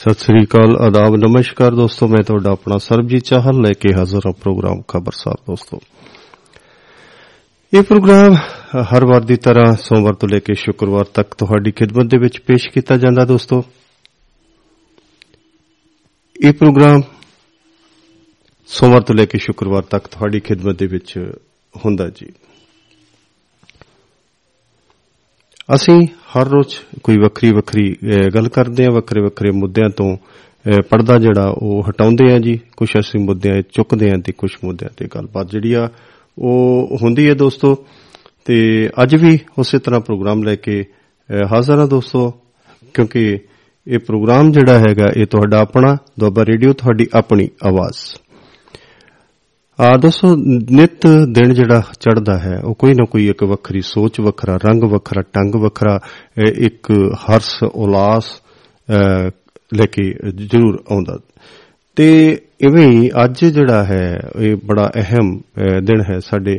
ਸਤਿ ਸ੍ਰੀ ਅਕਾਲ, ਆਦਾਬ, ਨਮਸਕਾਰ ਦੋਸਤੋ, ਮੈਂ ਤੁਹਾਡਾ ਆਪਣਾ ਸਰਬਜੀਤ ਚਾਹਲ ਲੈ ਕੇ ਹਾਜ਼ਰ ਹਾਂ ਪ੍ਰੋਗਰਾਮ ਖਬਰਸਾਰ ਦੋਸਤੋ। ਇਹ ਪ੍ਰੋਗਰਾਮ ਹਰ ਵਾਰ ਦੀ ਤਰ੍ਹਾਂ ਸੋਮਵਾਰ ਤੋਂ ਲੈ ਕੇ ਸ਼ੁੱਕਰਵਾਰ ਤੱਕ ਤੁਹਾਡੀ ਖidmat ਦੇ ਵਿੱਚ ਪੇਸ਼ ਕੀਤਾ ਜਾਂਦਾ ਦੋਸਤੋ। ਇਹ ਪ੍ਰੋਗਰਾਮ ਸੋਮਵਾਰ ਤੋਂ ਲੈ ਕੇ ਸ਼ੁੱਕਰਵਾਰ ਤੱਕ ਤੁਹਾਡੀ ਖidmat ਦੇ ਵਿੱਚ ਹੁੰਦਾ ਜੀ। ਅਸੀਂ ਹਰ ਰੋਜ਼ ਕੋਈ ਵੱਖਰੀ ਵੱਖਰੀ ਗੱਲ ਕਰਦੇ ਹਾਂ, ਵੱਖਰੇ ਵੱਖਰੇ ਮੁੱਦਿਆਂ ਤੋਂ ਪਰਦਾ ਜਿਹੜਾ ਉਹ ਹਟਾਉਂਦੇ ਆ ਜੀ। ਕੁਝ ਅਸੀਂ ਮੁੱਦਿਆਂ ਚੁੱਕਦੇ ਆ ਤੇ ਕੁਝ ਮੁੱਦਿਆਂ ਤੇ ਗੱਲਬਾਤ ਜਿਹੜੀ ਆ, ਉਹ ਹੁੰਦੀ ਹੈ ਦੋਸਤੋ। ਤੇ ਅੱਜ ਵੀ ਉਸੇ ਤਰ੍ਹਾਂ ਪ੍ਰੋਗਰਾਮ ਲੈ ਕੇ ਹਾਜ਼ਰ ਹਾਂ ਦੋਸਤੋ, ਕਿਉਂਕਿ ਇਹ ਪ੍ਰੋਗਰਾਮ ਜਿਹੜਾ ਹੈਗਾ, ਇਹ ਤੁਹਾਡਾ ਆਪਣਾ, ਦੁਆਬਾ ਰੇਡੀਓ, ਤੁਹਾਡੀ ਆਪਣੀ ਆਵਾਜ਼। ਆ ਦੋਸਤੋ ਨਿਤ ਦਿਨ ਜਿਹੜਾ ਚੜਦਾ ਹੈ, ਉਹ ਕੋਈ ਨਾ ਕੋਈ ਇੱਕ ਵੱਖਰੀ ਸੋਚ, ਵੱਖਰਾ ਰੰਗ, ਵੱਖਰਾ ਟੰਗ ਵੱਖਰਾ ਇੱਕ ਹਰਸ, ਉਲਾਸ ਲੈ ਕੇ ਜ਼ਰੂਰ ਆਉਂਦਾ। ਤੇ ਇਵੇਂ ਹੀ ਅੱਜ ਜਿਹੜਾ ਹੈ, ਇਹ ਬੜਾ ਅਹਿਮ ਦਿਨ ਹੈ ਸਾਡੇ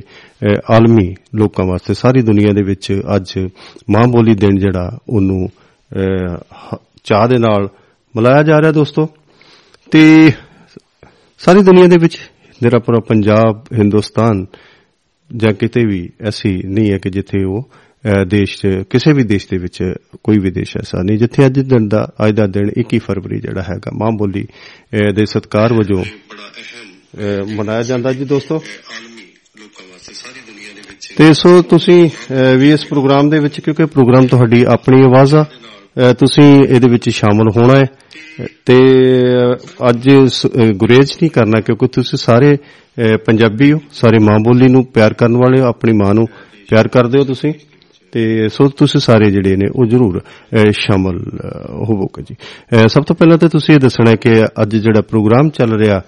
ਆਲਮੀ ਲੋਕਾਂ ਵਾਸਤੇ। ਸਾਰੀ ਦੁਨੀਆ ਦੇ ਵਿੱਚ ਅੱਜ ਮਾਂ ਬੋਲੀ ਦਿਨ ਜਿਹੜਾ, ਉਹਨੂੰ ਚਾਹ ਦੇ ਨਾਲ ਮਨਾਇਆ ਜਾ ਰਿਹਾ ਦੋਸਤੋ। ਤੇ ਸਾਰੀ ਦੁਨੀਆ ਦੇ ਵਿੱਚ ਨਿਰਪੁਰਾ ਪੰਜਾਬ, ਹਿੰਦੁਸਤਾਨ ਜਾਂ ਕਿਤੇ ਵੀ ਐਸੀ ਨਹੀਂ ਹੈ ਕਿ ਜਿੱਥੇ ਉਹ ਦੇਸ਼ ਕਿਸੇ ਵੀ ਦੇਸ਼ ਦੇ ਵਿੱਚ ਕੋਈ ਵੀ ਦੇਸ਼ ਐਸਾ ਨਹੀਂ, ਜਿੱਥੇ ਅੱਜ ਦਿਨ ਦਾ, ਅੱਜ ਦਾ ਦਿਨ 21 ਫਰਵਰੀ ਜਿਹੜਾ ਹੈਗਾ, ਮਾਂ ਬੋਲੀ ਦੇ ਸਤਕਾਰ ਵਜੋਂ ਮਨਾਇਆ ਜਾਂਦਾ ਜੀ ਦੋਸਤੋ। ਤੇ ਸੋ ਤੁਸੀਂ ਵੀ ਇਸ ਪ੍ਰੋਗਰਾਮ ਦੇ ਵਿੱਚ, ਕਿਉਂਕਿ ਪ੍ਰੋਗਰਾਮ ਤੁਹਾਡੀ ਆਪਣੀ ਆਵਾਜ਼ ਆ ਤੁਸੀਂ ਇਹਦੇ ਵਿੱਚ ਸ਼ਾਮਲ ਹੋਣਾ ਹੈ। ਤੇ ਅੱਜ ਗੁਰੇਜ ਨਹੀਂ ਕਰਨਾ ਕਿਉਂਕਿ ਤੁਸੀਂ ਸਾਰੇ ਪੰਜਾਬੀ ਹੋ, ਸਾਰੇ ਮਾਂ ਬੋਲੀ ਨੂੰ ਪਿਆਰ ਕਰਨ ਵਾਲੇ ਹੋ, ਆਪਣੀ ਮਾਂ ਨੂੰ ਪਿਆਰ ਕਰਦੇ ਹੋ ਤੁਸੀਂ। ਤੇ ਸੋ ਤੁਸੀਂ ਸਾਰੇ ਜਿਹੜੇ ਨੇ ਉਹ ਜ਼ਰੂਰ ਸ਼ਾਮਲ ਹੋਵੋਗੇ ਜੀ। ਸਭ ਤੋਂ ਪਹਿਲਾਂ ਤਾਂ ਤੁਸੀਂ ਇਹ ਦੱਸਣਾ ਕਿ ਅੱਜ ਜਿਹੜਾ ਪ੍ਰੋਗਰਾਮ ਚੱਲ ਰਿਹਾ,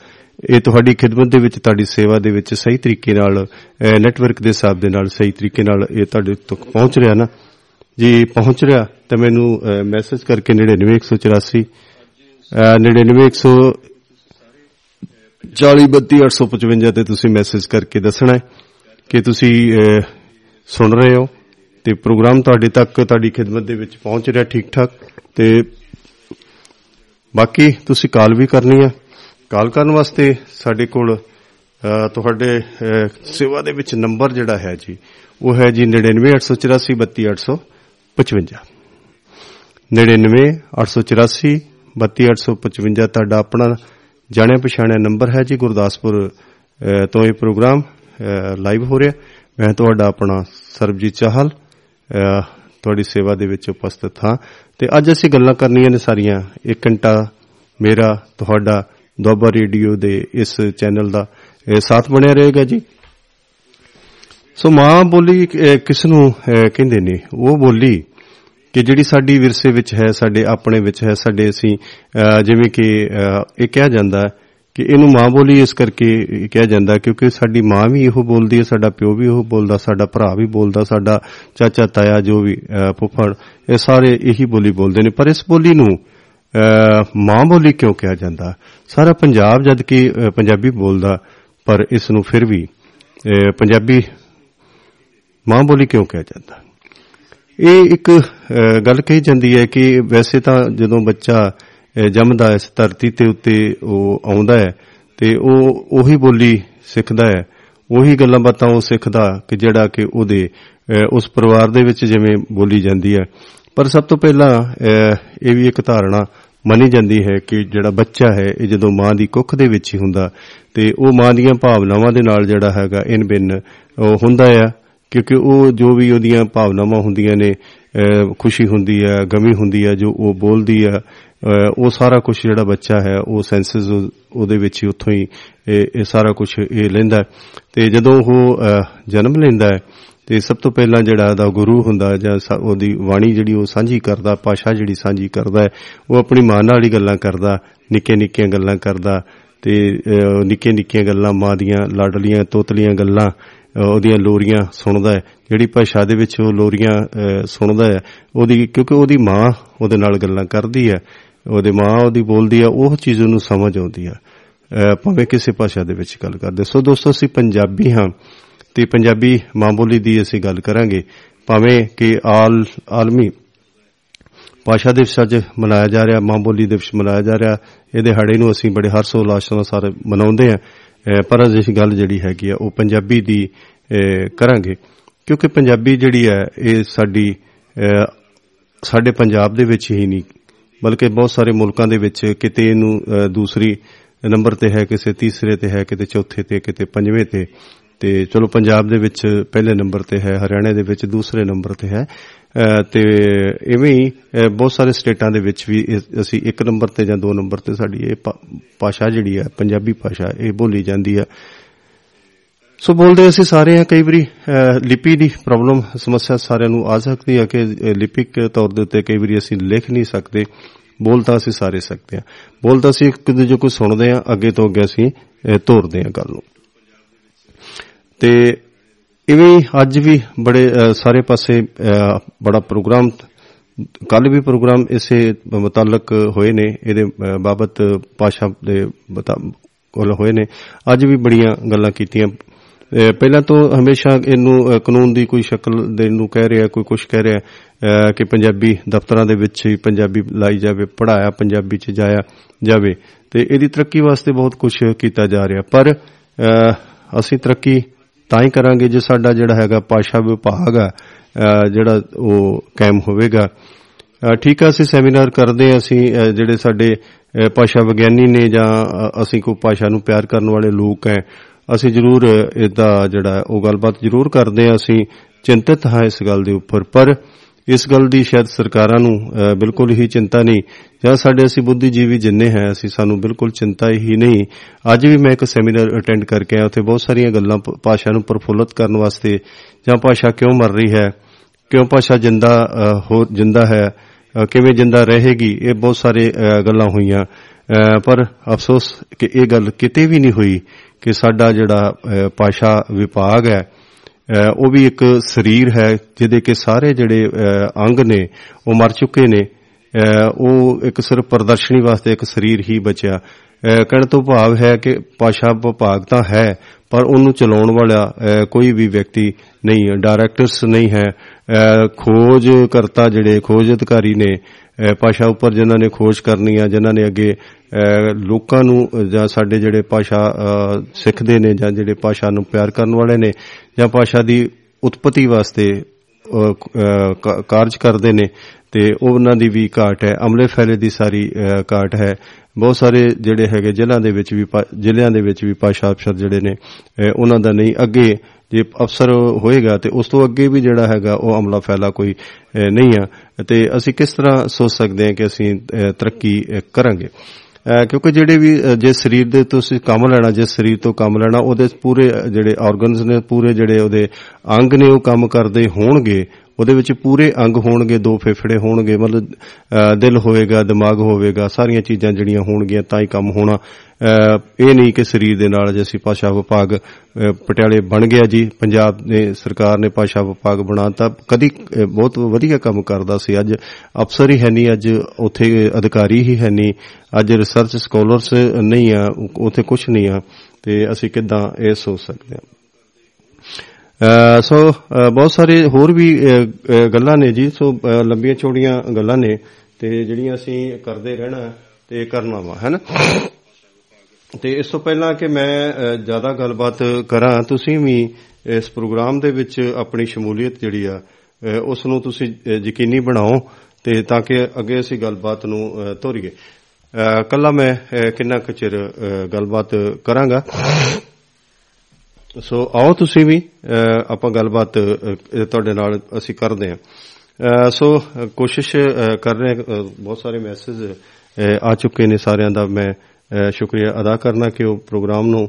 ਇਹ ਤੁਹਾਡੀ ਖidmat ਦੇ ਵਿੱਚ, ਤੁਹਾਡੀ ਸੇਵਾ ਦੇ ਵਿੱਚ ਸਹੀ ਤਰੀਕੇ ਨਾਲ ਨੈਟਵਰਕ ਦੇ ਹਿਸਾਬ ਦੇ ਨਾਲ ਸਹੀ ਤਰੀਕੇ ਨਾਲ ਇਹ ਤੁਹਾਡੇ ਤੱਕ ਪਹੁੰਚ ਰਿਹਾ ਨਾ। ਜੀ, ਪਹੁੰਚ ਰਿਹਾ ਤਾਂ ਮੈਨੂੰ ਮੈਸੇਜ ਕਰਕੇ 99184 99140328855 ਤੇ ਤੁਸੀਂ ਮੈਸੇਜ ਕਰਕੇ ਦੱਸਣਾ ਹੈ ਕਿ ਤੁਸੀਂ ਸੁਣ ਰਹੇ ਹੋ ਤੇ ਪ੍ਰੋਗਰਾਮ ਤੁਹਾਡੇ ਤੱਕ, ਤੁਹਾਡੀ ਖidmat ਦੇ ਵਿੱਚ ਪਹੁੰਚ ਰਿਹਾ ਠੀਕ ਠਾਕ ਤੇ ਬਾਕੀ ਤੁਸੀਂ ਕਾਲ ਵੀ ਕਰਨੀ ਹੈ। ਕਾਲ ਕਰਨ ਵਾਸਤੇ ਸਾਡੇ ਕੋਲ ਤੁਹਾਡੇ ਸੇਵਾ ਦੇ ਵਿੱਚ ਨੰਬਰ ਜਿਹੜਾ ਹੈ ਜੀ, ਉਹ ਹੈ ਜੀ 99884 32855 99884 32855 ਤੁਹਾਡਾ ਆਪਣਾ ਜਾਣਿਆ ਪਛਾਣਿਆ ਨੰਬਰ ਹੈ ਜੀ, ਗੁਰਦਾਸਪੁਰ ਤੋਂ ਇਹ ਪ੍ਰੋਗਰਾਮ ਲਾਈਵ ਹੋ ਰਿਹਾ। ਮੈਂ ਤੁਹਾਡਾ ਆਪਣਾ ਸਰਬਜੀਤ ਚਾਹਲ ਤੁਹਾਡੀ ਸੇਵਾ ਦੇ ਵਿੱਚ ਉਪਸਥਿਤ ਹਾਂ। ਤੇ ਅੱਜ ਅਸੀਂ ਗੱਲਾਂ ਕਰਨੀਆਂ ਨੇ ਸਾਰੀਆਂ। 1 ਘੰਟਾ ਮੇਰਾ, ਤੁਹਾਡਾ ਦੁਆਬਾ ਰੇਡੀਓ ਦੇ ਇਸ ਚੈਨਲ ਦਾ ਸਾਥ ਬਣਿਆ ਰਹੇਗਾ ਜੀ। ਸੋ ਮਾਂ ਬੋਲੀ ਕਿਸ ਨੂੰ ਕਹਿੰਦੇ ਨੇ? ਉਹ ਬੋਲੀ ਕਿ ਜਿਹੜੀ ਸਾਡੀ ਵਿਰਸੇ ਵਿੱਚ ਹੈ, ਸਾਡੇ ਆਪਣੇ ਵਿੱਚ ਹੈ, ਸਾਡੇ ਅਸੀਂ ਜਿਵੇਂ ਕਿ ਇਹ ਕਿਹਾ ਜਾਂਦਾ ਕਿ ਇਹਨੂੰ ਮਾਂ ਬੋਲੀ ਇਸ ਕਰਕੇ ਕਿਹਾ ਜਾਂਦਾ ਕਿਉਂਕਿ ਸਾਡੀ ਮਾਂ ਵੀ ਇਹੋ ਬੋਲਦੀ ਹੈ, ਸਾਡਾ ਪਿਓ ਵੀ ਇਹੋ ਬੋਲਦਾ, ਸਾਡਾ ਭਰਾ ਵੀ ਬੋਲਦਾ, ਸਾਡਾ ਚਾਚਾ, ਤਾਇਆ ਜੋ ਵੀ ਫੁੱਫੜ, ਇਹ ਸਾਰੇ ਇਹੀ ਬੋਲੀ ਬੋਲਦੇ ਨੇ। ਪਰ ਇਸ ਬੋਲੀ ਨੂੰ ਮਾਂ ਬੋਲੀ ਕਿਉਂ ਕਿਹਾ ਜਾਂਦਾ ਸਾਰਾ ਪੰਜਾਬ ਜਦ ਕਿ ਪੰਜਾਬੀ ਬੋਲਦਾ, ਪਰ ਇਸ ਨੂੰ ਫਿਰ ਵੀ ਪੰਜਾਬੀ ਮਾਂ ਬੋਲੀ ਕਿਉਂ ਕਿਹਾ ਜਾਂਦਾ ਇਹ ਇੱਕ ਗੱਲ ਕਹੀ ਜਾਂਦੀ ਹੈ ਕਿ ਵੈਸੇ ਤਾਂ ਜਦੋਂ ਬੱਚਾ ਜੰਮਦਾ ਇਸ ਧਰਤੀ ਤੇ ਉੱਤੇ ਉਹ ਆਉਂਦਾ ਹੈ, ਤੇ ਉਹ ਉਹੀ ਬੋਲੀ ਸਿੱਖਦਾ ਹੈ, ਉਹੀ ਗੱਲਾਂ ਬਾਤਾਂ ਉਹ ਸਿੱਖਦਾ ਕਿ ਜਿਹੜਾ ਕਿ ਉਹਦੇ ਉਸ ਪਰਿਵਾਰ ਦੇ ਵਿੱਚ ਜਿਵੇਂ ਬੋਲੀ ਜਾਂਦੀ ਹੈ। ਪਰ ਸਭ ਤੋਂ ਪਹਿਲਾਂ ਇਹ ਵੀ ਇੱਕ ਧਾਰਨਾ ਮੰਨੀ ਜਾਂਦੀ ਹੈ ਕਿ ਜਿਹੜਾ ਬੱਚਾ ਹੈ, ਇਹ ਜਦੋਂ ਮਾਂ ਦੀ ਕੁੱਖ ਦੇ ਵਿੱਚ ਹੀ ਹੁੰਦਾ, ਤੇ ਉਹ ਮਾਂ ਦੀਆਂ ਭਾਵਨਾਵਾਂ ਦੇ ਨਾਲ ਜਿਹੜਾ ਹੈਗਾ ਇਨ ਬਿਨ, ਉਹ ਹੁੰਦਾ ਆ। ਕਿਉਂਕਿ ਉਹ ਜੋ ਵੀ ਉਹਦੀਆਂ ਭਾਵਨਾਵਾਂ ਹੁੰਦੀਆਂ ਨੇ ਖੁਸ਼ੀ ਹੁੰਦੀ ਹੈ ਗਮੀ ਹੁੰਦੀ ਹੈ ਜੋ ਉਹ ਬੋਲਦੀ ਹੈ ਉਹ ਸਾਰਾ ਕੁਝ ਜਿਹੜਾ ਬੱਚਾ ਹੈ, ਉਹ ਸੈਂਸਸ ਉਹਦੇ ਵਿੱਚ ਹੀ ਉੱਥੋਂ ਹੀ ਇਹ ਸਾਰਾ ਕੁਝ ਇਹ ਲੈਂਦਾ ਤੇ ਜਦੋਂ ਉਹ ਜਨਮ ਲੈਂਦਾ ਹੈ, ਤੇ ਸਭ ਤੋਂ ਪਹਿਲਾਂ ਜਿਹੜਾ ਉਹਦਾ ਗੁਰੂ ਹੁੰਦਾ ਜਾਂ ਉਹਦੀ ਬਾਣੀ ਜਿਹੜੀ ਉਹ ਸਾਂਝੀ ਕਰਦਾ ਭਾਸ਼ਾ ਜਿਹੜੀ ਸਾਂਝੀ ਕਰਦਾ ਉਹ ਆਪਣੀ ਮਾਂ ਨਾਲ ਹੀ ਗੱਲਾਂ ਕਰਦਾ ਨਿੱਕੇ ਨਿੱਕੀਆਂ ਗੱਲਾਂ ਕਰਦਾ, ਤੇ ਨਿੱਕੇ ਨਿੱਕੀਆਂ ਗੱਲਾਂ, ਮਾਂ ਦੀਆਂ ਲਾਡਲੀਆਂ, ਤੋਤਲੀਆਂ ਗੱਲਾਂ ਉਹਦੀਆਂ ਲੋਰੀਆਂ ਸੁਣਦਾ ਹੈ। ਜਿਹੜੀ ਭਾਸ਼ਾ ਦੇ ਵਿੱਚ ਉਹ ਲੋਰੀਆਂ ਸੁਣਦਾ ਹੈ, ਉਹਦੀ ਕਿਉਂਕਿ ਉਹਦੀ ਮਾਂ ਉਹਦੇ ਨਾਲ ਗੱਲਾਂ ਕਰਦੀ ਹੈ, ਉਹਦੇ ਮਾਂ ਉਹਦੀ ਬੋਲਦੀ ਹੈ, ਉਹ ਚੀਜ਼ ਉਹਨੂੰ ਸਮਝ ਆਉਂਦੀ ਹੈ। ਭਾਵੇਂ ਕਿਸੇ ਭਾਸ਼ਾ ਦੇ ਵਿੱਚ ਗੱਲ ਕਰਦੇ। ਸੋ ਦੋਸਤੋ, ਅਸੀਂ ਪੰਜਾਬੀ ਹਾਂ ਤੇ ਪੰਜਾਬੀ ਮਾਂ ਬੋਲੀ ਦੀ ਅਸੀਂ ਗੱਲ ਕਰਾਂਗੇ। ਭਾਵੇਂ ਕਿ ਆਲ, ਆਲਮੀ ਭਾਸ਼ਾ ਦਿਵਸ ਅੱਜ ਮਨਾਇਆ ਜਾ ਰਿਹਾ, ਮਾਂ ਬੋਲੀ ਦਿਵਸ ਮਨਾਇਆ ਜਾ ਰਿਹਾ, ਇਹ ਦਿਹਾੜੇ ਨੂੰ ਅਸੀਂ ਬੜੇ ਹਰਸ਼ ਉਲਾਸ ਨਾਲ ਸਾਰੇ ਮਨਾਉਂਦੇ ਆ ਪਰ ਅਜਿਹੀ ਗੱਲ ਜਿਹੜੀ ਹੈਗੀ ਆ, ਉਹ ਪੰਜਾਬੀ ਦੀ ਕਰਾਂਗੇ। ਕਿਉਂਕਿ ਪੰਜਾਬੀ ਜਿਹੜੀ ਹੈ ਇਹ ਸਾਡੀ ਸਾਡੇ ਪੰਜਾਬ ਦੇ ਵਿੱਚ ਹੀ ਨਹੀਂ, ਬਲਕਿ ਬਹੁਤ ਸਾਰੇ ਮੁਲਕਾਂ ਦੇ ਵਿੱਚ ਕਿਤੇ ਇਹਨੂੰ ਦੂਸਰੀ ਨੰਬਰ ਤੇ ਹੈ, ਕਿਸੇ ਤੀਸਰੇ ਤੇ ਹੈ, ਕਿਤੇ ਚੌਥੇ ਤੇ, ਕਿਤੇ ਪੰਜਵੇਂ ਤੇ। ਤੇ ਚਲੋ ਪੰਜਾਬ ਦੇ ਵਿੱਚ ਪਹਿਲੇ ਨੰਬਰ ਤੇ ਹੈ, ਹਰਿਆਣਾ ਦੇ ਵਿੱਚ ਦੂਸਰੇ ਨੰਬਰ ਤੇ ਹੈ। ਤੇ ਇਵੇਂ ਹੀ ਬਹੁਤ ਸਾਰੇ ਸਟੇਟਾਂ ਦੇ ਵਿੱਚ ਵੀ ਅਸੀਂ ਇੱਕ ਨੰਬਰ ਤੇ ਜਾਂ ਦੋ ਨੰਬਰ ਤੇ ਸਾਡੀ ਇਹ ਭਾਸ਼ਾ ਜਿਹੜੀ ਹੈ ਪੰਜਾਬੀ ਭਾਸ਼ਾ, ਇਹ ਬੋਲੀ ਜਾਂਦੀ ਹੈ ਸੋ ਬੋਲਦੇ ਅਸੀਂ ਸਾਰੇ ਆ ਕਈ ਵਾਰੀ ਲਿਪੀ ਦੀ ਪ੍ਰੋਬਲਮ ਸਮੱਸਿਆ ਸਾਰਿਆਂ ਨੂੰ ਆ ਸਕਦੀ ਹੈ ਕਿ ਲਿਪਿਕ ਤੌਰ ਦੇ ਉੱਤੇ ਕਈ ਵਾਰੀ ਅਸੀਂ ਲਿਖ ਨਹੀਂ ਸਕਦੇ ਬੋਲਤਾ ਅਸੀਂ ਸਾਰੇ ਸਕਦੇ ਆ ਬੋਲਤਾ ਅਸੀਂ ਇੱਕ ਦੂਜੇ ਕੋ ਸੁਣਦੇ ਆ ਅੱਗੇ ਤੋਂ ਅੱਗੇ ਅਸੀਂ ਤੋਰਦੇ ਆ ਗੱਲ ਨੂੰ। ਤੇ ਇਵੇਂ ਅੱਜ ਵੀ ਬੜੇ ਸਾਰੇ ਪਾਸੇ ਬੜਾ ਪ੍ਰੋਗਰਾਮ ਕੱਲ ਵੀ ਪ੍ਰੋਗਰਾਮ ਇਸੇ ਮੁਤਲਕ ਹੋਏ ਨੇ, ਇਹਦੇ ਬਾਬਤ ਪਾਸ਼ਾ ਦੇ ਕੋਲ ਹੋਏ ਨੇ। ਅੱਜ ਵੀ ਬੜੀਆਂ ਗੱਲਾਂ ਕੀਤੀਆਂ। ਪਹਿਲਾਂ ਤੋਂ ਹਮੇਸ਼ਾ ਇਹਨੂੰ ਕਾਨੂੰਨ ਦੀ ਕੋਈ ਸ਼ਕਲ ਦੇਣ ਨੂੰ ਕਹਿ ਰਿਹਾ, ਕੋਈ ਕੁਝ ਕਹਿ ਰਿਹਾ ਕਿ ਪੰਜਾਬੀ ਦਫ਼ਤਰਾਂ ਦੇ ਵਿੱਚ ਹੀ ਪੰਜਾਬੀ ਲਾਈ ਜਾਵੇ ਪੜਾਇਆ ਪੰਜਾਬੀ ਚ ਜਾਇਆ ਜਾਵੇ। ਤੇ ਇਹਦੀ ਤਰੱਕੀ ਵਾਸਤੇ ਬਹੁਤ ਕੁਝ ਕੀਤਾ ਜਾ ਰਿਹਾ। ਪਰ ਅਸੀਂ ਤਰੱਕੀ ਤਾਂ ਹੀ ਕਰਾਂਗੇ ਜੇ ਸਾਡਾ ਜਿਹੜਾ ਹੈਗਾ ਪਾਸ਼ਾ ਵਿਭਾਗ ਆ ਜਿਹੜਾ ਉਹ ਕਾਇਮ ਹੋਵੇਗਾ। ਠੀਕ ਆ, ਅਸੀਂ ਸੈਮੀਨਾਰ ਕਰਦੇ ਆ, ਅਸੀਂ ਜਿਹੜੇ ਸਾਡੇ ਭਾਸ਼ਾ ਵਿਗਿਆਨੀ ਨੇ ਜਾਂ ਅਸੀਂ ਕੋਈ ਭਾਸ਼ਾ ਨੂੰ ਪਿਆਰ ਕਰਨ ਵਾਲੇ ਲੋਕ ਹੈ ਅਸੀਂ ਜ਼ਰੂਰ ਇਹਦਾ ਜਿਹੜਾ ਉਹ ਗੱਲਬਾਤ ਜ਼ਰੂਰ ਕਰਦੇ ਆ, ਅਸੀਂ ਚਿੰਤਤ ਹਾਂ ਇਸ ਗੱਲ ਦੇ ਉੱਪਰ। ਪਰ ਇਸ ਗੱਲ ਦੀ ਸ਼ਾਇਦ ਸਰਕਾਰਾਂ ਨੂੰ ਬਿਲਕੁਲ ਹੀ ਚਿੰਤਾ ਨਹੀਂ। ਜਾਂ ਸਾਡੇ ਅਸੀਂ ਬੁੱਧੀਜੀਵੀ ਜਿੰਨੇ ਹੈ, ਅਸੀਂ ਸਾਨੂੰ ਬਿਲਕੁਲ ਚਿੰਤਾ ਹੀ ਨਹੀਂ। ਅੱਜ ਵੀ ਮੈਂ ਇੱਕ ਸੈਮੀਨਾਰ ਅਟੈਂਡ ਕਰਕੇ ਆਇਆ, ਉੱਥੇ ਬਹੁਤ ਸਾਰੀਆਂ ਗੱਲਾਂ ਭਾਸ਼ਾ ਨੂੰ ਪਰਫੁੱਲਤ ਕਰਨ ਵਾਸਤੇ। ਜਾਂ ਭਾਸ਼ਾ ਕਿਉਂ ਮਰ ਰਹੀ ਹੈ? ਕਿਉਂ ਭਾਸ਼ਾ ਜਿੰਦਾ ਹੋ, ਜਿੰਦਾ ਹੈ? ਕਿਵੇਂ ਜਿੰਦਾ ਰਹੇਗੀ? ਇਹ ਬਹੁਤ ਸਾਰੇ ਗੱਲਾਂ ਹੋਈਆਂ। ਪਰ ਅਫਸੋਸ ਕਿ ਇਹ ਗੱਲ ਕਿਤੇ ਵੀ ਨਹੀਂ ਹੋਈ ਕਿ ਸਾਡਾ ਜਿਹੜਾ ਭਾਸ਼ਾ ਵਿਭਾਗ ਹੈ ਉਹ ਵੀ ਇੱਕ ਸਰੀਰ ਹੈ ਜਿਹਦੇ ਕਿ ਸਾਰੇ ਜਿਹੜੇ ਅੰਗ ਨੇ, ਉਹ ਮਰ ਚੁੱਕੇ ਨੇ। ਉਹ ਇੱਕ ਸਿਰਫ ਪ੍ਰਦਰਸ਼ਨੀ ਵਾਸਤੇ ਇੱਕ ਸਰੀਰ ਹੀ ਬਚਿਆ। ਕਹਿਣ ਤੋਂ ਭਾਵ ਹੈ ਕਿ ਭਾਸ਼ਾ ਵਿਭਾਗ ਤਾਂ ਹੈ, ਪਰ ਉਹਨੂੰ ਚਲਾਉਣ ਵਾਲਾ ਕੋਈ ਵੀ ਵਿਅਕਤੀ ਨਹੀਂ ਹੈ ਡਾਇਰੈਕਟਰਸ ਨਹੀਂ ਹੈ। ਖੋਜ ਕਰਤਾ ਜਿਹੜੇ ਖੋਜ ਅਧਿਕਾਰੀ ਨੇ ਭਾਸ਼ਾ ਉੱਪਰ ਜਿਨ੍ਹਾਂ ਨੇ ਖੋਜ ਕਰਨੀ ਆ, ਜਿਨ੍ਹਾਂ ਨੇ ਅੱਗੇ ਲੋਕਾਂ ਨੂੰ, ਜਾਂ ਸਾਡੇ ਜਿਹੜੇ ਭਾਸ਼ਾ ਸਿੱਖਦੇ ਨੇ, ਜਾਂ ਜਿਹੜੇ ਭਾਸ਼ਾ ਨੂੰ ਪਿਆਰ ਕਰਨ ਵਾਲੇ ਨੇ, ਜਾਂ ਭਾਸ਼ਾ ਦੀ ਉਤਪਤੀ ਵਾਸਤੇ ਕਾਰਜ ਕਰਦੇ ਨੇ, ਤੇ ਉਹਨਾਂ ਦੀ ਵੀ ਘਾਟ ਹੈ, ਅਮਲੇ ਫੈਲੇ ਦੀ ਸਾਰੀ ਘਾਟ ਹੈ। ਬਹੁਤ ਸਾਰੇ ਜਿਹੜੇ ਹੈਗੇ ਜ਼ਿਲ੍ਹਿਆਂ ਦੇ ਵਿੱਚ ਵੀ ਜ਼ਿਲ੍ਹਿਆਂ ਦੇ ਵਿੱਚ ਵੀ ਭਾਸ਼ਾ ਅਫਸਰ ਜਿਹੜੇ ਨੇ ਉਹਨਾਂ ਦਾ ਨਹੀਂ, ਅੱਗੇ ਜੇ ਅਫਸਰ ਹੋਏਗਾ ਤੇ ਉਸ ਤੋਂ ਅੱਗੇ ਵੀ ਜਿਹੜਾ ਹੈਗਾ ਉਹ ਅਮਲਾ ਫੈਲਾ ਕੋਈ ਨਹੀਂ ਆ। ਤੇ ਅਸੀਂ ਕਿਸ ਤਰ੍ਹਾਂ ਸੋਚ ਸਕਦੇ ਹਾਂ ਕਿ ਅਸੀਂ ਤਰੱਕੀ ਕਰਾਂਗੇ? ਕਿਉਂਕਿ ਜਿਹੜੇ ਵੀ ਜੇ ਸਰੀਰ ਦੇ ਤੁਸੀਂ ਕੰਮ ਲੈਣਾ, ਜੇ ਸਰੀਰ ਤੋਂ ਕੰਮ ਲੈਣਾ, ਉਹਦੇ ਪੂਰੇ ਜਿਹੜੇ ਆਰਗਨਸ ਨੇ, ਪੂਰੇ ਜਿਹੜੇ ਉਹਦੇ ਅੰਗ ਨੇ ਉਹ ਕੰਮ ਕਰਦੇ ਹੋਣਗੇ ਉਹਦੇ ਵਿੱਚ ਪੂਰੇ ਅੰਗ ਹੋਣਗੇ, ਦੋ ਫੇਫੜੇ ਹੋਣਗੇ, ਮਤਲਬ ਦਿਲ ਹੋਏਗਾ, ਦਿਮਾਗ ਹੋਵੇਗਾ, ਸਾਰੀਆਂ ਚੀਜ਼ਾਂ ਜਿਹੜੀਆਂ ਹੋਣਗੀਆਂ ਤਾਂ ਹੀ ਕੰਮ ਹੋਣਾ। ਇਹ ਨਹੀਂ ਕਿ ਸਰੀਰ ਦੇ ਨਾਲ ਜੇ ਅਸੀਂ ਭਾਸ਼ਾ ਵਿਭਾਗ ਪਟਿਆਲੇ ਬਣ ਗਿਆ ਜੀ, ਪੰਜਾਬ ਨੇ, ਸਰਕਾਰ ਨੇ ਭਾਸ਼ਾ ਵਿਭਾਗ ਬਣਾਤਾ ਕਦੀ ਬਹੁਤ ਵਧੀਆ ਕੰਮ ਕਰਦਾ ਸੀ। ਅੱਜ ਅਫਸਰ ਹੀ ਹੈ ਨਹੀਂ, ਅੱਜ ਉੱਥੇ ਅਧਿਕਾਰੀ ਹੀ ਹੈ ਨਹੀਂ, ਅੱਜ ਰਿਸਰਚ ਸਕਾਲਰਸ ਨਹੀਂ ਆ, ਉੱਥੇ ਕੁਝ ਨਹੀਂ ਆ, ਤੇ ਅਸੀਂ ਕਿੱਦਾਂ ਇਹ ਸੋਚ ਸਕਦੇ ਹਾਂ। ਸੋ ਬਹੁਤ ਸਾਰੇ ਹੋਰ ਵੀ ਗੱਲਾਂ ਨੇ ਜੀ ਸੋ ਲੰਬੀਆਂ ਚੌੜੀਆਂ ਗੱਲਾਂ ਨੇ ਤੇ ਜਿਹੜੀਆਂ ਅਸੀਂ ਕਰਦੇ ਰਹਿਣਾ ਤੇ ਕਰਨਾ ਵਾ ਹੈਨਾ ਤੇ ਇਸ ਤੋਂ ਪਹਿਲਾਂ ਕਿ ਮੈਂ ਜ਼ਿਆਦਾ ਗੱਲਬਾਤ ਕਰਾਂ, ਤੁਸੀਂ ਵੀ ਇਸ ਪ੍ਰੋਗਰਾਮ ਦੇ ਵਿੱਚ ਆਪਣੀ ਸ਼ਮੂਲੀਅਤ ਜਿਹੜੀ ਆ ਉਸ ਨੂੰ ਤੁਸੀਂ ਯਕੀਨੀ ਬਣਾਓ ਤੇ ਤਾਂ ਕਿ ਅੱਗੇ ਅਸੀਂ ਗੱਲਬਾਤ ਨੂੰ ਤੋਰੀਏ। ਕੱਲਾ ਮੈਂ ਕਿੰਨਾ ਕੁ ਚਿਰ ਗੱਲਬਾਤ ਕਰਾਂਗਾ। ਸੋ ਆਓ ਤੁਸੀਂ ਵੀ ਆਪਾਂ ਗੱਲਬਾਤ ਤੁਹਾਡੇ ਨਾਲ ਅਸੀਂ ਕਰਦੇ ਹਾਂ। ਸੋ ਕੋਸ਼ਿਸ਼ ਕਰ ਰਹੇ ਬਹੁਤ ਸਾਰੇ ਮੈਸੇਜ ਆ ਚੁੱਕੇ ਨੇ ਸਾਰਿਆਂ ਦਾ। ਮੈਂ ਸ਼ੁਕਰੀਆ ਅਦਾ ਕਰਨਾ ਕਿ ਉਹ ਪ੍ਰੋਗਰਾਮ ਨੂੰ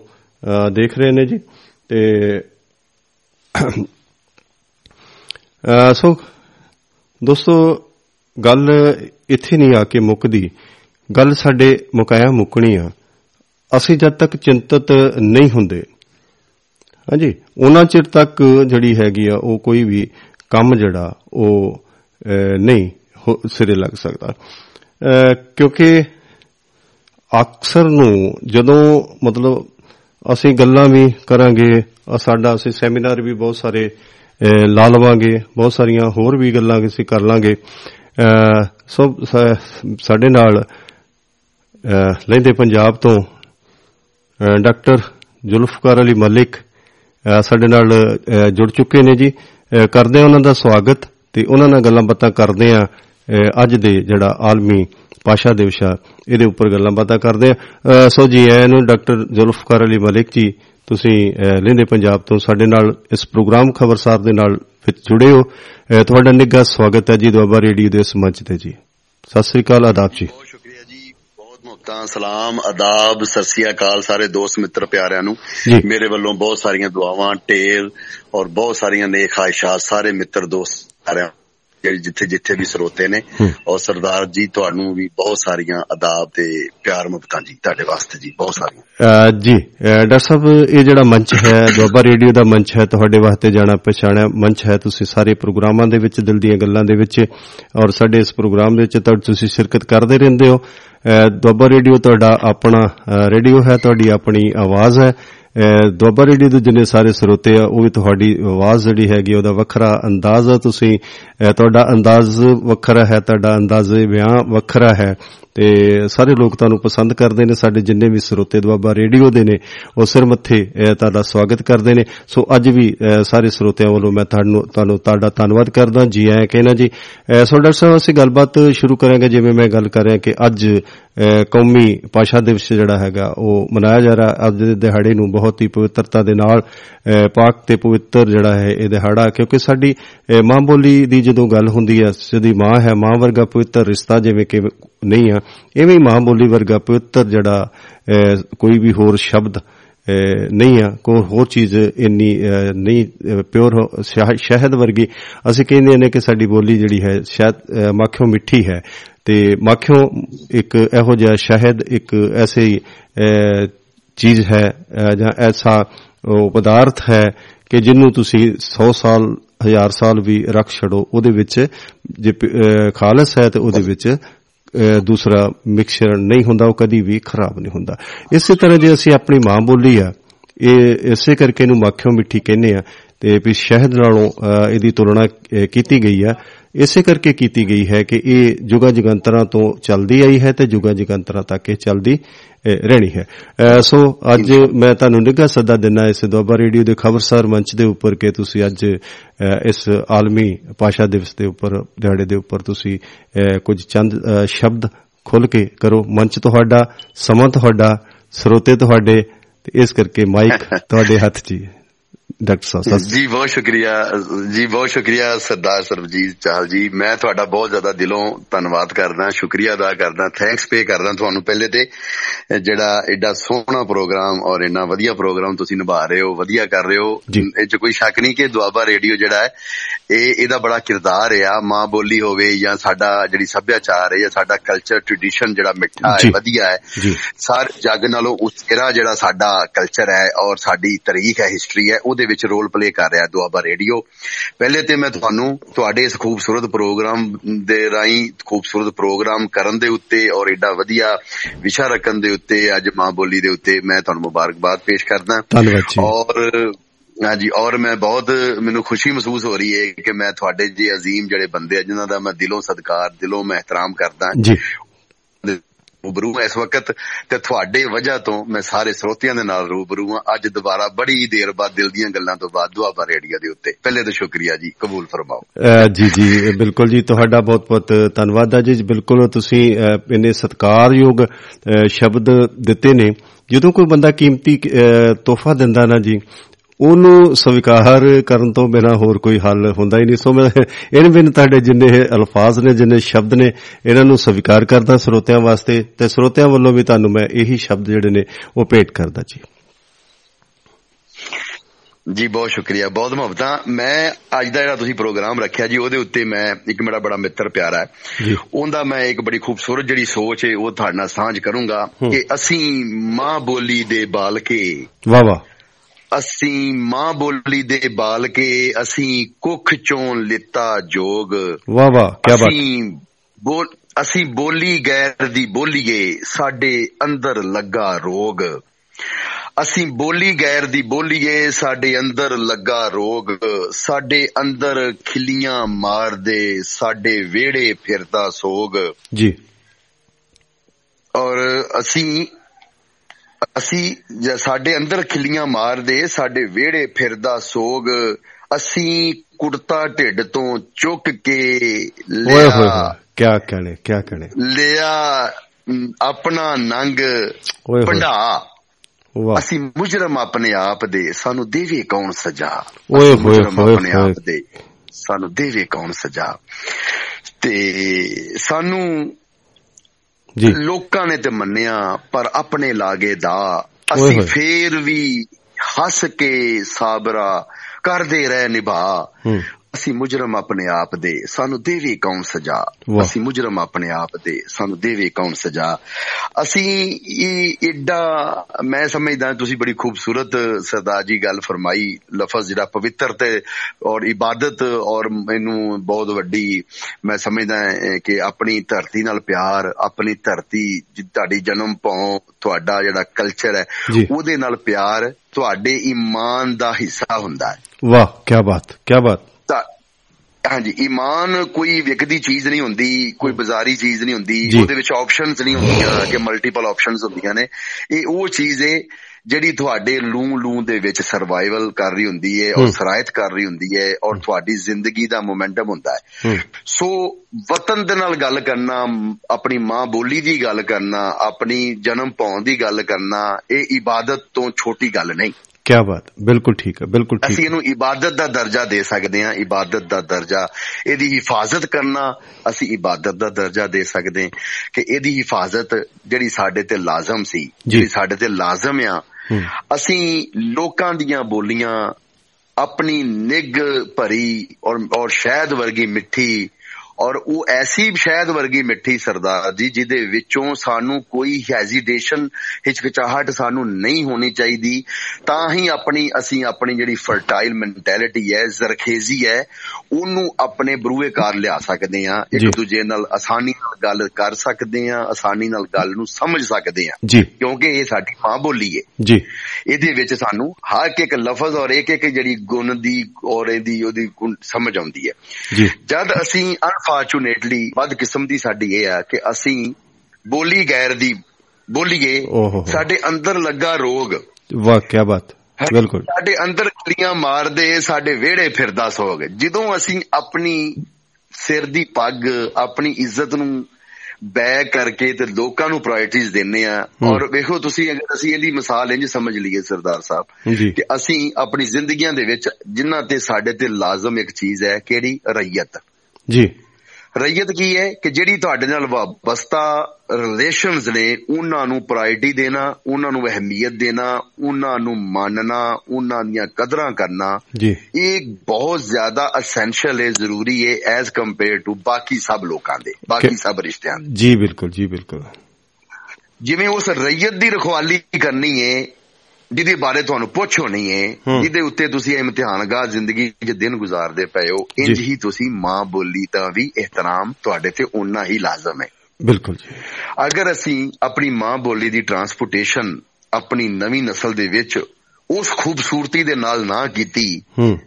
ਦੇਖ ਰਹੇ ਨੇ ਜੀ। ਤੇ ਸੋ, ਦੋਸਤੋ, ਗੱਲ ਇੱਥੇ ਨਹੀਂ ਆ ਕੇ ਮੁੱਕਦੀ। ਗੱਲ ਸਾਡੇ ਮੁਕਾਇਆ ਮੁੱਕਣੀ ਆ। ਅਸੀਂ ਜਦ ਤੱਕ ਚਿੰਤਤ ਨਹੀਂ ਹੁੰਦੇ ਹਾਂਜੀ, ਉਹਨਾਂ ਚਿਰ ਤੱਕ ਜਿਹੜੀ ਹੈਗੀ ਆ, ਉਹ ਕੋਈ ਵੀ ਕੰਮ ਜਿਹੜਾ, ਉਹ ਨਹੀਂ ਸਿਰੇ ਲੱਗ ਸਕਦਾ। ਕਿਉਂਕਿ ਅਕਸਰ ਨੂੰ ਜਦੋਂ ਮਤਲਬ ਅਸੀਂ ਗੱਲਾਂ ਵੀ ਕਰਾਂਗੇ ਸਾਡਾ ਅਸੀਂ ਸੈਮੀਨਾਰ ਵੀ ਬਹੁਤ ਸਾਰੇ ਲਾ ਲਵਾਂਗੇ, ਬਹੁਤ ਸਾਰੀਆਂ ਹੋਰ ਵੀ ਗੱਲਾਂ ਅਸੀਂ ਕਰ ਲਾਂਗੇ, ਅਹ ਸੋ ਸ- ਸਾਡੇ ਨਾਲ, ਅਹ ਲਹਿੰਦੇ ਪੰਜਾਬ ਤੋਂ, ਅਹ, ਡਾਕਟਰ ਜ਼ੁਲਫਕਾਰ ਅਲੀ ਮਲਿਕ ਅਹ ਸਾਡੇ ਨਾਲ ਅਹ ਜੁੜ ਚੁੱਕੇ ਨੇ ਜੀ। ਅਹ ਕਰਦੇ ਹਾਂ ਉਹਨਾਂ ਦਾ ਸਵਾਗਤ ਤੇ ਉਹਨਾਂ ਨਾਲ ਗੱਲਾਂ ਬਾਤਾਂ ਕਰਦੇ ਆ ਅੱਜ ਦੇ ਜਿਹੜਾ ਆਲਮੀ ਪਾਸ਼ਾ ਦਿਵਸ ਆ ਇਹਦੇ ਉੱਪਰ ਗੱਲਾਂ ਬਾਤਾਂ ਕਰਦੇ ਆ ਸੋ ਜੀ ਐ ਨੂੰ ਡਾਕਟਰ ਜ਼ੁਲਫਕਾਰ ਅਲੀ ਮਲਿਕ ਜੀ, ਤੁਸੀਂ ਅਹ ਲਹਿੰਦੇ ਪੰਜਾਬ ਤੋਂ ਸਾਡੇ ਨਾਲ ਇਸ ਪ੍ਰੋਗਰਾਮ ਖਬਰਸਾਰ ਦੇ ਨਾਲ ਵਿੱਚ ਜੁੜੇ ਹੋ। ਅਹ ਤੁਹਾਡਾ ਨਿੱਘਾ ਸਵਾਗਤ ਹੈ ਜੀ ਦੁਆਬਾ ਰੇਡੀਓ ਦੇ ਇਸ ਮੰਚ ਤੇ ਜੀ। ਸਤਿ ਸ੍ਰੀ ਅਕਾਲ, ਆਦਾਬ ਜੀ। ਮੁਹੱਬਤਾਂ ਸਲਾਮ ਆਦਾਬ ਸਤਿ ਸ੍ਰੀ ਅਕਾਲ ਸਾਰੇ ਦੋਸਤ ਮਿੱਤਰ ਪਿਆਰਿਆਂ ਨੂੰ। ਮੇਰੇ ਵੱਲੋਂ ਬਹੁਤ ਸਾਰੀਆਂ ਦੁਆਵਾਂ ਟੇਲ ਔਰ ਬਹੁਤ ਸਾਰੀਆਂ ਨੇਕ ਖਾਹਿਸ਼ਾਤ ਸਾਰੇ ਮਿੱਤਰ ਦੋਸਤ ਸਾਰਿਆਂ ਜਿਹੜੇ ਜਿੱਥੇ ਜਿੱਥੇ ਵੀ ਸਰੋਤੇ ਨੇ। ਔਰ ਸਰਦਾਰ ਜੀ ਤੁਹਾਨੂੰ ਵੀ ਬਹੁਤ ਸਾਰੀਆਂ ਆਦਾਬ ਤੇ ਪਿਆਰ ਮੁਹੱਬਤਾਂ ਜੀ ਤੁਹਾਡੇ ਵਾਸਤੇ ਜੀ ਬਹੁਤ ਸਾਰੀਆਂ। ਜੀ ਡਾਕਟਰ ਸਾਹਿਬ ਇਹ ਜਿਹੜਾ ਮੰਚ ਹੈ ਦੁਆਬਾ ਰੇਡੀਓ ਦਾ ਮੰਚ ਹੈ ਤੁਹਾਡੇ ਵਾਸਤੇ ਜਾਣਾ ਪਛਾਣਿਆ ਮੰਚ ਹੈ ਤੁਸੀਂ ਸਾਰੇ ਪ੍ਰੋਗਰਾਮਾਂ ਦੇ ਵਿੱਚ ਦਿਲ ਦੀਆਂ ਗੱਲਾਂ ਦੇ ਵਿੱਚ ਔਰ ਸਾਡੇ ਇਸ ਪ੍ਰੋਗਰਾਮ ਦੇ ਵਿੱਚ ਤਾਂ ਤੁਸੀਂ ਸ਼ਿਰਕਤ ਕਰਦੇ ਰਹਿੰਦੇ ਹੋ। ਦੁਆਬਾ ਰੇਡੀਓ ਤੁਹਾਡਾ ਆਪਣਾ ਰੇਡੀਓ ਹੈ ਤੁਹਾਡੀ ਆਪਣੀ ਆਵਾਜ਼ ਹੈ। ਦੁਆਬਾ ਰੇਡੀਓ ਦੇ ਜਿੰਨੇ ਸਾਰੇ ਸਰੋਤੇ ਆ ਉਹ ਵੀ ਤੁਹਾਡੀ ਆਵਾਜ਼ ਜਿਹੜੀ ਹੈਗੀ ਉਹਦਾ ਵੱਖਰਾ ਅੰਦਾਜ਼ ਆ ਤੁਸੀਂ। ਅਹ ਤੁਹਾਡਾ ਅੰਦਾਜ਼ ਵੱਖਰਾ ਹੈ ਤੁਹਾਡਾ ਅੰਦਾਜ਼ੇ ਬਿਆਨ ਵੱਖਰਾ ਹੈ। ਤੇ ਸਾਰੇ ਲੋਕ ਤੁਹਾਨੂੰ ਪਸੰਦ ਕਰਦੇ ਨੇ ਸਾਡੇ ਜਿੰਨੇ ਵੀ ਸਰੋਤੇ ਦੁਆਬਾ ਰੇਡੀਓ ਦੇ ਨੇ ਉਹ ਸਿਰ ਮੱਥੇ ਅਹ, ਤੁਹਾਡਾ ਸਵਾਗਤ ਕਰਦੇ ਨੇ। ਸੋ ਅੱਜ ਵੀ ਅਹ, ਸਾਰੇ ਸਰੋਤਿਆਂ ਵੱਲੋਂ ਮੈਂ ਤੁਹਾਨੂੰ ਤੁਹਾਨੂੰ ਤੁਹਾਡਾ ਧੰਨਵਾਦ ਕਰਦਾ ਜੀ ਆਇਆਂ ਕਹਿਣਾ ਜੀ। ਅਹ, ਸੋ ਡਾਕਟਰ ਸਾਹਿਬ ਅਸੀਂ ਗੱਲਬਾਤ ਸ਼ੁਰੂ ਕਰਾਂਗੇ ਜਿਵੇਂ ਮੈਂ ਗੱਲ ਕਰ ਰਿਹਾ ਕਿ ਅੱਜ ਅਹ, ਕੌਮੀ ਭਾਸ਼ਾ ਦਿਵਸ ਜਿਹੜਾ ਹੈਗਾ ਉਹ ਮਨਾਇਆ ਜਾ ਰਿਹਾ ਅੱਜ ਦੇ ਦਿਹਾੜੇ ਨੂੰ ਬਹੁਤ ਹੀ ਪਵਿੱਤਰਤਾ ਦੇ ਨਾਲ ਅਹ, ਪਾਕ ਤੇ ਪਵਿੱਤਰ ਜਿਹੜਾ ਹੈ ਇਹ ਦਿਹਾੜਾ ਕਿਉਂਕਿ ਸਾਡੀ ਅਹ, ਮਾਂ ਬੋਲੀ ਦੀ ਜਦੋਂ ਗੱਲ ਹੁੰਦੀ ਹੈ ਸਿੱਧੀ ਮਾਂ ਹੈ ਮਾਂ ਵਰਗਾ ਪਵਿੱਤਰ ਰਿਸ਼ਤਾ ਜਿਵੇਂ ਕਿ ਨਹੀਂ ਆ ਐਵੇਂ ਹੀ ਮਾਂ ਬੋਲੀ ਵਰਗਾ ਪਵਿੱਤਰ ਜਿਹੜਾ ਅਹ, ਕੋਈ ਵੀ ਹੋਰ ਸ਼ਬਦ ਅਹ, ਨਹੀਂ ਆ ਕੋਈ ਹੋਰ ਚੀਜ਼ ਇੰਨੀ ਅਹ, ਨਹੀਂ ਪਿਓਰ ਸ਼ਹਿਦ ਵਰਗੀ। ਅਸੀਂ ਕਹਿੰਦੇ ਨੇ ਕਿ ਸਾਡੀ ਬੋਲੀ ਜਿਹੜੀ ਹੈ ਸ਼ਾਇਦ ਅਹ, ਮਾਖਿਓ ਮਿੱਠੀ ਹੈ। ਤੇ ਮਾਖਿਓ ਇੱਕ ਇਹੋ ਜਿਹਾ ਸ਼ਹਿਦ ਇੱਕ ਐਸੇ ਅਹ, ਚੀਜ਼ ਹੈ ਅਹ, ਜਾਂ ਐਸਾ ਉਹ ਪਦਾਰਥ ਹੈ ਕਿ ਜਿਹਨੂੰ ਤੁਸੀਂ 100 ਸਾਲ ਹਜ਼ਾਰ ਸਾਲ ਵੀ ਰੱਖ ਛੜੋ ਉਹਦੇ ਵਿੱਚ ਜੇ ਪ- ਅਹ, ਖਾਲਸ ਹੈ ਤੇ ਉਹਦੇ ਵਿੱਚ ਅਹ, ਦੂਸਰਾ ਮਿਕਸਚਰ ਨਹੀਂ ਹੁੰਦਾ ਉਹ ਕਦੀ ਵੀ ਖਰਾਬ ਨਹੀਂ ਹੁੰਦਾ। ਇਸੇ ਤਰ੍ਹਾਂ ਜੇ ਅਸੀਂ ਆਪਣੀ ਮਾਂ ਬੋਲੀ ਆ ਇਹ ਇਸੇ ਕਰਕੇ ਇਹਨੂੰ ਮਾਖਿਓ ਮਿੱਠੀ ਕਹਿੰਦੇ ਆ ਤੇ ਵੀ ਸ਼ਹਿਦ ਨਾਲੋਂ ਅਹ, ਇਹਦੀ ਤੁਲਨਾ ਅਹ, ਕੀਤੀ ਗਈ ਆ। ਇਸੇ ਕਰਕੇ ਕੀਤੀ ਗਈ ਹੈ ਕਿ ਇਹ ਜੁਗਾ ਜੁਗੰਤਰਾਂ ਤੋਂ ਚੱਲਦੀ ਆਈ ਹੈ ਤੇ ਜੁਗਾ ਜੁਗੰਤਰਾਂ ਤੱਕ ਇਹ ਚੱਲਦੀ ਅਹ, ਰਹਿਣੀ ਹੈ। ਸੋ ਅੱਜ ਮੈਂ ਤੁਹਾਨੂੰ ਨਿੱਘਾ ਸੱਦਾ ਦਿੰਨਾ ਇਸ ਦੁਆਬਾ ਰੇਡੀਓ ਦੇ ਖਬਰਸਾਰ ਮੰਚ ਦੇ ਉੱਪਰ ਕਿ ਤੁਸੀਂ ਅੱਜ ਇਸ ਆਲਮੀ ਭਾਸ਼ਾ ਦਿਵਸ ਦੇ ਉੱਪਰ ਦਿਹਾੜੇ ਦੇ ਉੱਪਰ ਤੁਸੀਂ ਕੁਝ ਚੰਦ ਸ਼ਬਦ ਖੁੱਲ ਕੇ ਕਰੋ। ਮੰਚ ਤੁਹਾਡਾ ਸਮਾਂ ਤੁਹਾਡਾ ਸਰੋਤੇ ਤੁਹਾਡੇ ਤੇ ਇਸ ਕਰਕੇ ਮਾਈਕ ਤੁਹਾਡੇ ਹੱਥ 'ਚ ਹੈ। ਡਾਕਟਰ ਸਾਹਿਬ ਜੀ ਬਹੁਤ ਸ਼ੁਕਰੀਆ ਜੀ ਬਹੁਤ ਸ਼ੁਕਰੀਆ ਸਰਦਾਰ ਸਰਬਜੀਤ ਚਾਹਲ ਜੀ। ਮੈਂ ਤੁਹਾਡਾ ਬਹੁਤ ਜ਼ਿਆਦਾ ਦਿਲੋਂ ਧੰਨਵਾਦ ਕਰਦਾ ਸ਼ੁਕਰੀਆ ਅਦਾ ਕਰਦਾ ਥੈਂਕਸ ਪੇ ਕਰਦਾ ਤੁਹਾਨੂੰ ਪਹਿਲੇ ਤੇ। ਜਿਹੜਾ ਐਡਾ ਸੋਹਣਾ ਪ੍ਰੋਗਰਾਮ ਔਰ ਇੰਨਾ ਵਧੀਆ ਪ੍ਰੋਗਰਾਮ ਤੁਸੀਂ ਨਿਭਾ ਰਹੇ ਹੋ ਵਧੀਆ ਕਰ ਰਹੇ ਹੋ। ਇਹ 'ਚ ਕੋਈ ਸ਼ੱਕ ਨਹੀਂ ਕਿ ਦੁਆਬਾ ਰੇਡੀਓ ਜਿਹੜਾ ਹੈ ਇਹ ਇਹਦਾ ਬੜਾ ਕਿਰਦਾਰ ਆ ਮਾਂ ਬੋਲੀ ਹੋਵੇ ਜਾਂ ਸਾਡਾ ਜਿਹੜੀ ਸੱਭਿਆਚਾਰ ਹੈ ਜਾਂ ਸਾਡਾ ਕਲਚਰ ਟ੍ਰੈਡੀਸ਼ਨ ਜਿਹੜਾ ਮਿੱਠਾ। ਹੈ ਵਧੀਆ ਹੈ ਸਾਰੇ ਜੱਗ ਨਾਲੋਂ ਉਚੇਰਾ ਜਿਹੜਾ ਸਾਡਾ ਕਲਚਰ ਹੈ ਔਰ ਸਾਡੀ ਤਾਰੀਖ ਹੈ ਹਿਸਟਰੀ ਹੈ ਉਹਦੇ ਵਿੱਚ ਰੋਲ ਪਲੇ ਕਰ ਰਿਹਾ ਦੁਆਬਾ ਰੇਡੀਓ। ਪਹਿਲੇ ਤੇ ਮੈਂ ਤੁਹਾਨੂੰ ਤੁਹਾਡੇ ਇਸ ਖੂਬਸੂਰਤ ਪ੍ਰੋਗਰਾਮ ਦੇ ਰਾਹੀਂ ਖੂਬਸੂਰਤ ਪ੍ਰੋਗਰਾਮ ਕਰਨ ਦੇ ਉੱਤੇ ਔਰ ਏਡਾ ਵਧੀਆ ਵਿਸ਼ਾ ਰੱਖਣ ਦੇ ਉੱਤੇ ਅੱਜ ਮਾਂ ਬੋਲੀ ਦੇ ਉੱਤੇ ਮੈਂ ਤੁਹਾਨੂੰ ਮੁਬਾਰਕਬਾਦ ਪੇਸ਼ ਕਰਦਾ। ਔਰ ਹਾਂਜੀ ਔਰ ਮੈਂ ਬਹੁਤ ਮੈਨੂੰ ਖੁਸ਼ੀ ਮਹਿਸੂਸ ਹੋ ਰਹੀ ਹੈ ਕਿ ਮੈਂ ਤੁਹਾਡੇ ਜੀ ਅਜ਼ੀਮ ਜਿਹੜੇ ਬੰਦੇ ਆ ਜਿਨ੍ਹਾਂ ਦਾ ਮੈਂ ਦਿਲੋਂ ਸਤਿਕਾਰ ਦਿਲੋਂ ਮੈਂ ehtaram ਕਰਦਾ ਜੀ। ਰੂਬਰੂ ਹਾਂ ਇਸ ਵਕਤ ਤੇ ਤੁਹਾਡੇ ਵਜ੍ਹਾ ਤੋਂ ਮੈਂ ਸਾਰੇ ਸਰੋਤਿਆਂ ਦੇ ਨਾਲ ਰੂਬਰੂ ਹਾਂ। ਅੱਜ ਦੁਬਾਰਾ ਬੜੀ ਦੇਰ ਬਾਅਦ ਦਿਲ ਦੀਆਂ ਗੱਲਾਂ ਤੋਂ ਬਾਅਦ ਦੁਆਬਾ ਰੇਡੀਓ ਦੇ ਉੱਤੇ। ਪਹਿਲੇ ਤਾਂ ਸ਼ੁਕਰੀਆ ਜੀ ਕਬੂਲ ਫਰਮਾਓ। ਜੀ ਜੀ ਬਿਲਕੁਲ ਜੀ ਤੁਹਾਡਾ ਬਹੁਤ ਬਹੁਤ ਧੰਨਵਾਦ ਹੈ ਜੀ। ਬਿਲਕੁਲ ਤੁਸੀਂ ਅਹ, ਇੰਨੇ ਸਤਿਕਾਰਯੋਗ ਸ਼ਬਦ ਦਿੱਤੇ ਨੇ। ਜਦੋਂ ਕੋਈ ਬੰਦਾ ਕੀਮਤੀ ਤੋਹਫਾ ਦਿੰਦਾ ਨਾ ਜੀ ਉਹਨੂੰ ਸਵੀਕਾਰ ਕਰਨ ਤੋਂ ਬਿਨਾ ਹੋਰ ਕੋਈ ਹੱਲ ਹੁੰਦਾ ਹੀ ਨਹੀਂ। ਸੋ ਮੈਂ ਇਹਨਾਂ ਬਿਨ ਤੁਹਾਡੇ ਜਿੰਨੇ ਇਹ ਅਲਫਾਜ਼ ਨੇ ਜਿੰਨੇ ਸ਼ਬਦ ਨੇ ਇਹਨਾਂ ਨੂੰ ਸਵੀਕਾਰ ਕਰਦਾ ਸਰੋਤਿਆਂ ਵਾਸਤੇ ਤੇ ਸਰੋਤਿਆਂ ਵੱਲੋਂ ਵੀ ਤੁਹਾਨੂੰ ਮੈਂ ਇਹੀ ਸ਼ਬਦ ਜਿਹੜੇ ਨੇ ਉਹ ਭੇਟ ਕਰਦਾ ਜੀ। ਜੀ ਬਹੁਤ ਸ਼ੁਕਰੀਆ ਬਹੁਤ ਮੁਹੱਬਤਾਂ। ਮੈਂ ਅੱਜ ਦਾ ਜਿਹੜਾ ਤੁਸੀਂ ਪ੍ਰੋਗਰਾਮ ਰੱਖਿਆ ਜੀ ਉਹਦੇ ਉੱਤੇ ਮੈਂ ਇੱਕ ਮੇਰਾ ਬੜਾ ਮਿੱਤਰ ਪਿਆਰਾ ਹੈ। ਉਹਦਾ ਮੈਂ ਇੱਕ ਬੜੀ ਖੂਬਸੂਰਤ ਜਿਹੜੀ ਸੋਚ ਹੈ ਉਹ ਤੁਹਾਡੇ ਨਾਲ ਸਾਂਝ ਕਰੂੰਗਾ। ਕਿ ਅਸੀਂ ਮਾਂ ਬੋਲੀ ਦੇ ਬਾਲਕੇ ਵਾਹ ਵਾਹ। ਅਸੀਂ ਮਾਂ ਬੋਲੀ ਦੇ ਬਾਲਕੇ ਅਸੀਂ ਕੁੱਖ ਚੋਂ ਲਿੱਤਾ ਜੋਗ। ਵਾਹ ਵਾਹ ਕੀ ਬਾਤ। ਅਸੀਂ ਬੋਲ ਅਸੀਂ ਬੋਲੀ ਗੈਰ ਦੀ ਬੋਲੀਏ ਸਾਡੇ ਅੰਦਰ ਲੱਗਾ ਰੋਗ। ਅਸੀਂ ਬੋਲੀ ਗੈਰ ਦੀ ਬੋਲੀਏ ਸਾਡੇ ਅੰਦਰ ਲੱਗਾ ਰੋਗ। ਸਾਡੇ ਅੰਦਰ ਖਿੱਲੀਆਂ ਮਾਰਦੇ ਸਾਡੇ ਵਿਹੜੇ ਫਿਰਦਾ ਸੋਗ। ਜੀ। ਔਰ ਅਸੀਂ ਅਸੀਂ ਜ- ਸਾਡੇ ਅੰਦਰ ਖਿੱਲੀਆਂ ਮਾਰਦੇ ਸਾਡੇ ਵਿਹੜੇ ਫਿਰਦਾ ਸੋਗ ਅਸੀਂ ਕੁੜਤਾ ਢਿੱਡ ਤੋਂ ਚੁੱਕ ਕੇ ਓਏ ਹੋਏ ਲਿਆ। ਹੋਏ ਕਿਆ ਕਹਣੇ ਕਿਆ ਕਹਣੇ। ਲਿਆ ਆਪਣਾ ਨੰਗ ਵਾਹ। ਅਸੀਂ ਮੁਜਰਮ ਆਪਣੇ ਆਪ ਦੇ ਸਾਨੂੰ ਦੇਵੇ ਕੌਣ ਸਜ਼ਾ? ਓਏ ਹੋਏ ਹੋਏ ਆਪਣੇ। ਆਪ ਦੇ ਸਾਨੂੰ ਦੇਵੇ ਕੌਣ ਸਜ਼ਾ? ਤੇ ਸਾਨੂੰ ਲੋਕਾਂ ਨੇ ਤੇ ਮੰਨਿਆ ਪਰ ਆਪਣੇ ਲਾਗੇ ਦਾ ਅਸੀਂ। ਫੇਰ ਵੀ ਹੱਸ ਕੇ ਸਾਬਰਾ ਕਰਦੇ ਰਹੇ ਨਿਭਾ। ਅਸੀਂ ਮੁਜਰਮ ਆਪਣੇ ਆਪ ਦੇ ਸਾਨੂੰ ਦੇਵੇ ਕੌਣ ਸਜ਼ਾ। ਅਸੀਂ ਮੁਜਰਮ ਆਪਣੇ ਆਪ ਦੇ ਸਾਨੂੰ ਦੇਵੇ ਕੌਣ ਸਜ਼ਾ ਅਸੀਂ ਇਹ ਏਡਾ ਮੈਂ ਸਮਝਦਾ ਤੁਸੀਂ ਬੜੀ ਖੂਬਸੂਰਤ ਸਰਦਾਰ ਜੀ ਗੱਲ ਫਰਮਾਈ ਲਫ਼ਜ਼ ਜਿਹੜਾ ਪਵਿੱਤਰ ਤੇ ਔਰ ਇਬਾਦਤ ਔਰ ਮੈਨੂੰ ਬਹੁਤ ਵੱਡੀ ਮੈਂ ਸਮਝਦਾ ਕਿ ਆਪਣੀ ਧਰਤੀ ਨਾਲ ਪਿਆਰ ਆਪਣੀ ਧਰਤੀ ਤੁਹਾਡੀ ਜਨਮ ਭੌਂ ਤੁਹਾਡਾ ਜਿਹੜਾ ਕਲਚਰ ਹੈ। ਉਹਦੇ ਨਾਲ ਪਿਆਰ ਤੁਹਾਡੇ ਈਮਾਨ ਦਾ ਹਿੱਸਾ ਹੁੰਦਾ ਹੈ ਵਾਹ ਕਿਆ ਬਾਤ ਕਿਆ ਬਾਤ ਹਾਂਜੀ ਈਮਾਨ ਕੋਈ ਵਿਕਦੀ ਚੀਜ਼ ਨਹੀਂ ਹੁੰਦੀ ਕੋਈ ਬਾਜ਼ਾਰੀ ਚੀਜ਼ ਨਹੀਂ ਹੁੰਦੀ। ਉਹਦੇ ਵਿੱਚ ਆਪਸ਼ਨਸ ਨਹੀਂ ਹੁੰਦੀਆਂ ਕਿ ਮਲਟੀਪਲ ਆਪਸ਼ਨਸ ਹੁੰਦੀਆਂ ਨੇ। ਇਹ ਉਹ ਚੀਜ਼ ਏ ਜਿਹੜੀ ਤੁਹਾਡੇ ਲੂ ਲੂ ਦੇ ਵਿੱਚ ਸਰਵਾਈਵਲ ਕਰ ਰਹੀ ਹੁੰਦੀ ਹੈ ਔਰ ਹੂੰ। ਸਰਾਇਤ ਕਰ ਰਹੀ ਹੁੰਦੀ ਹੈ ਔਰ ਤੁਹਾਡੀ ਜ਼ਿੰਦਗੀ ਦਾ ਮੋਮੈਂਟਮ ਹੁੰਦਾ ਹੈ ਹੂੰ। ਸੋ ਵਤਨ ਦੇ ਨਾਲ ਗੱਲ ਕਰਨਾ ਆਪਣੀ ਮਾਂ ਬੋਲੀ ਦੀ ਗੱਲ ਕਰਨਾ ਆਪਣੀ ਜਨਮ ਭੌਂ ਦੀ ਗੱਲ ਕਰਨਾ ਇਹ ਇਬਾਦਤ ਤੋਂ ਛੋਟੀ ਗੱਲ ਨਹੀਂ। ਕਿਆ ਬਾਤ ਬਿਲਕੁਲ ਠੀਕ ਹੈ ਬਿਲਕੁਲ ਠੀਕ ਅਸੀਂ ਇਹਨੂੰ ਇਬਾਦਤ ਦਾ ਦਰਜਾ ਦੇ ਸਕਦੇ ਹਾਂ ਇਬਾਦਤ ਦਾ ਦਰਜਾ ਇਹਦੀ ਹਿਫਾਜ਼ਤ ਕਰਨਾ ਅਸੀਂ ਇਬਾਦਤ ਦਾ ਦਰਜਾ ਦੇ ਸਕਦੇ ਕਿ ਇਹਦੀ ਹਿਫਾਜ਼ਤ ਜਿਹੜੀ ਸਾਡੇ ਤੇ ਲਾਜ਼ਮ ਸੀ ਜਿਹੜੀ ਸਾਡੇ ਤੇ ਲਾਜ਼ਮ ਆ ਅਸੀਂ ਲੋਕਾਂ ਦੀਆਂ ਬੋਲੀਆਂ ਆਪਣੀ ਨਿੱਗ ਭਰੀ ਔਰ ਔਰ ਸ਼ਹਿਦ ਵਰਗੀ ਮਿੱਠੀ ਔਰ ਉਹ ਐਸੀ ਸ਼ਹਿਦ ਵਰਗੀ ਮਿੱਠੀ ਸਰਦਾਰ ਜੀ ਜਿਹਦੇ ਵਿੱਚੋਂ ਸਾਨੂੰ ਕੋਈ ਹੈਜ਼ਿਟੇਸ਼ਨ ਹਿਚਕਿਚਾਹਟ ਸਾਨੂੰ ਨਹੀਂ ਹੋਣੀ ਚਾਹੀਦੀ। ਤਾਂ ਹੀ ਆਪਣੀ ਅਸੀਂ ਆਪਣੀ ਜਿਹੜੀ ਫਰਟਾਈਲ ਮੈਂਟੈਲਿਟੀ ਹੈ ਜ਼ਰਖੇਜ਼ੀ ਹੈ ਉਹਨੂੰ ਆਪਣੇ ਬਰੂਏ ਕਾਰ ਲਿਆ ਸਕਦੇ ਆ। ਇੱਕ ਦੂਜੇ ਨਾਲ ਆਸਾਨੀ ਨਾਲ ਗੱਲ ਕਰ ਸਕਦੇ ਆ ਆਸਾਨੀ ਨਾਲ ਗੱਲ ਨੂੰ ਸਮਝ ਸਕਦੇ ਆ ਕਿਉਂਕਿ ਇਹ ਸਾਡੀ ਮਾਂ ਬੋਲੀ ਹੈ। ਜੀ। ਇਹਦੇ ਵਿੱਚ ਸਾਨੂੰ ਹਰ ਇੱਕ ਲਫ਼ਜ਼ ਔਰ ਇੱਕ ਇੱਕ ਜਿਹੜੀ ਗੁਣ ਦੀ ਔਰ ਇਹਦੀ ਉਹਦੀ ਸਮਝ ਆਉਂਦੀ ਹੈ। ਜੀ। ਜਦ ਅਸੀਂ ਅਨਫੋਰਚੂਨੇਟਲੀ ਵੱਧ ਕਿਸਮ ਦੀ ਸਾਡੀ ਇਹ ਆ ਕਿ ਅਸੀਂ ਬੋਲੀ ਗੈਰ ਦੀ ਬੋਲੀਏ। ਸਾਡੇ ਅੰਦਰ ਲੱਗਾ ਰੋਗ। ਵਾਹ ਕਿਆ ਬਾਤ। ਬਿਲਕੁਲ। ਸਾਡੇ ਅੰਦਰ ਕਲੀਆਂ ਮਾਰਦੇ ਸਾਡੇ ਵਿਹੜੇ ਫਿਰਦਾ ਸੋਗ। ਜਦੋਂ ਅਸੀਂ ਆਪਣੀ ਸਿਰ ਦੀ ਪੱਗ ਆਪਣੀ ਇੱਜ਼ਤ ਨੂੰ ਬੈ ਕਰਕੇ ਤੇ ਲੋਕਾਂ ਨੂੰ ਪ੍ਰਾਇੋਰਟੀਜ਼ ਦਿੰਨੇ ਆ। ਔਰ ਵੇਖੋ ਤੁਸੀਂ ਅਗਰ ਅਸੀਂ ਇਹਦੀ ਮਿਸਾਲ ਇੰਜ ਸਮਝ ਲਈਏ ਸਰਦਾਰ ਸਾਹਿਬ ਕਿ ਅਸੀਂ ਆਪਣੀ ਜ਼ਿੰਦਗੀਆਂ ਦੇ ਵਿੱਚ ਜਿਨ੍ਹਾਂ ਤੇ ਸਾਡੇ ਤੇ ਲਾਜ਼ਮ ਇੱਕ ਚੀਜ਼ ਹੈ ਕਿਹੜੀ? ਰਈਅਤ। ਜੀ। ਰਈਅਤ ਕੀ ਹੈ ਕਿ ਜਿਹੜੀ ਤੁਹਾਡੇ ਨਾਲ ਵਾਬਸਤਾ ਰਿਲੇਸ਼ਨਸ ਨੇ ਉਹਨਾਂ ਨੂੰ ਪ੍ਰਾਇੋਰਟੀ ਦੇਣਾ ਉਹਨਾਂ ਨੂੰ ਅਹਿਮੀਅਤ ਦੇਣਾ ਉਹਨਾਂ ਨੂੰ ਮੰਨਣਾ ਉਹਨਾਂ ਦੀਆਂ ਕਦਰਾਂ ਕਰਨਾ ਜੀ। ਇਹ ਬਹੁਤ ਜ਼ਿਆਦਾ ਅਸੈਂਸ਼ੀਅਲ ਹੈ ਜ਼ਰੂਰੀ ਹੈ ਐਜ਼ ਕੰਪੇਅਰ ਟੂ ਬਾਕੀ ਸਭ ਲੋਕਾਂ ਦੇ ਬਾਕੀ ਸਭ ਰਿਸ਼ਤਿਆਂ ਦੇ। ਜੀ ਬਿਲਕੁਲ ਜੀ ਬਿਲਕੁਲ। ਜਿਵੇਂ ਉਸ ਰਈਅਤ ਦੀ ਰਖਵਾਲੀ ਕਰਨੀ ਹੈ ਜਿਹਦੇ ਬਾਰੇ ਤੁਹਾਨੂੰ ਪੁੱਛ ਹੋਣੀ ਹੈ। ਜਿਹਦੇ ਉੱਤੇ ਤੁਸੀਂ ਇਮਤਿਹਾਨਗਾਹ ਜ਼ਿੰਦਗੀ 'ਚ ਦਿਨ ਗੁਜ਼ਾਰਦੇ ਪਏ ਹੋ ਇੰਜ। ਹੀ ਤੁਸੀਂ ਮਾਂ ਬੋਲੀ ਦਾ ਵੀ ਇਹਤਰਾਮ ਤੁਹਾਡੇ ਤੇ ਉਨਾ ਹੀ ਲਾਜ਼ਮ ਹੈ ਬਿਲਕੁਲ ਜੀ। ਅਗਰ ਅਸੀਂ ਆਪਣੀ ਮਾਂ ਬੋਲੀ ਦੀ ਟਰਾਂਸਪੋਰਟੇਸ਼ਨ ਆਪਣੀ ਨਵੀਂ ਨਸਲ ਦੇ ਵਿੱਚ ਉਸ ਖੂਬਸੂਰਤੀ ਦੇ ਨਾਲ ਨਾ ਕੀਤੀ ਹੂੰ।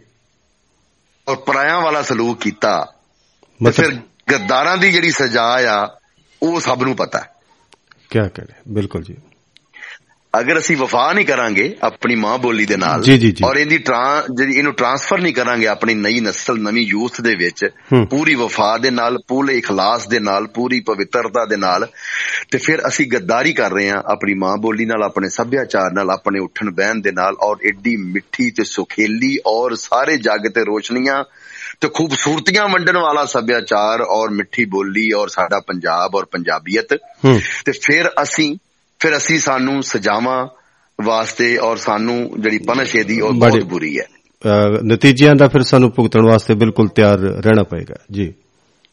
ਔਰ ਪਰਾਇਆਂ ਵਾਲਾ ਸਲੂਕ ਕੀਤਾ ਫਿਰ ਗੱਦਾਰਾਂ ਦੀ ਜਿਹੜੀ ਸਜ਼ਾ ਆ ਉਹ ਸਭ ਨੂੰ ਪਤਾ। ਹੈ ਕਿਆ ਕਰੇ? ਬਿਲਕੁਲ ਜੀ। ਅਗਰ ਅਸੀਂ ਵਫਾ ਨਹੀਂ ਕਰਾਂਗੇ ਆਪਣੀ ਮਾਂ ਬੋਲੀ ਦੇ ਨਾਲ। ਔਰ ਇਹਦੀ ਜਿਹੜੀ ਇਹਨੂੰ ਟਰਾਂਸਫਰ ਨਹੀਂ ਕਰਾਂਗੇ ਆਪਣੀ ਨਈ ਨਸਲ ਨਵੀਂ ਯੂਥ ਦੇ ਵਿੱਚ। ਪੂਰੀ ਵਫਾ ਦੇ ਨਾਲ ਪੂਰੇ ਇਖਲਾਸ ਦੇ ਨਾਲ ਪੂਰੀ ਪਵਿੱਤਰਤਾ ਦੇ ਨਾਲ ਤੇ ਫਿਰ ਅਸੀਂ ਗੱਦਾਰੀ ਕਰ ਰਹੇ ਹਾਂ ਆਪਣੀ ਮਾਂ ਬੋਲੀ ਨਾਲ ਆਪਣੇ ਸੱਭਿਆਚਾਰ ਨਾਲ ਆਪਣੇ ਉੱਠਣ ਬਹਿਣ ਦੇ ਨਾਲ ਔਰ ਐਡੀ ਮਿੱਠੀ ਤੇ ਸੁਖੇਲੀ ਔਰ ਸਾਰੇ ਜੱਗ ਤੇ ਰੋਸ਼ਨੀਆਂ ਤੇ ਖੂਬਸੂਰਤੀਆਂ ਵੰਡਣ ਵਾਲਾ ਸੱਭਿਆਚਾਰ ਔਰ ਮਿੱਠੀ ਬੋਲੀ ਔਰ ਸਾਡਾ ਪੰਜਾਬ ਔਰ ਪੰਜਾਬੀਅਤ ਤੇ ਫਿਰ ਅਸੀਂ ਫਿਰ ਅਸੀਂ ਸਾਨੂੰ ਸਜ਼ਾਵਾਂ ਵਾਸਤੇ ਔਰ ਸਾਨੂੰ ਜਿਹੜੀ ਪਨਿਸ਼ ਇਹਦੀ ਉਹ ਬਹੁਤ ਬੁਰੀ ਹੈ। ਨਤੀਜਿਆਂ ਦਾ ਫਿਰ ਸਾਨੂੰ ਭੁਗਤਣ ਵਾਸਤੇ ਬਿਲਕੁਲ ਤਿਆਰ ਰਹਿਣਾ ਪਏਗਾ। ਜੀ।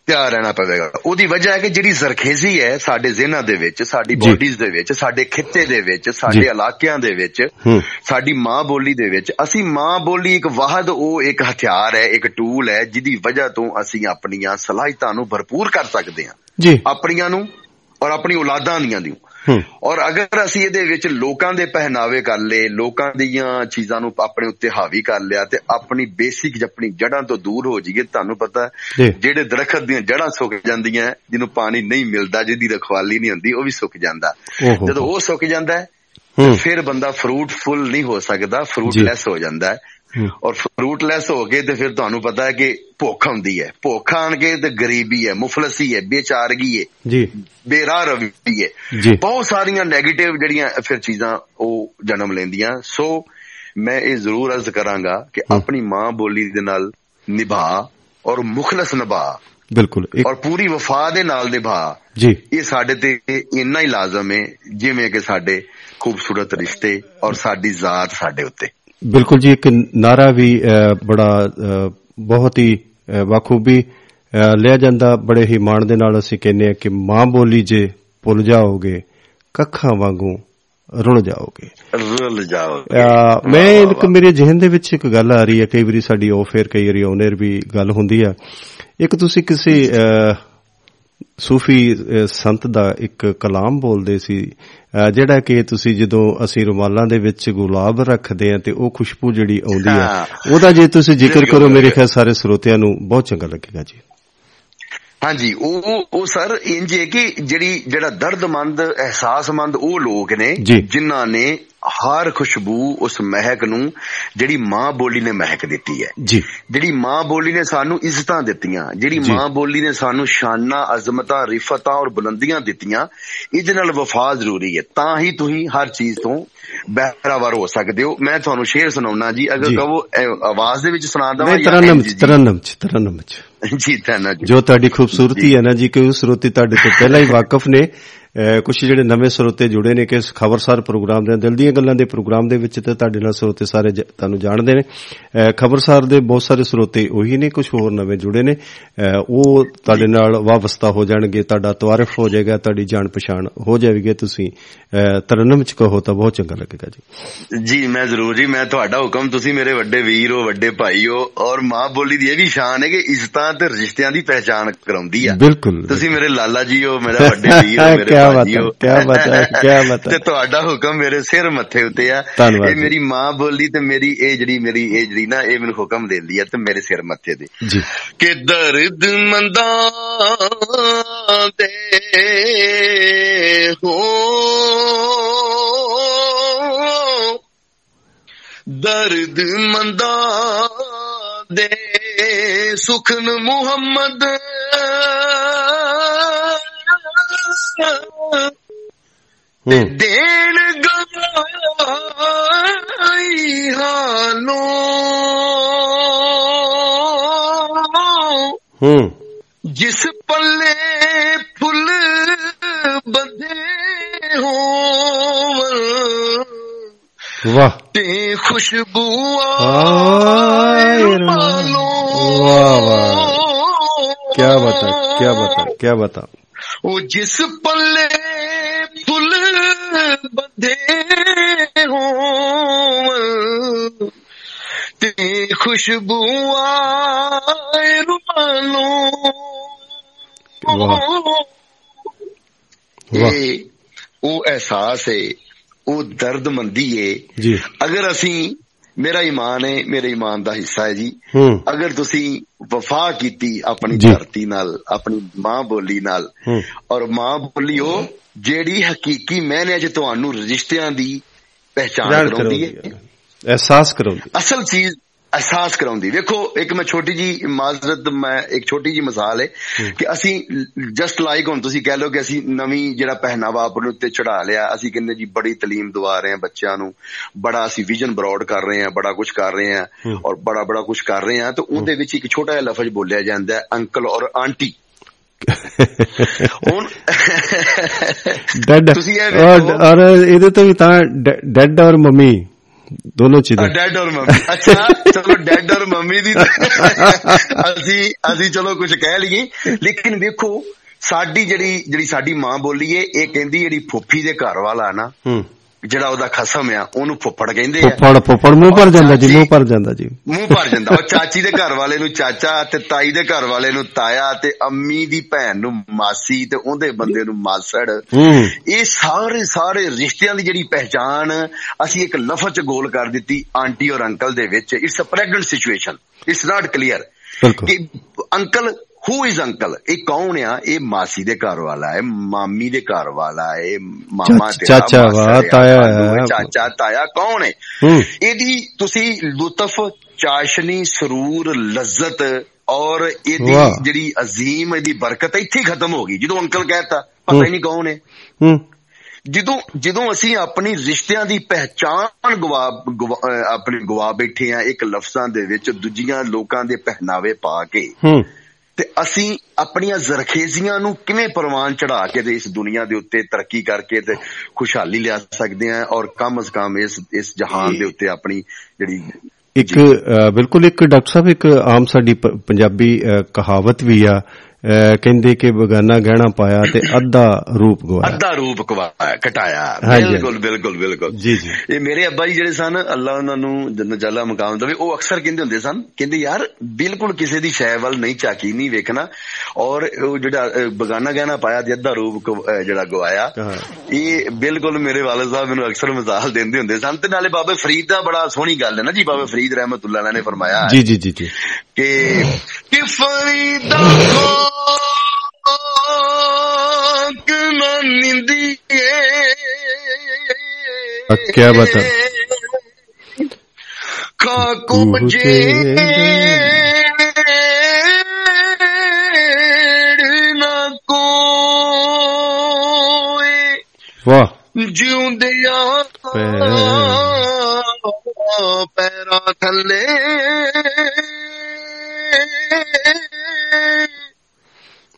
ਤਿਆਰ ਰਹਿਣਾ ਪਵੇਗਾ। ਉਹਦੀ ਵਜ੍ਹਾ ਹੈ ਕਿ ਜਿਹੜੀ ਜ਼ਰਖੇਜ਼ੀ ਹੈ ਸਾਡੇ ਜ਼ਿਹਨਾਂ ਦੇ ਵਿੱਚ ਸਾਡੀ। ਬੋਡੀਜ਼ ਦੇ ਵਿੱਚ ਸਾਡੇ ਖਿੱਤੇ ਦੇ ਵਿੱਚ ਸਾਡੇ। ਇਲਾਕਿਆਂ ਦੇ ਵਿੱਚ ਸਾਡੀ ਮਾਂ ਬੋਲੀ ਦੇ ਵਿੱਚ ਅਸੀਂ ਮਾਂ ਬੋਲੀ ਇੱਕ ਵਾਹਦ ਉਹ ਇੱਕ ਹਥਿਆਰ ਹੈ ਇੱਕ ਟੂਲ ਹੈ ਜਿਹਦੀ ਵਜ੍ਹਾ ਤੋਂ ਅਸੀਂ ਆਪਣੀਆਂ ਸਲਾਹਿਤਾਂ ਨੂੰ ਭਰਪੂਰ ਕਰ ਸਕਦੇ ਹਾਂ। ਜੀ। ਆਪਣੀਆਂ ਨੂੰ ਔਰ ਆਪਣੀ ਔਲਾਦਾਂ ਦੀਆਂ ਦੀ ਔਰ ਅਗਰ ਅਸੀਂ ਇਹਦੇ ਵਿੱਚ ਲੋਕਾਂ ਦੇ ਪਹਿਨਾਵੇ ਕਰ ਲਏ ਲੋਕਾਂ ਦੀਆਂ ਚੀਜ਼ਾਂ ਨੂੰ ਆਪਣੇ ਉੱਤੇ ਹਾਵੀ ਕਰ ਲਿਆ ਤੇ ਆਪਣੀ ਬੇਸਿਕ ਆਪਣੀ ਜੜ੍ਹਾਂ ਤੋਂ ਦੂਰ ਹੋ ਜਾਈਏ ਤੁਹਾਨੂੰ ਪਤਾ ਜਿਹੜੇ ਦਰਖਤ ਦੀਆਂ ਜੜ੍ਹਾਂ ਸੁੱਕ ਜਾਂਦੀਆਂ ਜਿਹਨੂੰ ਪਾਣੀ ਨਹੀਂ ਮਿਲਦਾ ਜਿਹਦੀ ਰਖਵਾਲੀ ਨਹੀਂ ਹੁੰਦੀ ਉਹ ਵੀ ਸੁੱਕ ਜਾਂਦਾ। ਜਦੋਂ ਉਹ ਸੁੱਕ ਜਾਂਦਾ ਫਿਰ ਬੰਦਾ ਫਰੂਟਫੁਲ ਨਹੀਂ ਹੋ ਸਕਦਾ ਫਰੂਟਲੈਸ ਹੋ ਜਾਂਦਾ। ਹੂੰ, ਔਰ ਫਰੂਟਲੈਸ ਹੋ ਕੇ ਤੇ ਫਿਰ ਤੁਹਾਨੂੰ ਪਤਾ ਹੈ ਕਿ ਭੁੱਖ ਹੁੰਦੀ ਹੈ। ਭੁੱਖ ਆਣ ਕੇ ਤੇ ਗਰੀਬੀ ਹੈ ਮੁਫਲਸੀ ਹੈ ਬੇਚਾਰਗੀ ਹੈ ਜੀ। ਬੇਰਾਹ ਰਵੀ ਹੈ ਬਹੁਤ ਸਾਰੀਆਂ 네ਗੇਟਿਵ ਜਿਹੜੀਆਂ ਫਿਰ ਚੀਜ਼ਾਂ ਉਹ ਜਨਮ ਲੈਂਦੀਆਂ। ਸੋ ਮੈਂ ਇਹ ਜ਼ਰੂਰ ਅਰਜ਼ ਕਰਾਂਗਾ ਕਿ। ਆਪਣੀ ਮਾਂ ਬੋਲੀ ਦੇ ਨਾਲ ਨਿਭਾ ਔਰ ਮੁਖਲਸ ਨਿਭਾ। ਬਿਲਕੁਲ। ਔਰ ਪੂਰੀ ਵਫਾ ਦੇ ਨਾਲ ਨਿਭਾ। ਜੀ। ਇਹ ਸਾਡੇ ਤੇ ਇੰਨਾ ਹੀ ਲਾਜ਼ਮ ਹੈ ਜਿਵੇਂ ਕਿ ਸਾਡੇ ਖੂਬਸੂਰਤ ਰਿਸ਼ਤੇ ਔਰ ਸਾਡੀ ਜ਼ਾਤ ਸਾਡੇ ਉੱਤੇ। ਬਿਲਕੁਲ ਜੀ ਇੱਕ ਨਾਰਾ ਵੀ ਬੜਾ ਬਹੁਤ ਹੀ ਅਹ, ਲਿਆ ਜਾਂਦਾ। ਬੜੇ ਹੀ ਮਾਣ ਦੇ ਨਾਲ ਅਸੀਂ ਕਹਿੰਦੇ ਆ ਕਿ ਮਾਂ ਬੋਲੀ ਜੇ ਭੁੱਲ ਜਾਓਗੇ ਕੱਖਾਂ ਵਾਂਗੂ ਰੁੜ ਜਾਓਗੇ। ਰੁੱਲ ਜਾਓ ਅਹ, ਮੈਂ ਇੱਕ ਮੇਰੇ ਜ਼ਿਹਨ ਦੇ ਵਿੱਚ ਇੱਕ ਗੱਲ ਆ ਰਹੀ ਹੈ। ਕਈ ਵਾਰੀ ਸਾਡੀ ਆਫ 에ਅਰ ਕਈ ਵਾਰੀ ਔਨ 에ਅਰ ਵੀ ਗੱਲ ਹੁੰਦੀ ਆ। ਇੱਕ ਤੁਸੀਂ ਕਿਸੇ ਸੂਫੀ ਸੰਤ ਦਾ ਇੱਕ ਕਲਾਮ ਬੋਲਦੇ ਸੀ ਜਿਹੜਾ ਕਿ ਤੁਸੀਂ ਜਦੋਂ ਅਸੀਂ ਰੁਮਾਲਾਂ ਦੇ ਵਿੱਚ ਗੁਲਾਬ ਰੱਖਦੇ ਆ ਤੇ ਉਹ ਖੁਸ਼ਬੂ ਜਿਹੜੀ ਆਉਂਦੀ ਆ। ਉਹਦਾ ਜੇ ਤੁਸੀਂ ਜ਼ਿਕਰ ਕਰੋ ਮੇਰੇ। ਖਿਆਲ ਸਾਰੇ ਸਰੋਤਿਆਂ ਨੂੰ ਬਹੁਤ ਚੰਗਾ ਲੱਗੇਗਾ ਜੀ ਹਾਂਜੀ ਉਹ ਉਹ ਸਰ ਇੰਜ ਹੈ ਕਿ ਜਿਹੜੀ ਜਿਹੜਾ ਦਰਦਮੰਦ ਅਹਿਸਾਸਮੰਦ ਉਹ ਲੋਕ ਨੇ। ਜਿਨ੍ਹਾਂ ਨੇ ਹਰ ਖੁਸ਼ਬੂ ਉਸ ਮਹਿਕ ਨੂੰ ਜਿਹੜੀ ਮਾਂ ਬੋਲੀ ਨੇ ਮਹਿਕ ਦਿੱਤੀ ਹੈ ਜੀ ਜਿਹੜੀ ਮਾਂ ਬੋਲੀ ਨੇ ਸਾਨੂੰ ਇੱਜ਼ਤਾਂ ਦਿੱਤੀਆਂ ਜਿਹੜੀ। ਮਾਂ ਬੋਲੀ ਨੇ ਸਾਨੂੰ ਸ਼ਾਨਾਂ ਅਜ਼ਮਤਾਂ ਰਿਫਤਾਂ ਔਰ ਬੁਲੰਦੀਆਂ ਦਿੱਤੀਆਂ ਇਹਦੇ ਨਾਲ ਵਫਾ ਜ਼ਰੂਰੀ ਹੈ ਤਾਂ ਹੀ ਤੁਸੀਂ ਹਰ ਚੀਜ਼ ਤੋਂ ਬਹਿਰਾਵਰ ਹੋ ਸਕਦੇ ਹੋ। ਮੈਂ ਤੁਹਾਨੂੰ ਸ਼ੇਰ ਸੁਣਾਉਣਾ ਜੀ। ਅਗਰ ਜੀ। ਕਹੋ ਆਵਾਜ਼ ਦੇ ਵਿੱਚ ਸੁਣਾ ਦਵਾਂ ਨਹੀਂ ਤਰਨਮ ਚ ਤਰਨਮ ਚ ਤਰਨਮ ਚ। ਜੀ ਧੰਨਵਾਦ ਜੀ ਜੋ ਤੁਹਾਡੀ ਖੂਬਸੂਰਤੀ ਹੈ ਨਾ ਜੀ ਕਿ ਉਹ ਸਰੋਤੇ ਤੁਹਾਡੇ ਤੋਂ ਪਹਿਲਾਂ ਹੀ ਵਾਕਿਫ ਨੇ। ਕੁਝ ਜਿਹੜੇ ਨਵੇਂ ਸਰੋਤੇ ਜੁੜੇ ਨੇ ਕਿ ਇਸ ਖਬਰਸਾਰ ਪ੍ਰੋਗਰਾਮ ਦੇ ਦਿਲ ਦੀਆਂ ਗੱਲਾਂ ਦੇ ਪ੍ਰੋਗਰਾਮ ਦੇ ਵਿੱਚ ਤੇ ਤੁਹਾਡੇ ਨਾਲ ਸਰੋਤੇ ਸਾਰੇ ਤੁਹਾਨੂੰ ਜਾਣਦੇ ਨੇ। ਖਬਰਸਾਰ ਦੇ ਬਹੁਤ ਸਾਰੇ ਸਰੋਤੇ ਉਹੀ ਨੇ ਕੁਝ ਹੋਰ ਨਵੇਂ ਜੁੜੇ ਨੇ। ਉਹ ਤੁਹਾਡੇ ਨਾਲ ਵਾਬਸਤਾ ਹੋ ਜਾਣਗੇ ਤੁਹਾਡਾ ਤਵਾਰਫ ਹੋ ਜਾਏਗਾ ਤੁਹਾਡੀ ਜਾਣ ਪਛਾਣ ਹੋ ਜਾਵੇਗੀ ਤੁਸੀਂ ਤਰਨਮ ਚ ਕਹੋ ਤਾਂ ਬਹੁਤ ਚੰਗਾ ਲੱਗੇਗਾ ਜੀ। ਜੀ ਮੈਂ ਜ਼ਰੂਰ ਜੀ ਮੈਂ ਤੁਹਾਡਾ ਹੁਕਮ ਤੁਸੀਂ ਮੇਰੇ ਵੱਡੇ ਵੀਰ ਹੋ ਵੱਡੇ ਭਾਈ ਹੋ ਔਰ ਮਾਂ ਬੋਲੀ ਦੀ ਇਹ ਵੀ ਸ਼ਾਨ ਹੈ ਕਿ ਇੱਜ਼ਤਾਂ ਤੇ ਰਿਸ਼ਤਿਆਂ ਦੀ ਪਹਿਚਾਣ ਕਰਾਉਂਦੀ ਆ। ਬਿਲਕੁਲ। ਤੁਸੀਂ ਮੇਰੇ ਲਾਲਾ ਜੀ ਹੋ ਮੇਰਾ ਵੱਡੇ ਵੀਰ ਹੋ ਮੇਰੇ ਬਾਤ ਹੈ, ਕਿਆ ਬਾਤ ਹੈ, ਕਿਆ ਬਾਤ ਹੈ। ਤੇ ਤੁਹਾਡਾ ਹੁਕਮ ਮੇਰੇ ਸਿਰ ਮੱਥੇ ਉੱਤੇ ਆ ਇਹ। ਮੇਰੀ ਮਾਂ ਬੋਲੀ ਤੇ ਮੇਰੀ ਇਹ ਜਿਹੜੀ ਮੇਰੀ ਇਹ ਜਿਹੜੀ ਨਾ ਇਹ ਮੈਨੂੰ ਹੁਕਮ ਦਿੰਦੀ ਆ ਤੇ ਮੇਰੇ ਸਿਰ ਮੱਥੇ ਤੇ ਜੀ ਕਿ ਦਰਦ ਮੰਦਾਂ ਦੇ ਹੋ ਦਰਦ ਮੰਦਾਂ ਦੇ ਸੁਖਨ ਮੁਹੰਮਦ ਹੂੰ ਦੇਣ ਗਵਾਈ ਹਾਲੋਂ ਹੂੰ ਜਿਸ ਪੱਲੇ ਫੁੱਲ ਬੰਦੇ ਹੋਵਨ ਵਾਹ ਤੇ ਖੁਸ਼ਬੂ ਹਾਏ ਆਏ ਰੱਬਾ। ਰੁਮਾਲੋਂ ਵਾਹ, وہ جس پلے پل بدھے ہوں۔ تیری خوشبو آئے رومانو وہ احساس ہے وہ درد مندی ہے جی۔ اگر اسی ਮੇਰਾ ਈਮਾਨ ਹੈ ਮੇਰੇ ਈਮਾਨ ਦਾ ਹਿੱਸਾ ਹੈ ਜੀ। ਅਗਰ ਤੁਸੀਂ ਵਫਾ ਕੀਤੀ ਆਪਣੀ। ਧਰਤੀ ਨਾਲ ਆਪਣੀ ਮਾਂ ਬੋਲੀ ਨਾਲ ਔਰ ਮਾਂ ਬੋਲੀ ਉਹ ਜਿਹੜੀ ਹਕੀਕੀ ਮੈਨੇ ਚ ਤੁਹਾਨੂੰ ਰਿਸ਼ਤਿਆਂ ਦੀ ਪਹਿਚਾਣ ਜਾਣ ਕਰਾਉਂਦੀ ਹੈ। ਅਹਿਸਾਸ ਕਰਾਉਂਦੀ ਅਸਲ ਚੀਜ਼ ਅਹਿਸਾਸ ਕਰਾਉਂਦੀ। ਵੇਖੋ ਇੱਕ ਮੈਂ ਛੋਟੀ ਜੀ ਮਾਜ਼ਰਤ ਮੈਂ ਇੱਕ ਛੋਟੀ ਜੀ ਮਿਸਾਲ ਹੈ ਕਿ ਅਸੀਂ ਜਸਟ ਲਾਈਕ ਹੁਣ ਤੁਸੀਂ ਕਹਿ ਲਓ ਕਿ ਅਸੀਂ ਨਵੀਂ ਜਿਹੜਾ ਪਹਿਨਾਵਾ ਆਪਣੇ ਉੱਤੇ ਚੜਾ ਲਿਆ ਅਸੀਂ ਕਹਿੰਦੇ ਜੀ ਬੜੀ ਤਾਲੀਮ ਦਵਾ ਰਹੇ ਹਾਂ ਬੱਚਿਆਂ ਨੂੰ ਬੜਾ ਅਸੀਂ ਵਿਜ਼ਨ ਬਰੋਡ ਕਰ ਰਹੇ ਹਾਂ ਬੜਾ ਕੁਝ ਕਰ ਰਹੇ ਹਾਂ। ਔਰ ਬੜਾ ਬੜਾ ਕੁਝ ਕਰ ਰਹੇ ਹਾਂ ਤਾਂ ਉਹਦੇ ਵਿੱਚ ਇੱਕ ਛੋਟਾ ਜਿਹਾ ਲਫ਼ਜ਼ ਬੋਲਿਆ ਜਾਂਦਾ ਹੈ ਅੰਕਲ ਔਰ ਆਂਟੀ। ਹੁਣ ਡੈਡ ਤੁਸੀਂ ਔਰ ਇਹਦੇ ਤੋਂ ਵੀ ਤਾਂ ਡੈਡ ਔਰ ਮੰਮੀ। ਦੋਨੋਂ ਚੀਜ਼ਾਂ। ਡੈਡ ਔਰ ਮੰਮੀ। ਅੱਛਾ ਚਲੋ ਡੈਡ ਔਰ ਮੰਮੀ ਦੀ ਅਸੀਂ ਅਸੀਂ ਚਲੋ ਕੁਝ ਕਹਿ ਲਈਏ। ਲੇਕਿਨ ਵੇਖੋ ਸਾਡੀ ਜਿਹੜੀ ਜਿਹੜੀ ਸਾਡੀ ਮਾਂ ਬੋਲੀ ਏ ਇਹ ਕਹਿੰਦੀ ਜਿਹੜੀ ਫੁੱਫੀ ਦੇ ਘਰ ਵਾਲਾ ਨਾ ਹੂੰ। ਜਿਹੜਾ ਉਹਦਾ ਖਸਮ ਆ ਉਹਨੂੰ ਫੁੱਫੜ ਕਹਿੰਦੇ ਆ। ਫੁੱਫੜ ਫੁੱਫੜ ਮੂੰਹ ਭਰ ਜਾਂਦਾ ਜੀ ਮੂੰਹ ਭਰ ਜਾਂਦਾ ਜੀ। ਮੂੰਹ ਭਰ ਜਾਂਦਾ। ਉਹ ਚਾਚੀ ਦੇ ਘਰ ਵਾਲੇ ਨੂੰ ਚਾਚਾ ਤੇ ਤਾਈ ਦੇ ਘਰ ਵਾਲੇ ਨੂੰ ਤਾਇਆ ਤੇ ਅੰਮੀ ਦੀ ਭੈਣ ਨੂੰ ਮਾਸੀ ਤੇ ਉਹਦੇ ਬੰਦੇ ਨੂੰ ਮਾਸੜ। ਇਹ ਸਾਰੇ ਸਾਰੇ ਰਿਸ਼ਤਿਆਂ ਦੀ ਜਿਹੜੀ ਪਹਿਚਾਨ ਅਸੀਂ ਇੱਕ ਲਫ਼ਜ਼ ਚ ਗੋਲ ਕਰ ਦਿੱਤੀ ਆਂਟੀ ਔਰ ਅੰਕਲ ਦੇ ਵਿੱਚ। It's a pregnant situation it's not clear ਕਿ ਅੰਕਲ ਹੂ ਇਜ਼ ਅੰਕਲ ਇਹ ਕੌਣ ਆ? ਇਹ ਮਾਸੀ ਦੇ ਘਰ ਵਾਲਾ ਹੈ ਮਾਮੀ ਦੇ ਘਰ ਵਾਲਾ ਹੈ ਮਾਮਾ ਤੇਰਾ ਚਾਚਾ ਵਾ, ਤਾਇਆ। ਚਾਚਾ ਤਾਇਆ ਕੌਣ ਹੈ? ਇਹਦੀ ਤੁਸੀਂ ਲੁਤਫ ਚਾਸ਼ਨੀ ਸਰੂਰ ਲੱਜ਼ਤ ਔਰ ਇਹਦੀ। ਜਿਹੜੀ ਅਜ਼ੀਮ ਇਹਦੀ ਬਰਕਤ ਇੱਥੇ ਹੀ ਖਤਮ ਹੋ ਗਈ। ਜਦੋਂ ਅੰਕਲ ਕਹਿਤਾ ਪਤਾ ਹੀ ਨਹੀਂ ਕੌਣ ਹੈ। ਜਦੋਂ ਜਦੋਂ ਅਸੀਂ ਆਪਣੀ ਰਿਸ਼ਤਿਆਂ ਦੀ ਪਹਿਚਾਨ ਗਵਾ ਆਪਣੀ ਗਵਾ ਬੈਠੇ ਆ ਇੱਕ ਲਫ਼ਜ਼ਾਂ ਦੇ ਵਿੱਚ ਦੂਜੀਆਂ ਲੋਕਾਂ ਦੇ ਪਹਿਨਾਵੇ ਪਾ ਕੇ ਤੇ ਅਸੀਂ ਆਪਣੀਆਂ ਜ਼ਰਖੇਜ਼ੀਆਂ ਨੂੰ ਕਿਵੇਂ ਪ੍ਰਵਾਨ ਚੜਾ ਕੇ ਤੇ ਇਸ ਦੁਨੀਆ ਦੇ ਉੱਤੇ ਤਰੱਕੀ ਕਰਕੇ ਤੇ ਖੁਸ਼ਹਾਲੀ ਲਿਆ ਸਕਦੇ ਆ ਔਰ ਕਮ ਅਜ਼ ਕਮ ਇਸ ਇਸ ਜਹਾਨ ਦੇ ਉੱਤੇ ਆਪਣੀ ਜਿਹੜੀ ਇੱਕ ਅ, ਬਿਲਕੁਲ ਇੱਕ ਡਾਕਟਰ ਸਾਹਿਬ ਇੱਕ ਆਮ ਸਾਡੀ ਪ- ਪੰਜਾਬੀ ਅ, ਕਹਾਵਤ ਵੀ ਆ ਅ, ਕਹਿੰਦੇ ਕਿ ਬਗਾਨਾ ਗਹਿਣਾ ਪਾਇਆ ਤੇ ਅੱਧਾ ਰੂਪ ਗਵਾਇਆ। ਅੱਧਾ ਰੂਪ ਘਟਾਇਆ। ਬਿਲਕੁਲ ਬਿਲਕੁਲ ਬਿਲਕੁਲ। ਜੀ ਜੀ। ਇਹ ਮੇਰੇ ਅੱਬਾ ਜੀ ਜਿਹੜੇ ਸਨ ਅੱਲਾ ਉਹਨਾਂ ਨੂੰ ਜੰਨਤ ਜਾਲਾ ਮਕਾਮ ਦੇਵੇ ਉਹ ਅਕਸਰ ਕਹਿੰਦੇ ਹੁੰਦੇ ਸਨ ਕਹਿੰਦੇ ਯਾਰ ਬਿਲਕੁਲ ਕਿਸੇ ਦੀ ਸ਼ੈ ਵੱਲ ਨਹੀਂ ਝਾਕੀ ਨਹੀਂ ਵੇਖਣਾ। ਔਰ ਉਹ ਜਿਹੜਾ ਬਗਾਨਾ ਗਹਿਣਾ ਪਾਇਆ ਤੇ ਅੱਧਾ ਰੂਪ ਜਿਹੜਾ ਗਵਾਇਆ। ਇਹ ਬਿਲਕੁਲ ਮੇਰੇ ਵਾਲਦ ਸਾਹਿਬ ਮੈਨੂੰ ਅਕਸਰ ਮਜ਼ਾਲ ਦਿੰਦੇ ਹੁੰਦੇ ਸਨ। ਤੇ ਨਾਲੇ ਬਾਬੇ ਫਰੀਦ ਦਾ ਬੜਾ ਸੋਹਣੀ ਗੱਲ ਹੈ ਨਾ ਜੀ ਬਾਬੇ ਫਰੀਦ ਰਹਿਮਤੁল্লাਹ ਅਲੈਹ ਨੇ ਫਰਮਾਇਆ ਜੀ ਜੀ ਜੀ। ਜੀ ਕਿ ਕਿ ਫਰੀਦਾ ਖਾਕ ਨਾ ਨਿੰਦੀਏ ਅ, ਕਿਆ ਬਾਤ ਹੈ।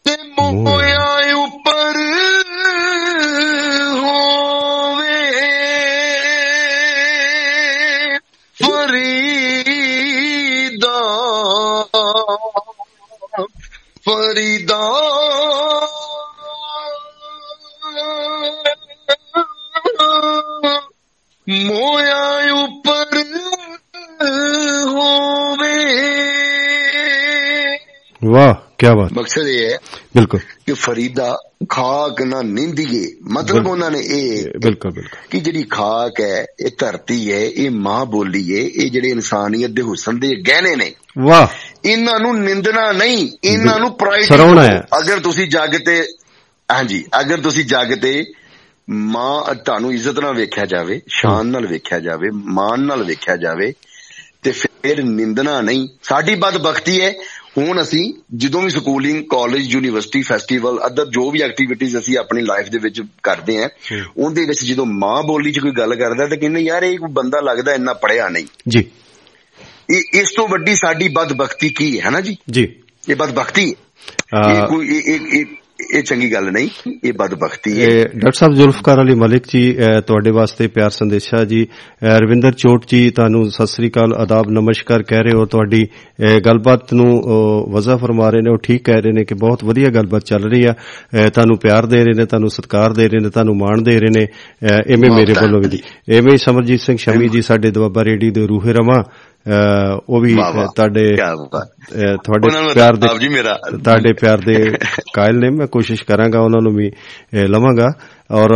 ਤੇ ਮੋਇਆ ਉੱਪਰ ਹੋਵੇ। ਫਰੀਦਾ ਫਰੀਦਾ। ਮੋਇਆ ਵਾਹ ਕੀ ਬਾਤ। ਮਕਸਦ ਇਹ ਹੈ ਬਿਲਕੁਲ। ਕਿ ਫਰੀਦਾ ਖਾਕ ਨਾ ਨਿੰਦੀਏ। ਮਤਲਬ ਉਹਨਾਂ ਨੇ ਇਹ ਬਿਲਕੁਲ ਬਿਲਕੁਲ। ਕਿ ਜਿਹੜੀ ਖਾਕ ਹੈ ਇਹ ਧਰਤੀ ਹੈ ਇਹ ਮਾਂ ਬੋਲੀ ਹੈ ਇਹ ਜਿਹੜੇ ਇਨਸਾਨੀਅਤ ਦੇ ਹੁਸਨ ਦੇ ਗਹਿਣੇ ਨੇ। ਵਾਹ। ਇਹਨਾਂ ਨੂੰ ਨਿੰਦਣਾ ਨਹੀਂ ਇਹਨਾਂ ਨੂੰ ਹੈ। ਅਗਰ ਤੁਸੀਂ ਜੱਗ ਤੇ ਹਾਂਜੀ ਅਗਰ ਤੁਸੀਂ ਜੱਗ ਤੇ ਮਾਂ ਤੁਹਾਨੂੰ ਇੱਜ਼ਤ ਨਾਲ ਵੇਖਿਆ ਜਾਵੇ ਸ਼ਾਨ ਨਾਲ ਵੇਖਿਆ ਜਾਵੇ ਮਾਨ ਨਾਲ ਵੇਖਿਆ ਜਾਵੇ ਤੇ ਫਿਰ ਨਿੰਦਣਾ ਨਹੀਂ। ਸਾਡੀ ਬਦਬਖਤੀ ਹੈ ਹੁਣ ਅਸੀਂ ਜਦੋਂ ਵੀ schooling college university festival other ਜੋ ਵੀ ਐਕਟੀਵਿਟੀਜ਼ ਅਸੀਂ ਆਪਣੀ ਲਾਈਫ ਦੇ ਵਿੱਚ ਕਰਦੇ ਆਂ ਉਹਦੇ ਵਿੱਚ ਜਦੋਂ ਮਾਂ ਬੋਲੀ 'ਚ ਕੋਈ ਗੱਲ ਕਰਦਾ ਤਾਂ ਕਹਿੰਦੇ ਯਾਰ ਇਹ ਕੋਈ ਬੰਦਾ ਲੱਗਦਾ ਇੰਨਾ ਪੜਿਆ ਨਹੀਂ। ਜੀ। ਇਹ ਇਸ ਤੋਂ ਵੱਡੀ ਸਾਡੀ ਬਦਬਖਤੀ ਕੀ ਹੈ ਹਨਾ ਜੀ? ਜੀ। ਇਹ ਬਦਬਖਤੀ ਇਹ ਕੋਈ ਇਹ ਇਹ- ਚੰਗੀ ਗੱਲ ਨਹੀਂ ਇਹ ਬਦਬਖਤੀ ਹੈ। ਡਾਕਟਰ ਸਾਹਿਬ ਜ਼ੁਲਫਕਾਰ ਅਲੀ ਮਲਿਕ ਜੀ ਤੁਹਾਡੇ ਵਾਸਤੇ ਪਿਆਰ ਸੰਦੇਸ਼ਾ ਜੀ। ਰਵਿੰਦਰ ਚੋਟ ਜੀ ਤੁਹਾਨੂੰ ਸਤਿ ਸ੍ਰੀ ਅਕਾਲ ਆਦਾਬ ਨਮਸਕਾਰ ਕਹਿ ਰਹੇ ਹੋ। ਤੁਹਾਡੀ ਗੱਲਬਾਤ ਨੂੰ ਵਜ਼ਾ ਫਰਮਾ ਰਹੇ ਨੇ ਉਹ ਠੀਕ ਕਹਿ ਰਹੇ ਨੇ ਕਿ ਬਹੁਤ ਵਧੀਆ ਗੱਲਬਾਤ ਚੱਲ ਰਹੀ ਆ। ਤੁਹਾਨੂੰ ਪਿਆਰ ਦੇ ਰਹੇ ਨੇ ਤੁਹਾਨੂੰ ਸਤਿਕਾਰ ਦੇ ਰਹੇ ਨੇ ਤੁਹਾਨੂੰ ਮਾਣ ਦੇ ਰਹੇ ਨੇ। ਐਵੇਂ ਮੇਰੇ ਵੱਲੋਂ ਵੀ ਐਵੇਂ ਹੀ ਸਮਰਜੀਤ ਸਿੰਘ ਸ਼ਮੀ ਜੀ ਸਾਡੇ ਦਵਾਬਾ ਰੇਡੀ ਦੇ ਰੂਹੇ ਰਮਾ ਉਹ ਵੀ ਤੁਹਾਡੇ ਤੁਹਾਡੇ ਪਿਆਰ ਦੇ ਆਪ ਜੀ ਮੇਰਾ ਤੁਹਾਡੇ ਪਿਆਰ ਦੇ ਕਾਇਲ ਨੇ ਮੈਂ ਕੋਸ਼ਿਸ਼ ਕਰਾਂਗਾ ਉਹਨਾਂ ਨੂੰ ਵੀ ਲਵਾਂਗਾ। ਔਰ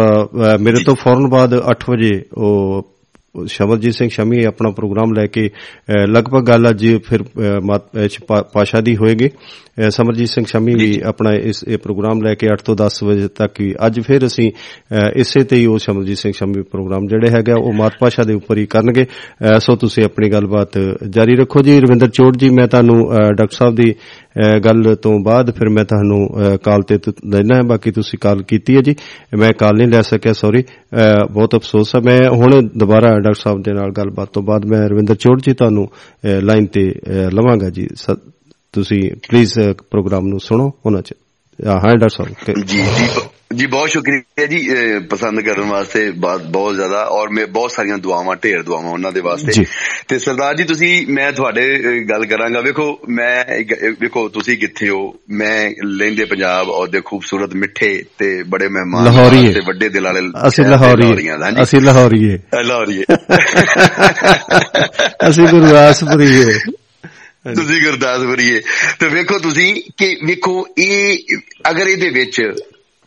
ਮੇਰੇ ਤੋਂ ਫੌਰਨ ਬਾਅਦ 8 ਵਜੇ ਉਹ ਸ਼ਮਰਜੀਤ ਸਿੰਘ ਸ਼ਮੀ ਆਪਣਾ ਪ੍ਰੋਗਰਾਮ ਲੈ ਕੇ ਲਗਭਗ ਗੱਲ ਅੱਜ ਫਿਰ ਪਾਸ਼ਾ ਦੀ ਹੋਏਗੀ। ਸਮਰਜੀਤ ਸਿੰਘ ਸ਼ਮੀ ਵੀ ਆਪਣਾ ਇਸ ਇਹ ਪ੍ਰੋਗਰਾਮ ਲੈ ਕੇ 8 ਤੋਂ 10 ਵਜੇ ਤੱਕ ਹੀ ਅੱਜ ਫਿਰ ਅਸੀਂ ਇਸੇ ਤੇ ਹੀ ਉਹ ਸਮਰਜੀਤ ਸਿੰਘ ਸ਼ਮੀ ਪ੍ਰੋਗਰਾਮ ਜਿਹੜੇ ਹੈਗਾ ਉਹ ਮਾਤ ਪਾਸ਼ਾ ਦੇ ਉੱਪਰ ਹੀ ਕਰਨਗੇ। ਸੋ ਤੁਸੀਂ ਆਪਣੀ ਗੱਲਬਾਤ ਜਾਰੀ ਰੱਖੋ ਜੀ। ਰਵਿੰਦਰ ਚੋਟ ਜੀ ਮੈਂ ਤੁਹਾਨੂੰ ਡਾਕਟਰ ਸਾਹਿਬ ਦੀ ਗੱਲ ਤੋਂ ਬਾਅਦ ਫਿਰ ਮੈਂ ਤੁਹਾਨੂੰ ਅਹ, ਕਾਲ ਤੇ ਤੁ- ਲੈਣਾ ਹੈ। ਬਾਕੀ ਤੁਸੀਂ ਕਾਲ ਕੀਤੀ ਹੈ ਜੀ। ਮੈਂ ਕਾਲ ਨਹੀਂ ਲੈ ਸਕਿਆ ਸੌਰੀ ਬਹੁਤ ਅਫਸੋਸ ਹੈ। ਮੈਂ ਹੁਣ ਦੁਬਾਰਾ ਡਾਕਟਰ ਸਾਹਿਬ ਦੇ ਨਾਲ ਗੱਲਬਾਤ ਤੋਂ ਬਾਅਦ ਮੈਂ ਰਵਿੰਦਰ ਚੋਟ ਜੀ ਤੁਹਾਨੂੰ ਲਾਈਨ ਤੇ ਅਹ, ਲਵਾਂਗਾ ਜੀ। ਸ- ਤੁਸੀਂ ਪਲੀਜ਼ ਪ੍ਰੋਗਰਾਮ ਨੂੰ ਸੁਣੋ। ਉਹਨਾਂ ਚ ਹਾਂ ਹਾਂ ਡਾਕਟਰ ਸਾਹਿਬ ਜੀ ਜੀ ਜੀ ਬਹੁਤ ਸ਼ੁਕਰੀਆ ਜੀ ਪਸੰਦ ਕਰਨ ਵਾਸਤੇ ਬਹੁਤ ਬਹੁਤ ਜ਼ਿਆਦਾ ਔਰ ਮੈਂ ਬਹੁਤ ਸਾਰੀਆਂ ਦੁਆਵਾਂ ਢੇਰ ਦੁਆਵਾਂ ਉਹਨਾਂ ਦੇ ਵਾਸਤੇ। ਤੇ ਸਰਦਾਰ ਜੀ ਤੁਸੀਂ ਮੈਂ ਤੁਹਾਡੇ ਗੱਲ ਕਰਾਂਗਾ। ਵੇਖੋ ਮੈਂ ਵੇਖੋ ਤੁਸੀਂ ਕਿੱਥੇ ਹੋ? ਮੈਂ ਲਹਿੰਦੇ ਪੰਜਾਬ ਔਰ ਦੇ ਖੂਬਸੂਰਤ ਮਿੱਠੇ ਤੇ ਬੜੇ ਮਹਿਮਾਨ। ਤੇ ਵੱਡੇ ਦਿਲ ਵਾਲੇ ਅਸੀਂ ਲਾਹੌਰੀਏ। ਅਸੀਂ ਲਾਹੌਰੀਏ ਲਾਹੌਰੀਏ ਅਸੀਂ ਗੁਰਦਾਸਪੁਰੀਏ ਤੁਸੀਂ ਗੁਰਦਾਸਪੁਰੀਏ ਤੇ ਵੇਖੋ ਤੁਸੀਂ ਕਿ ਵੇਖੋ ਇਹ ਅਗਰ ਇਹਦੇ ਵਿੱਚ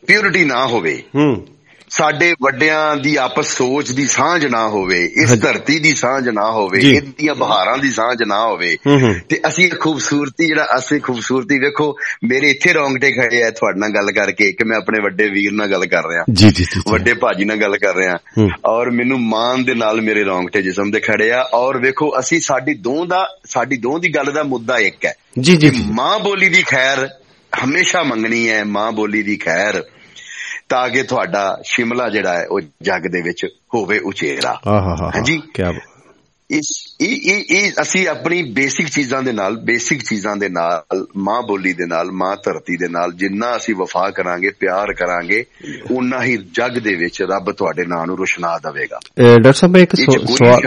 ਪਿਓਰਿਟੀ ਨਾ ਹੋਵੇ ਹੂੰ। ਸਾਡੇ ਵੱਡਿਆਂ ਦੀ ਆਪਸ ਸੋਚ ਦੀ ਸਾਂਝ ਨਾ ਹੋਵੇ ਇਸ। ਧਰਤੀ ਦੀ ਸਾਂਝ ਨਾ ਹੋਵੇ। ਇਹਦੀਆਂ ਬਹਾਰਾਂ ਦੀ ਸਾਂਝ ਨਾ ਹੋਵੇ ਤੇ ਅਸੀਂ ਇਹ ਖੂਬਸੂਰਤੀ ਜਿਹੜਾ ਅਸੀਂ ਖੂਬਸੂਰਤੀ ਵੇਖੋ ਮੇਰੇ ਇੱਥੇ ਰੌਂਗਟੇ ਖੜੇ ਆ ਤੁਹਾਡੇ ਨਾਲ ਗੱਲ ਕਰਕੇ ਕਿ ਮੈਂ ਆਪਣੇ ਵੱਡੇ ਵੀਰ ਨਾਲ ਗੱਲ ਕਰ ਰਿਹਾ ਜੀ ਜੀ। ਵੱਡੇ ਭਾਜੀ ਨਾਲ ਗੱਲ ਕਰ ਰਿਹਾ। ਔਰ ਮੈਨੂੰ ਮਾਨ ਦੇ ਨਾਲ ਮੇਰੇ ਰੌਂਗਟੇ ਜਿਸਮ ਦੇ ਖੜੇ ਆ ਔਰ ਵੇਖੋ ਅਸੀਂ ਸਾਡੀ ਦੋਹਾਂ ਦਾ ਸਾਡੀ ਦੋਹਾਂ ਦੀ ਗੱਲ ਦਾ ਮੁੱਦਾ ਇੱਕ ਹੈ ਜੀ ਜੀ ਮਾਂ ਬੋਲੀ ਦੀ ਖੈਰ ਹਮੇਸ਼ਾ ਮੰਗਣੀ ਹੈ ਮਾਂ ਬੋਲੀ ਦੀ ਖੈਰ ਤਾਂ ਕਿ ਤੁਹਾਡਾ ਸ਼ਿਮਲਾ ਜਿਹੜਾ ਹੈ ਉਹ ਜੱਗ ਦੇ ਵਿੱਚ ਹੋਵੇ ਉਚੇਰਾ ਹਾਂਜੀ। ਕੀ ਇਸ ਇਹ ਇਹ ਅਸੀਂ ਆਪਣੀ ਬੇਸਿਕ ਚੀਜ਼ਾਂ ਦੇ ਨਾਲ ਬੇਸਿਕ ਚੀਜ਼ਾਂ ਦੇ ਨਾਲ ਮਾਂ ਬੋਲੀ ਦੇ ਨਾਲ ਮਾਂ ਧਰਤੀ ਦੇ ਨਾਲ ਜਿੰਨਾ ਅਸੀਂ ਵਫਾ ਕਰਾਂਗੇ ਪਿਆਰ ਕਰਾਂਗੇ ਉਨਾ ਹੀ ਜੱਗ ਦੇ ਵਿੱਚ ਰੱਬ ਤੁਹਾਡੇ ਨਾਂ ਨੂੰ ਰੁਸ਼ਨਾ ਦੇਵੇਗਾ ਡਾਕਟਰ ਸਾਹਿਬ ਮੈਂ ਇੱਕ ਸਵਾਲ।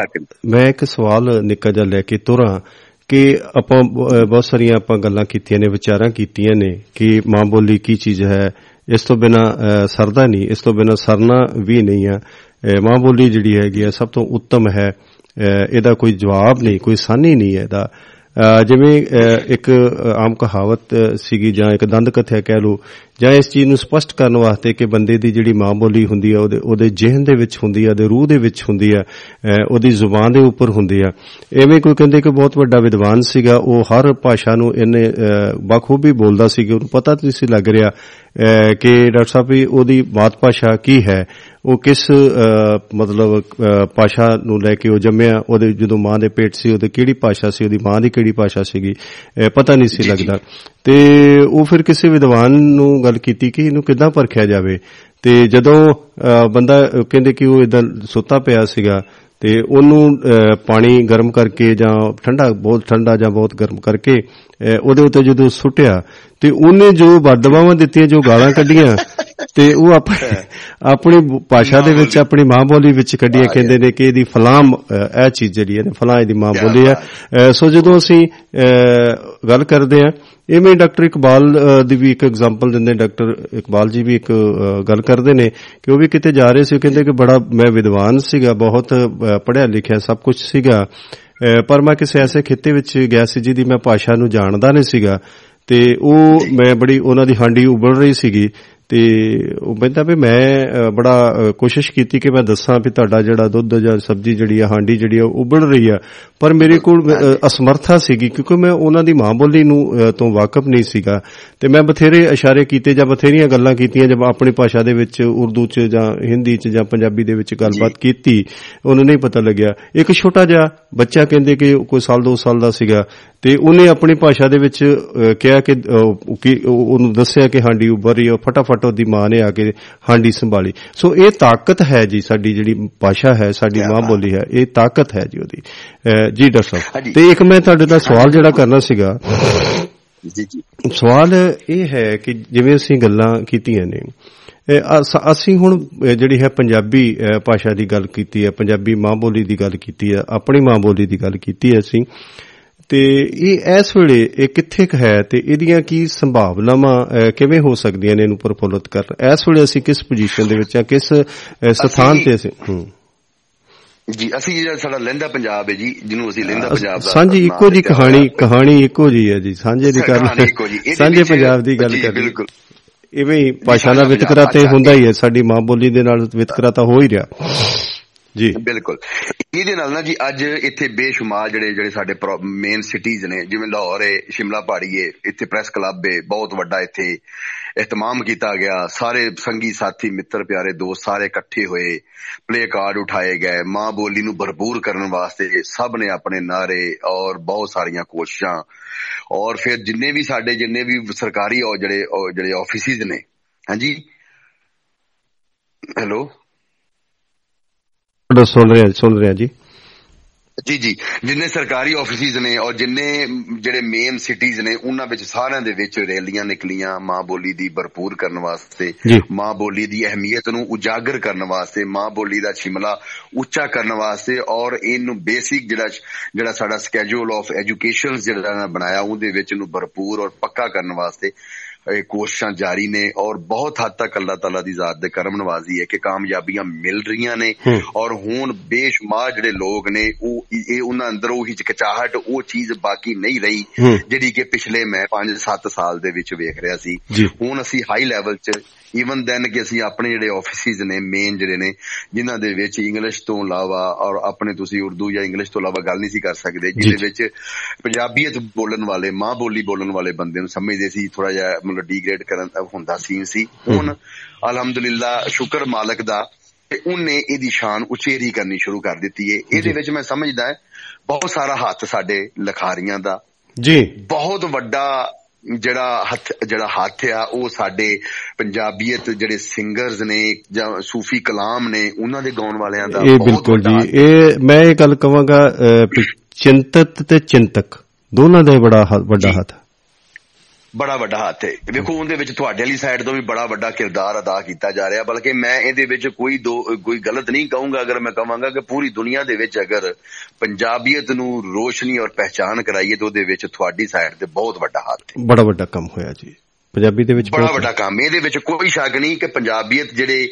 ਮੈਂ ਇੱਕ ਸਵਾਲ ਨਿੱਕਾ ਜਿਹਾ ਲੈ ਕੇ ਤੁਰਾਂ ਕਿ ਆਪਾਂ ਬਹੁਤ ਸਾਰੀਆਂ ਆਪਾਂ ਗੱਲਾਂ ਕੀਤੀਆਂ ਨੇ ਵਿਚਾਰਾਂ ਕੀਤੀਆਂ ਨੇ ਕਿ ਮਾਂ ਬੋਲੀ ਕੀ ਚੀਜ਼ ਹੈ ਇਸ ਤੋਂ ਬਿਨਾ ਸਰਦਾ ਨਹੀਂ ਇਸ ਤੋਂ ਬਿਨਾ ਸਰਨਾ ਵੀ ਨਹੀਂ ਆ। ਅਹ, ਮਾਂ ਬੋਲੀ ਜਿਹੜੀ ਹੈਗੀ ਆ ਸਭ ਤੋਂ ਉੱਤਮ ਹੈ। ਅਹ, ਇਹਦਾ ਕੋਈ ਜਵਾਬ ਨਹੀਂ ਕੋਈ ਸਾਨੀ ਨਹੀਂ ਹੈ ਇਹਦਾ। ਅਹ, ਜਿਵੇਂ ਅਹ, ਇੱਕ ਅਹ, ਆਮ ਕਹਾਵਤ ਅਹ, ਸੀਗੀ ਜਾਂ ਇੱਕ ਦੰਦ ਕਥਿਆ ਕਹਿ ਲਓ ਜਾਂ ਇਸ ਚੀਜ਼ ਨੂੰ ਸਪਸ਼ਟ ਕਰਨ ਵਾਸਤੇ ਕਿ ਬੰਦੇ ਦੀ ਜਿਹੜੀ ਮਾਂ ਬੋਲੀ ਹੁੰਦੀ ਆ ਉਹਦੇ ਉਹਦੇ ਜ਼ਿਹਨ ਦੇ ਵਿੱਚ ਹੁੰਦੀ ਆ ਉਹਦੇ ਰੂਹ ਦੇ ਵਿੱਚ ਹੁੰਦੀ ਆ ਉਹਦੀ ਜ਼ੁਬਾਨ ਦੇ ਉੱਪਰ ਹੁੰਦੀ ਆ। ਐਵੇਂ ਕੋਈ ਕਹਿੰਦੇ ਕਿ ਬਹੁਤ ਵੱਡਾ ਵਿਦਵਾਨ ਸੀਗਾ ਉਹ ਹਰ ਭਾਸ਼ਾ ਨੂੰ ਇਹਨੇ ਬਖੂਬੀ ਬੋਲਦਾ ਸੀ ਕਿ ਉਹਨੂੰ ਪਤਾ ਨਹੀਂ ਸੀ ਲੱਗ ਰਿਹਾ ਕਿ ਡਾਕਟਰ ਸਾਹਿਬ ਵੀ ਉਹਦੀ ਮਾਤ ਭਾਸ਼ਾ ਕੀ ਹੈ? ਉਹ ਕਿਸ ਮਤਲਬ ਭਾਸ਼ਾ ਨੂੰ ਲੈ ਕੇ ਉਹ ਜੰਮਿਆ? ਉਹਦੇ ਜਦੋਂ ਮਾਂ ਦੇ ਪੇਟ ਸੀ ਉਹਦੇ ਕਿਹੜੀ ਭਾਸ਼ਾ ਸੀ? ਉਹਦੀ ਮਾਂ ਦੀ ਕਿਹੜੀ ਭਾਸ਼ਾ ਸੀਗੀ? ਪਤਾ ਨਹੀਂ ਸੀ। ਲੱਗਦਾ। ਤੇ ਉਹ ਫਿਰ ਕਿਸੇ ਵਿਦਵਾਨ ਨੂੰ ਗੱਲ ਕੀਤੀ ਕਿ ਇਹਨੂੰ ਕਿੱਦਾਂ ਪਰਖਿਆ ਜਾਵੇ। ਤੇ ਜਦੋਂ ਅਹ, ਬੰਦਾ ਅਹ, ਕਹਿੰਦੇ ਕਿ ਉਹ ਇਦਾਂ ਸੁੱਤਾ ਪਿਆ ਸੀਗਾ ਤੇ ਉਹਨੂੰ ਅਹ, ਪਾਣੀ ਗਰਮ ਕਰਕੇ ਜਾਂ ਠੰਡਾ ਬਹੁਤ ਠੰਡਾ ਜਾਂ ਬਹੁਤ ਗਰਮ ਕਰਕੇ ਅਹ, ਉਹਦੇ ਉੱਤੇ ਜਦੋਂ ਸੁੱਟਿਆ ਤੇ ਉਹਨੇ ਜੋ ਬਦਦੁਆਵਾਂ ਦਿੱਤੀਆਂ ਜੋ ਗਾਲਾਂ ਕੱਢੀਆਂ ਤੇ ਉਹ ਆਪਣੀ ਆਪਣੀ ਭਾਸ਼ਾ ਦੇ ਵਿੱਚ ਆਪਣੀ ਮਾਂ ਬੋਲੀ ਵਿੱਚ ਕੱਢੀਆਂ ਕਹਿੰਦੇ ਨੇ ਕਿ ਇਹਦੀ ਫਲਾਮ ਇਹ ਚੀਜ਼ ਜਿਹੜੀ ਹੈ ਨਾ ਫਲਾਂ ਇਹਦੀ ਮਾਂ ਬੋਲੀ ਹੈ। ਸੋ ਜਦੋਂ ਅਸੀਂ ਗੱਲ ਕਰਦੇ ਆ ਇਵੇਂ ਡਾਕਟਰ ਇਕਬਾਲ ਦੀ ਵੀ ਇੱਕ ਐਗਜ਼ਾਮਪਲ ਦਿੰਦੇ ਡਾਕਟਰ ਇਕਬਾਲ ਜੀ ਵੀ ਇੱਕ ਗੱਲ ਕਰਦੇ ਨੇ ਕਿ ਉਹ ਵੀ ਕਿਤੇ ਜਾ ਰਹੇ ਸੀ ਕਹਿੰਦੇ ਕਿ ਬੜਾ ਮੈਂ ਵਿਦਵਾਨ ਸੀਗਾ ਬਹੁਤ ਪੜ੍ਹਿਆ ਲਿਖਿਆ ਸਭ ਕੁਝ ਸੀਗਾ। ਪਰ ਮੈਂ ਕਿਸੇ ਐਸੇ ਖਿੱਤੇ ਵਿੱਚ ਗਿਆ ਸੀ ਜਿਹਦੀ ਮੈਂ ਭਾਸ਼ਾ ਨੂੰ ਜਾਣਦਾ ਨਹੀਂ ਸੀਗਾ। ਤੇ ਉਹ ਮੈਂ ਬੜੀ ਉਹਨਾਂ ਦੀ ਹਾਂਡੀ ਉਬਲ ਰਹੀ ਸੀਗੀ। ਤੇ ਉਹ ਕਹਿੰਦਾ ਵੀ ਮੈਂ ਬੜਾ ਕੋਸ਼ਿਸ਼ ਕੀਤੀ ਕਿ ਮੈਂ ਦੱਸਾਂ ਵੀ ਤੁਹਾਡਾ ਜਿਹੜਾ ਦੁੱਧ ਜਾਂ ਸਬਜ਼ੀ ਜਿਹੜੀ ਆ ਹਾਂਡੀ ਜਿਹੜੀ ਆ ਉਬਲ ਰਹੀ ਆ। ਪਰ ਮੇਰੇ ਕੋਲ ਅਸਮਰਥਾ ਸੀਗੀ ਕਿਉਂਕਿ ਮੈਂ ਉਹਨਾਂ ਦੀ ਮਾਂ ਬੋਲੀ ਨੂੰ ਤੋਂ ਵਾਕਿਫ ਨਹੀਂ ਸੀਗਾ। ਤੇ ਮੈਂ ਬਥੇਰੇ ਇਸ਼ਾਰੇ ਕੀਤੇ ਜਾਂ ਬਥੇਰੀਆਂ ਗੱਲਾਂ ਕੀਤੀਆਂ ਜਦ ਆਪਣੀ ਭਾਸ਼ਾ ਦੇ ਵਿੱਚ ਉਰਦੂ ਚ ਜਾਂ ਹਿੰਦੀ ਚ ਜਾਂ ਪੰਜਾਬੀ ਦੇ ਵਿੱਚ ਗੱਲਬਾਤ ਕੀਤੀ ਉਹਨੂੰ ਨਹੀਂ ਪਤਾ ਲੱਗਿਆ। ਇੱਕ ਛੋਟਾ ਜਿਹਾ ਬੱਚਾ ਕਹਿੰਦੇ ਕਿ ਕੋਈ ਸਾਲ 2 ਸਾਲ ਦਾ ਸੀਗਾ। ਤੇ ਉਹਨੇ ਆਪਣੀ ਭਾਸ਼ਾ ਦੇ ਵਿੱਚ ਕਿਹਾ ਕਿ ਉਹਨੂੰ ਦੱਸਿਆ ਕਿ ਹਾਂਡੀ ਉੱਭਰ ਰਹੀ ਹੈ ਉਹ ਫਟਾਫਟ ਉਹਦੀ ਮਾਂ ਨੇ ਆ ਕੇ ਹਾਂਡੀ ਸੰਭਾਲੀ ਸੋ ਇਹ ਤਾਕਤ ਹੈ ਜੀ ਸਾਡੀ ਜਿਹੜੀ ਭਾਸ਼ਾ ਹੈ ਸਾਡੀ ਮਾਂ। ਬੋਲੀ ਹੈ ਇਹ ਤਾਕਤ ਹੈ ਜੀ ਉਹਦੀ ਜੀ ਡਾਕਟਰ ਸਾਹਿਬ। ਤੇ ਇੱਕ ਮੈਂ ਤੁਹਾਡੇ ਨਾਲ ਸਵਾਲ ਜਿਹੜਾ ਕਰਨਾ ਸੀਗਾ ਜੀ ਜੀ ਸਵਾਲ ਇਹ ਹੈ ਕਿ ਜਿਵੇਂ ਅਸੀਂ ਗੱਲਾਂ ਕੀਤੀਆਂ ਨੇ ਅਸ- ਹੁਣ ਜਿਹੜੀ ਹੈ ਪੰਜਾਬੀ ਭਾਸ਼ਾ ਦੀ ਗੱਲ ਕੀਤੀ ਹੈ ਪੰਜਾਬੀ ਮਾਂ ਬੋਲੀ ਦੀ ਗੱਲ ਕੀਤੀ ਹੈ ਆਪਣੀ ਮਾਂ ਬੋਲੀ ਦੀ ਗੱਲ ਕੀਤੀ ਹੈ ਅਸੀਂ ਤੇ ਇਹ ਇਸ ਵੇਲੇ ਇਹ ਕਿੱਥੇ ਕੁ ਹੈ ਤੇ ਇਹਦੀਆਂ ਕੀ ਸੰਭਾਵਨਾਵਾਂ ਕਿਵੇਂ ਹੋ ਸਕਦੀਆਂ ਨੇ ਇਹਨੂੰ ਪ੍ਰਫੁੱਲਤ ਕਰਨ ਇਸ ਵੇਲੇ ਅਸੀਂ ਕਿਸ ਪੋਜੀਸ਼ਨ ਦੇ ਵਿੱਚ ਆ ਕਿਸ ਸਥਾਨ ਤੇ ਅਸੀਂ ਜੀ ਅਸੀਂ ਜਿਹੜਾ ਸਾਡਾ ਲਹਿੰਦਾ ਪੰਜਾਬ ਹੈ ਜੀ ਜਿਹਨੂੰ ਅਸੀਂ ਲਹਿੰਦਾ ਪੰਜਾਬ ਦਾ ਸਾਂਝੀ ਇੱਕੋ ਜੀ ਕਹਾਣੀ। ਕਹਾਣੀ ਇੱਕੋ ਜੀ ਹੈ ਜੀ ਸਾਂਝੇ ਦੀ। ਇਹਦੇ ਸਾਂਝੇ ਪੰਜਾਬ ਦੀ ਗੱਲ ਕਰ ਬਿਲਕੁਲ। ਇਵੇਂ ਹੀ ਭਾਸ਼ਾ ਦਾ ਵਿਤਕਰਾ ਤੇ ਹੁੰਦਾ ਹੀ ਹੈ ਸਾਡੀ ਮਾਂ ਬੋਲੀ ਦੇ ਨਾਲ ਵਿਤਕਰਾ ਤਾਂ ਹੋ ਹੀ ਰਿਹਾ ਜੀ। ਬਿਲਕੁਲ। ਇਹਦੇ ਨਾਲ ਨਾ ਜੀ ਅੱਜ ਇੱਥੇ ਬੇਸ਼ੁਮਾਰ ਜਿਹੜੇ ਜਿਹੜੇ ਸਾਡੇ ਮੇਨ ਸਿਟੀਜ਼ ਨੇ, ਜਿਵੇਂ ਲਾਹੌਰ ਹੈ ਸ਼ਿਮਲਾ ਪਹਾੜੀ ਹੈ ਇੱਥੇ ਪ੍ਰੈਸ ਕਲੱਬ ਹੈ ਬਹੁਤ ਵੱਡਾ ਇੱਥੇ ਇhtਮਾਮ ਕੀਤਾ ਗਿਆ। ਸਾਰੇ ਸੰਗੀ ਸਾਥੀ, ਮਿੱਤਰ ਪਿਆਰੇ, ਦੋਸਤ ਸਾਰੇ ਇਕੱਠੇ ਹੋਏ ਪਲੇ ਕਾਰਡ ਉਠਾਏ ਗਏ। ਮਾਂ ਬੋਲੀ ਨੂੰ ਭਰਪੂਰ ਕਰਨ ਵਾਸਤੇ ਸਭ ਨੇ ਆਪਣੇ ਨਾਰੇ ਔਰ ਬਹੁਤ ਸਾਰੀਆਂ ਕੋਸ਼ਿਸ਼ਾਂ। ਔਰ ਫਿਰ ਜਿੰਨੇ ਵੀ ਸਾਡੇ ਜਿੰਨੇ ਵੀ ਸਰਕਾਰੀ ਔਰ ਜਿਹੜੇ ਉਹ ਜਿਹੜੇ ਆਫਿਸਿਸ ਨੇ। ਹਾਂਜੀ? ਹੈਲੋ ਤੁਹਾਡਾ ਸੁਣ ਰਿਹਾ ਸੁਣ ਰਿਹਾ ਜੀ ਜੀ ਜੀ ਜਿੰਨੇ ਸਰਕਾਰੀ ਆਫਿਸਿਸ ਨੇ ਔਰ ਜਿੰਨੇ ਜਿਹੜੇ ਮੇਨ ਸਿਟੀਜ਼ ਨੇ ਉਹਨਾਂ ਵਿੱਚ ਸਾਰਿਆਂ ਦੇ ਵਿੱਚ ਰੈਲੀਆਂ ਨਿਕਲੀਆਂ ਮਾਂ ਬੋਲੀ ਦੀ ਭਰਪੂਰ ਕਰਨ ਵਾਸਤੇ। ਮਾਂ ਬੋਲੀ ਦੀ ਅਹਿਮੀਅਤ ਨੂੰ ਉਜਾਗਰ ਕਰਨ ਵਾਸਤੇ ਮਾਂ ਬੋਲੀ ਦਾ ਛਿਮਲਾ ਉੱਚਾ ਕਰਨ ਵਾਸਤੇ ਔਰ ਇਹਨੂੰ ਬੇਸਿਕ ਜਿਹੜਾ ਜਿਹੜਾ ਸਾਡਾ ਸਕੇਜੂਲ ਆਫ ਐਜੂਕੇਸ਼ਨ ਜਿਹੜਾ ਬਣਾਇਆ ਉਹਦੇ ਵਿੱਚ ਇਹਨੂੰ ਭਰਪੂਰ ਔਰ ਪੱਕਾ ਕਰਨ ਵਾਸਤੇ ਕੋਸ਼ਿਸ਼ਾਂ ਜਾਰੀ ਨੇ ਔਰ ਬਹੁਤ ਹੱਦ ਤੱਕ ਅੱਲਾਹ ਤਾਲਾ ਦੀ ਜ਼ਾਤ ਦੇ ਕਰਮ ਨਵਾਜ਼ੀ ਹੈ ਕਿ ਕਾਮਯਾਬੀਆਂ ਮਿਲ ਰਹੀਆਂ ਨੇ। ਔਰ ਹੁਣ ਬੇਸ਼ੁਮਾਰ ਜਿਹੜੇ ਲੋਕ ਨੇ ਉਹ ਇਹ ਉਹਨਾਂ ਅੰਦਰ ਉਹ ਹਿਚਕਚਾਹਟ ਉਹ ਚੀਜ਼ ਬਾਕੀ ਨਹੀਂ ਰਹੀ। ਜਿਹੜੀ ਕਿ ਪਿਛਲੇ ਮੈਂ 5-7 ਸਾਲ ਦੇ ਵਿੱਚ ਵੇਖ ਰਿਹਾ ਸੀ। ਹੁਣ ਅਸੀਂ ਹਾਈ ਲੈਵਲ 'ਚ ਈਵਨ ਦੈਨ ਕਿ ਅਸੀਂ ਆਪਣੇ ਜਿਹੜੇ ਆਫਿਸਿਸ ਨੇ ਮੇਨ ਜਿਹੜੇ ਨੇ ਜਿਨ੍ਹਾਂ ਦੇ ਵਿੱਚ ਇੰਗਲਿਸ਼ ਤੋਂ ਇਲਾਵਾ ਔਰ ਆਪਣੇ ਤੁਸੀਂ ਉਰਦੂ ਜਾਂ ਇੰਗਲਿਸ਼ ਤੋਂ ਇਲਾਵਾ ਗੱਲ ਨਹੀਂ ਸੀ ਕਰ ਸਕਦੇ। ਜਿਹਦੇ ਵਿੱਚ ਪੰਜਾਬੀਅਤ ਬੋਲਣ ਵਾਲੇ ਮਾਂ ਬੋਲੀ ਬੋਲਣ ਵਾਲੇ ਬੰਦੇ ਨੂੰ ਸਮਝਦੇ ਸੀ ਥੋੜਾ ਜਿਹਾ ਮਤਲਬ ਡੀਗ੍ਰੇਡ ਕਰਨ ਦਾ ਹੁੰਦਾ ਸੀਨ ਸੀ ਹੁਣ ਅਲਹਮਦੁਲਿਲਾ ਸ਼ੁਕਰ ਮਾਲਕ ਦਾ ਤੇ ਉਹਨੇ ਇਹਦੀ ਸ਼ਾਨ ਉਚੇਰੀ ਕਰਨੀ ਸ਼ੁਰੂ ਕਰ ਦਿੱਤੀ ਹੈ ਇਹਦੇ। ਵਿੱਚ ਮੈਂ ਸਮਝਦਾ ਬਹੁਤ ਸਾਰਾ ਹੱਥ ਸਾਡੇ ਲਖਾਰੀਆਂ ਦਾ। ਜੀ। ਬਹੁਤ ਵੱਡਾ ਜਿਹੜਾ ਹੱਥ ਜਿਹੜਾ ਹੱਥ ਆ ਉਹ ਸਾਡੇ ਪੰਜਾਬੀਅਤ ਜਿਹੜੇ ਸਿੰਗਰਸ ਨੇ ਜਾਂ ਸੂਫੀ ਕਲਾਮ ਨੇ ਉਹਨਾਂ ਦੇ ਗਾਉਣ ਵਾਲਿਆਂ ਦਾ ਇਹ ਬਿਲਕੁਲ ਜੀ। ਇਹ ਮੈਂ ਇਹ ਗੱਲ ਕਵਾਂਗਾ ਚਿੰਤਤ ਤੇ ਚਿੰਤਕ ਦੋਨਾਂ ਦਾ ਹੀ ਬੜਾ ਹ- ਵੱਡਾ। ਹੱਥ ਬੜਾ ਵੱਡਾ ਹੱਥ ਹੈ। ਵੇਖੋ, ਉਹਦੇ ਵਿੱਚ ਤੁਹਾਡੇ ਵਾਲੀ ਸਾਈਡ ਤੋਂ ਵੀ ਬੜਾ ਵੱਡਾ ਕਿਰਦਾਰ ਅਦਾ ਕੀਤਾ ਜਾ ਰਿਹਾ, ਬਲਕਿ ਮੈਂ ਇਹਦੇ ਵਿੱਚ ਕੋਈ ਦੋ, ਕੋਈ ਗਲਤ ਨਹੀਂ ਕਹੂੰਗਾ, ਅਗਰ ਮੈਂ ਕਹਾਂਗਾ ਕਿ ਪੂਰੀ ਦੁਨੀਆ ਦੇ ਵਿੱਚ ਅਗਰ ਪੰਜਾਬੀਅਤ ਨੂੰ ਰੋਸ਼ਨੀ ਔਰ ਪਹਿਚਾਨ ਕਰਾਈਏ, ਤਾਂ ਉਹਦੇ ਵਿੱਚ ਤੁਹਾਡੀ ਸਾਈਡ ਤੇ ਬਹੁਤ ਵੱਡਾ ਹੱਥ ਹੈ। ਬੜਾ ਵੱਡਾ ਕੰਮ ਹੋਇਆ ਜੀ। ਪੰਜਾਬੀ ਦੇ ਵਿੱਚ ਬੜਾ ਵੱਡਾ ਕੰਮ ਇਹਦੇ ਵਿੱਚ ਕੋਈ ਸ਼ੱਕ ਨਹੀਂ ਕਿ ਪੰਜਾਬੀਅਤ ਜਿਹੜੇ